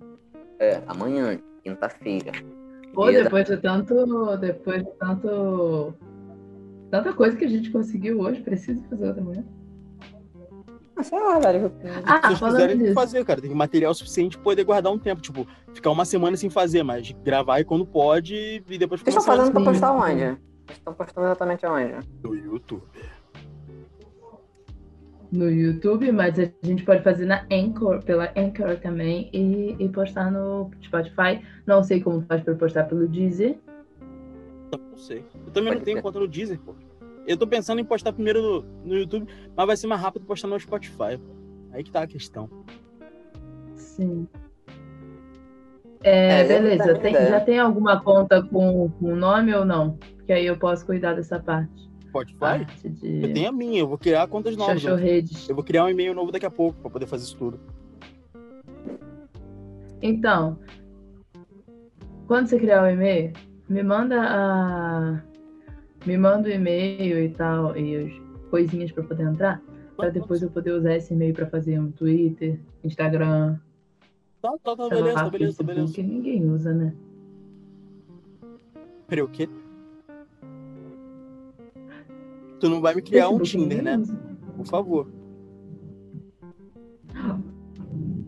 É, amanhã, quinta-feira. Pô, da- depois de tanto. Depois de tanto. Tanta coisa que a gente conseguiu hoje, precisa fazer outra manhã. Ah, sei lá, velho. Ah, Se vocês quiserem, tem que disso. fazer, cara. Tem material suficiente pra poder guardar um tempo. Tipo, ficar uma semana sem fazer, mas gravar aí quando pode e depois ficar Vocês estão fazendo pra postar onde? Estão postando exatamente aonde? no YouTube. No YouTube, mas a gente pode fazer na Anchor, pela Anchor também, e, e postar no Spotify. Não sei como faz para postar pelo Deezer. Não sei. Eu também Pode não tenho ser. conta no Deezer, pô. Eu tô pensando em postar primeiro no, no YouTube, mas vai ser mais rápido postar no Spotify. Aí que tá a questão. Sim. É, É, beleza. deve Tem- ideia. já tem alguma conta com o nome ou não? Que aí eu posso cuidar dessa parte. Spotify? Parte de Eu tenho a minha, eu vou criar contas novas. Redes. Eu vou criar um e-mail novo daqui a pouco pra poder fazer isso tudo. Então, quando você criar o e-mail, me manda a. Me manda o e-mail e tal, e as coisinhas pra poder entrar, pra depois eu poder usar esse e-mail pra fazer um Twitter, Instagram, Tá, tá, tá, beleza, lá, tá, beleza, tá, beleza. Facebook, ninguém usa, né? Peraí, o quê? Tu não vai me criar um Tinder, né? Por favor.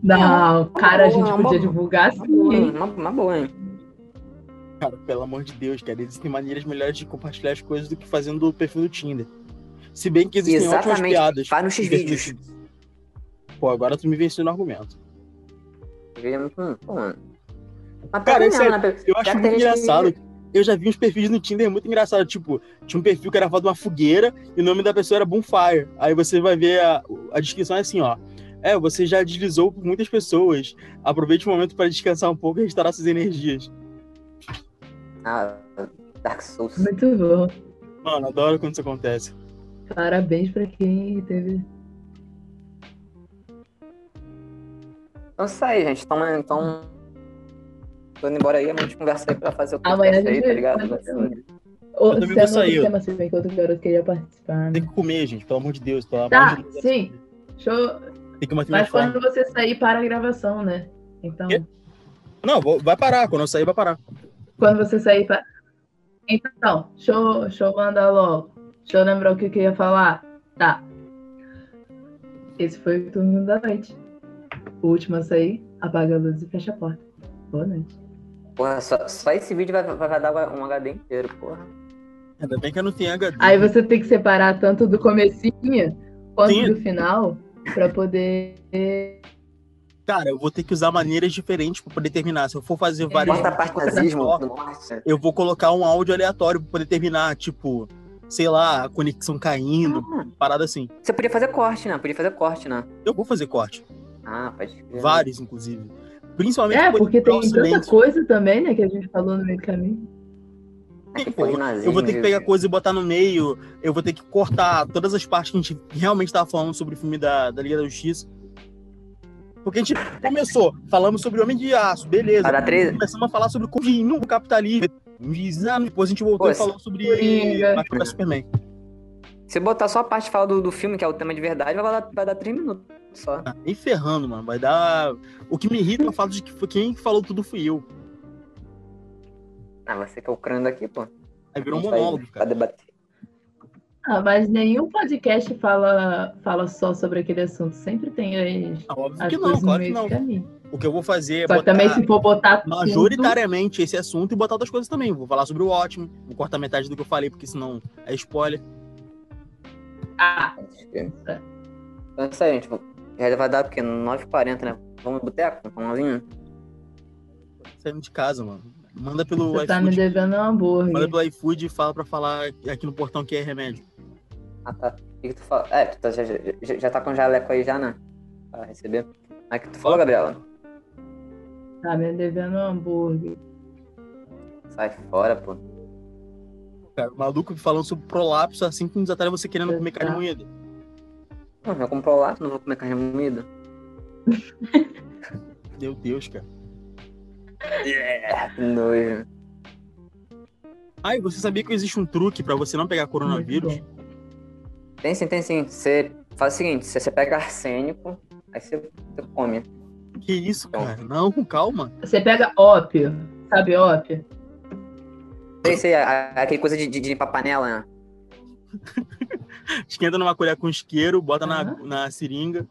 Não, cara, a gente podia divulgar Uma sim, boa, hein? uma boa, hein? Cara, pelo amor de Deus, cara, existem maneiras melhores de compartilhar as coisas do que fazendo o perfil do Tinder. Se bem que existem ótimas Exatamente. piadas. Faz nos no X-Vídeos. Pô, agora tu me venceu no argumento. Hum, pô, mano. Mas Cara, mesmo, é- né? Eu acho que muito gente que- engraçado. Eu já vi uns perfis no Tinder muito engraçado. Tipo, tinha um perfil que era foto de uma fogueira e o nome da pessoa era Bonfire. Aí você vai ver a, a descrição é assim, ó. É, você já deslizou por muitas pessoas. Aproveite o momento para descansar um pouco e restaurar suas energias. Ah, Dark Souls. Muito bom. Mano, adoro quando isso acontece. Parabéns pra quem teve. Então isso aí, gente. Então, então tô indo embora aí, a gente conversa aí pra fazer o Amanhã a podcast aí, gente tá ligado? vai Vai fazer ser- Ô, também se vou é sair, outro ó. tema, se bem que outro garoto queria participar. né? Tem que comer, gente, pelo amor de Deus. Pelo amor Tá, de Deus. sim. Show. Tem que manter Mas quando forma. você sair para a gravação, né? Então, Quê? Não, vou- vai parar. Quando eu sair, vai parar. quando você sair para. Então, deixa eu, deixa eu mandar logo. Deixa eu lembrar o que, eu ia falar. Tá. Esse foi o turno da noite. O último a sair, apaga a luz e fecha a porta. Boa noite. Porra, só, só esse vídeo vai, vai dar um HD inteiro, porra. Ainda bem que eu não tenho HD. Aí você tem que separar tanto do comecinho quanto Sim. do final pra poder. Cara, eu vou ter que usar maneiras diferentes pra poder terminar. Se eu for fazer. Quarta vídeos de parte nazismo. eu vou colocar um áudio aleatório pra poder terminar, tipo, sei lá, a conexão caindo, Ah, parada assim. Você podia fazer corte, né? Podia fazer corte, né? Eu vou fazer corte. Ah, pode. Vários, inclusive. Principalmente É, porque tem tanta coisa também, né, que a gente falou no meio do caminho. Pô, eu vou ter que pegar coisa e botar no meio, eu vou ter que cortar todas as partes que a gente realmente tava falando sobre o filme da, da Liga da Justiça. Porque a gente começou, falamos sobre o Homem de Aço, beleza. Vai dar três- Começamos a falar sobre o capitalismo, depois a gente voltou Pô, e falou sobre. Batman Superman. Se botar só a parte que fala do, do filme, que é o tema de verdade, vai dar, vai dar três minutos só. Ah, Nem ferrando, mano. Vai dar. O que me irrita é o fato de que quem falou tudo fui eu. Ah, você que é o crânio daqui, pô. Aí virou um vai- monólogo, Vai cara. debater. Ah, mas nenhum podcast fala, fala só sobre aquele assunto. Sempre tem as, Ah, Óbvio as que não, claro que não. caminho. O que eu vou fazer é Só que também, se for botar tudo, majoritariamente esse assunto e botar outras coisas também. Vou falar sobre o ótimo, vou cortar metade do que eu falei, porque senão é spoiler. Ah, Então é isso aí, gente. Já vai dar, porque 9h40, né? Vamos no boteco? Um pãozinho? Saindo de casa, mano. Manda pelo você tá me devendo um hambúrguer. Manda pelo iFood e fala pra falar aqui no portão que é remédio. Ah, tá. O que, que tu fala? É, tu tá- já, já, já tá com jaleco aí já, né? Pra receber. Mas o que tu falou, Gabriela? Tá me devendo um hambúrguer. Sai fora, pô. Cara, o maluco falando sobre prolapso há cinco minutos atrás você querendo comer carne Exato. moída. Não, já comprou lá, não vou comer carne moída. Meu Deus, cara. Que nojo. Ah, e você sabia que existe um truque pra você não pegar coronavírus? Tem sim, tem sim. Você faz o seguinte, você, você pega arsênico, aí você, você come. Que isso, cara? Não, calma. Você pega ópio, sabe ópio? Sei, sei, aquele coisa de, de, de limpar panela, né? Esquenta numa colher com isqueiro, bota na, Aham. na seringa.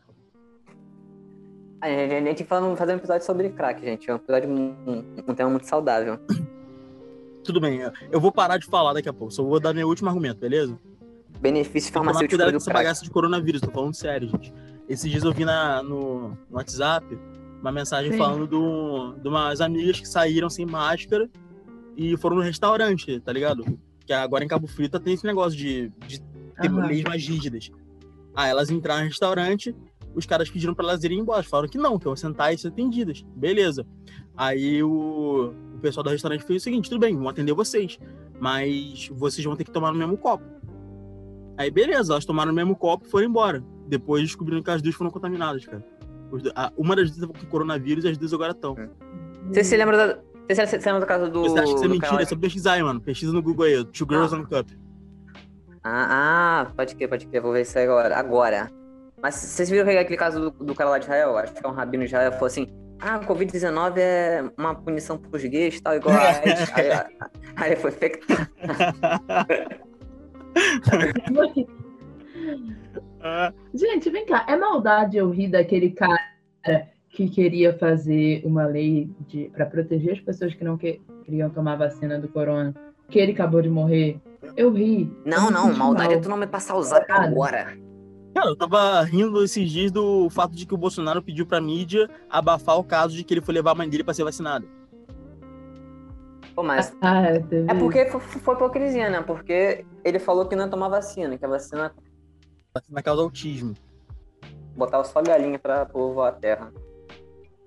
A gente, a gente falando, fazer um episódio sobre crack, gente. É um episódio, um, tema muito saudável. Tudo bem, eu vou parar de falar daqui a pouco. Só vou dar meu último argumento, beleza? Benefício Tomar farmacêutico cuidado com do essa crack. bagaça de coronavírus, tô falando sério, gente. Esses dias eu vi na, no, no WhatsApp uma mensagem Sim. falando do, de umas amigas que saíram sem máscara e foram no restaurante, tá ligado? Que agora em Cabo Frio tá- tem esse negócio de, de ter Aham. leis mais rígidas. Ah, elas entraram no restaurante, os caras pediram pra elas irem embora. Falaram que não, que iam sentar e ser atendidas. Beleza. Aí o, o pessoal do restaurante fez o seguinte: tudo bem, vão atender vocês, mas vocês vão ter que tomar no mesmo copo. Aí beleza, elas tomaram o mesmo copo e foram embora. Depois descobriram que as duas foram contaminadas, cara. Os do- a- uma das duas tava com coronavírus e as duas agora estão. Você se lembra da. Você se você lembra do caso do. Você acha que isso é mentira? cara É só pesquisar aí, mano. Pesquisa no Google aí. Two Girls Ah. on Cup. Ah, ah, pode crer, pode crer. Vou ver isso agora. Agora. Mas vocês viram aquele caso do, do cara lá de Israel? Acho que é um rabino de Israel. Falou assim: Ah, Covid-19 é uma punição pros gays e tal, igual a AIDS. aí, aí, foi feito. Gente, vem cá. É maldade eu rir daquele cara que queria fazer uma lei para proteger as pessoas que não que- queriam tomar vacina do corona, que ele acabou de morrer. Eu ri. Não, não, maldade é mal. tu não me passar o zap agora. Cara, eu tava rindo esses dias do fato de que o Bolsonaro pediu pra mídia abafar o caso de que ele foi levar a mãe dele pra ser vacinada. Pô, mas. Ah, é, teve É porque foi, foi hipocrisia, né? Porque ele falou que não ia tomar vacina, que a vacina Vacina causa autismo. botava só galinha pra povoar a terra.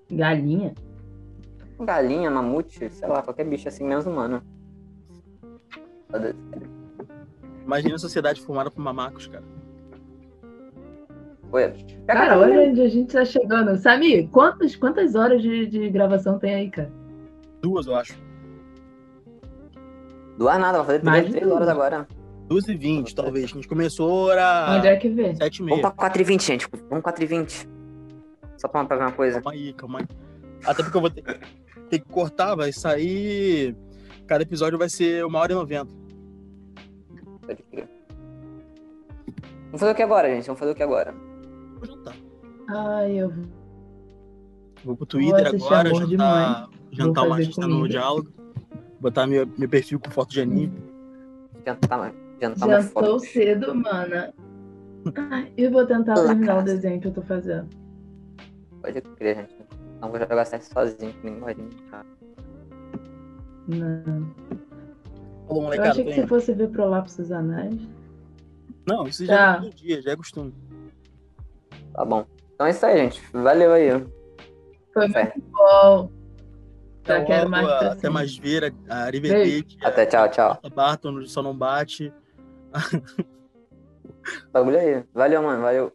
galinha. Galinha, mamute, sei lá, qualquer bicho assim, menos humano. Imagina a sociedade formada por mamacos, cara. Ué, Cara, olha onde a gente tá chegando. Samir, quantas, quantas horas de, de gravação tem aí, cara? Duas, eu acho. Doar nada, vai fazer Mais 3, de 3 horas duas. agora. Duas e vinte, talvez. A gente começou, era Onde é que vê? sete e Vamos meia. pra 4h20, gente. Vamos 4h20. Só pra, pra ver uma coisa. Calma aí, calma aí. Até porque eu vou ter, ter que cortar, vai sair... Cada episódio vai ser uma hora e noventa. Pode crer. Vamos fazer o que agora, gente? Vamos fazer o que agora? Vou jantar. Ai, eu Vou pro Twitter assistir agora, jantar, jantar Vou uma fazer lista no comida. diálogo. Botar meu, meu perfil com foto de anime. Jantar, jantar jantou foto. cedo, mana. Eu vou tentar terminar o desenho que eu tô fazendo. Pode crer, gente. Não vou jogar CS sozinho, que ninguém vai. Não. Falou, Eu molecada, achei que indo. você fosse ver prolapsos anais. Não, isso já Tá. é todo dia, já é costume. Tá bom. Então é isso aí, gente. Valeu aí. Foi Fé. muito bom. Já Até quero mais pra até mais ver, a Arrivederci. Até tchau, tchau. A Barton só não bate. Bagulho aí. Valeu, mano. Valeu.